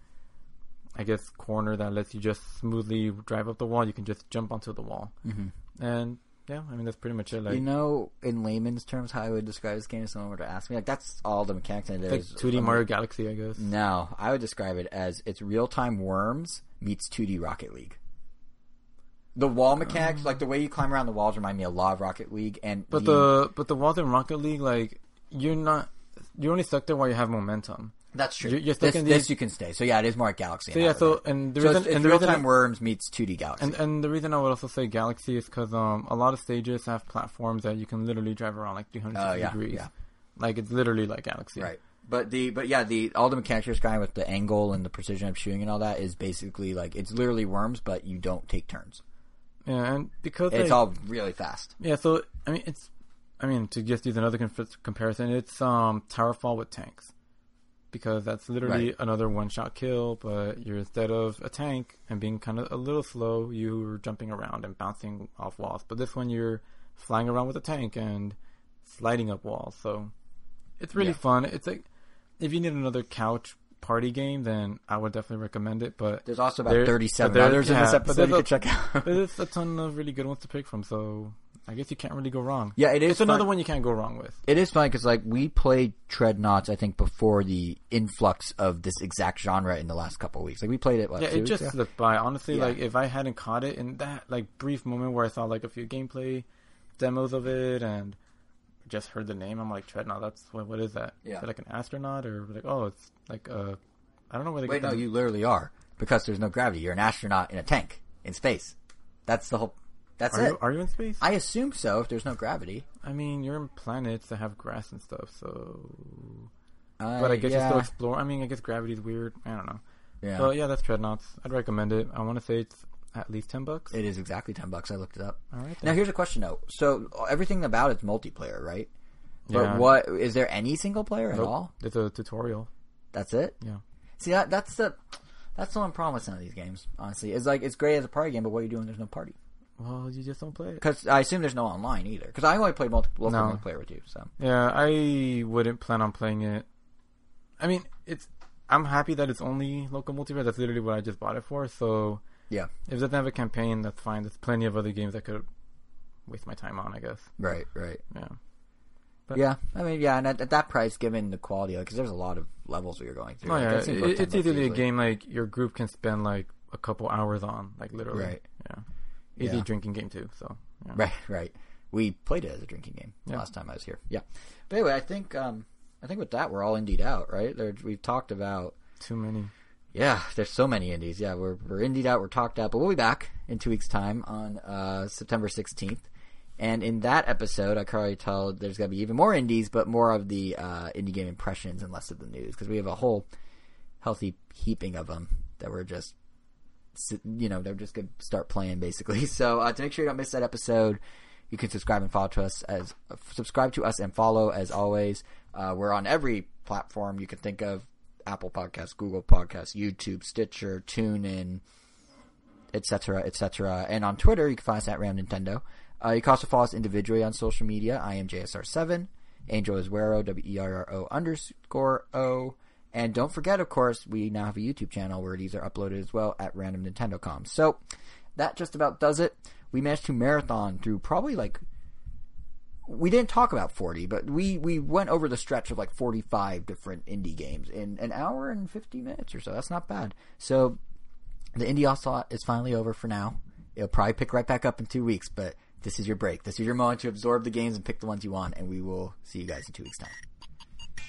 I guess corner that lets you just smoothly drive up the wall, you can just jump onto the wall. hmm And yeah, I mean that's pretty much it. Like you know, in layman's terms, how I would describe this game if someone were to ask me, like that's all the mechanics in it like is. 2D Um, Mario Galaxy, I guess. No, I would describe it as it's real time Worms meets 2D Rocket League. The wall mechanics, like the way you climb around the walls, remind me a lot of Rocket League, and But the but the walls in Rocket League, like you're not you're only stuck there while you have momentum. that's true. you're- you're stuck this, in this you can stay. So yeah, it is more like Galaxy. So yeah, so and the so reason it's, it's and the real reason time Worms meets 2D Galaxy. and and the reason I would also say Galaxy is because um a lot of stages have platforms that you can literally drive around like 360 Oh, yeah, degrees. yeah. Like it's literally like Galaxy. Right. But the but yeah the all the mechanics you're describing with the angle and the precision of shooting and all that is basically like it's literally worms, but you don't take turns. Yeah, and because It's like, all really fast. yeah, so I mean it's I mean to just use another conf- comparison, it's um Towerfall with tanks. Because that's literally Right. another one-shot kill, but you're instead of a tank and being kind of a little slow, you're jumping around and bouncing off walls. But this one, you're flying around with a tank and sliding up walls. So it's really Yeah. fun. It's like if you need another couch party game, then I would definitely recommend it. But There's also about There- 37 there- others in this yeah, episode you there's can check out. there's a ton of really good ones to pick from. So I guess you can't really go wrong. yeah, it is It's another one you can't go wrong with. It is funny because like we played Treadnauts, I think before the influx of this exact genre in the last couple weeks. Like we played it. What, yeah, it just ago? slipped by. Honestly, Yeah. like if I hadn't caught it in that like brief moment where I saw like a few gameplay demos of it and just heard the name, I'm like Treadnaut. That's what? What is that? Yeah. Is it like an astronaut or like oh, it's like uh, I don't know where they Wait, no, them. you literally are because there's no gravity. You're an astronaut in a tank in space. That's the whole. That's are it. you are you in space? I assume so. If there's no gravity, I mean, you're in planets that have grass and stuff, so. uh, But I guess yeah, you still explore. I mean, I guess gravity's weird. I don't know. yeah. But yeah, that's Treadnauts. I'd recommend it. I want to say it's at least ten bucks. It is exactly ten bucks. I looked it up. All right. Now here's a question though. So everything about it's multiplayer, right? But Yeah. what is there any single player at Nope. all? It's a tutorial. That's it. Yeah. See that that's the that's the one problem with some of these games. Honestly, it's like it's great as a party game, but what are you doing? There's no party Well, you just don't play it. because I assume there's no online either. Because I only played multiple local No. multiplayer with you. So Yeah, I wouldn't plan on playing it. I mean, it's. I'm happy that it's only local multiplayer. That's literally what I just bought it for. So yeah, if it doesn't have a campaign, that's fine. There's plenty of other games I could waste my time on. I guess. right, right. Yeah. But- yeah, I mean, yeah, and at, at that price, given the quality, because there's a lot of levels you're going through. Oh like, yeah, like it, it's easily a game like your group can spend like a couple hours on, like literally. Right. Yeah. Easy Yeah. drinking game too. So. Yeah. Right, right. We played it as a drinking game Yeah. last time I was here. Yeah, but anyway, I think um, I think with that we're all indied out, right? There, we've talked about Too many. Yeah, there's so many indies. Yeah, we're we're indied out, we're talked out, but we'll be back in two weeks' time on uh, September 16th. And in that episode, I can already tell there's going to be even more indies, but more of the uh, indie game impressions and less of the news because we have a whole healthy heaping of them that we're just, you know, they're just going to start playing basically. So uh, to make sure you don't miss that episode, you can subscribe and follow to us as uh, subscribe to us and follow as always. Uh, we're on every platform you can think of: Apple Podcasts, Google Podcasts, YouTube, Stitcher, TuneIn, etc., etc. And on Twitter, you can find us at Ram Nintendo. Uh, you can also follow us individually on social media. I am JSR7. Angel is Werro, W E R R O underscore O. And don't forget, of course, we now have a YouTube channel where these are uploaded as well at Random Nintendo.com. So that just about does it. We managed to marathon through probably like we didn't talk about 40, but we, we went over the stretch of like 45 different indie games in an hour and 50 minutes or so. That's not bad. So the indie onslaught is finally over for now. It'll probably pick right back up in two weeks, but this is your break. This is your moment to absorb the games and pick the ones you want, and we will see you guys in two weeks' time.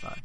Bye.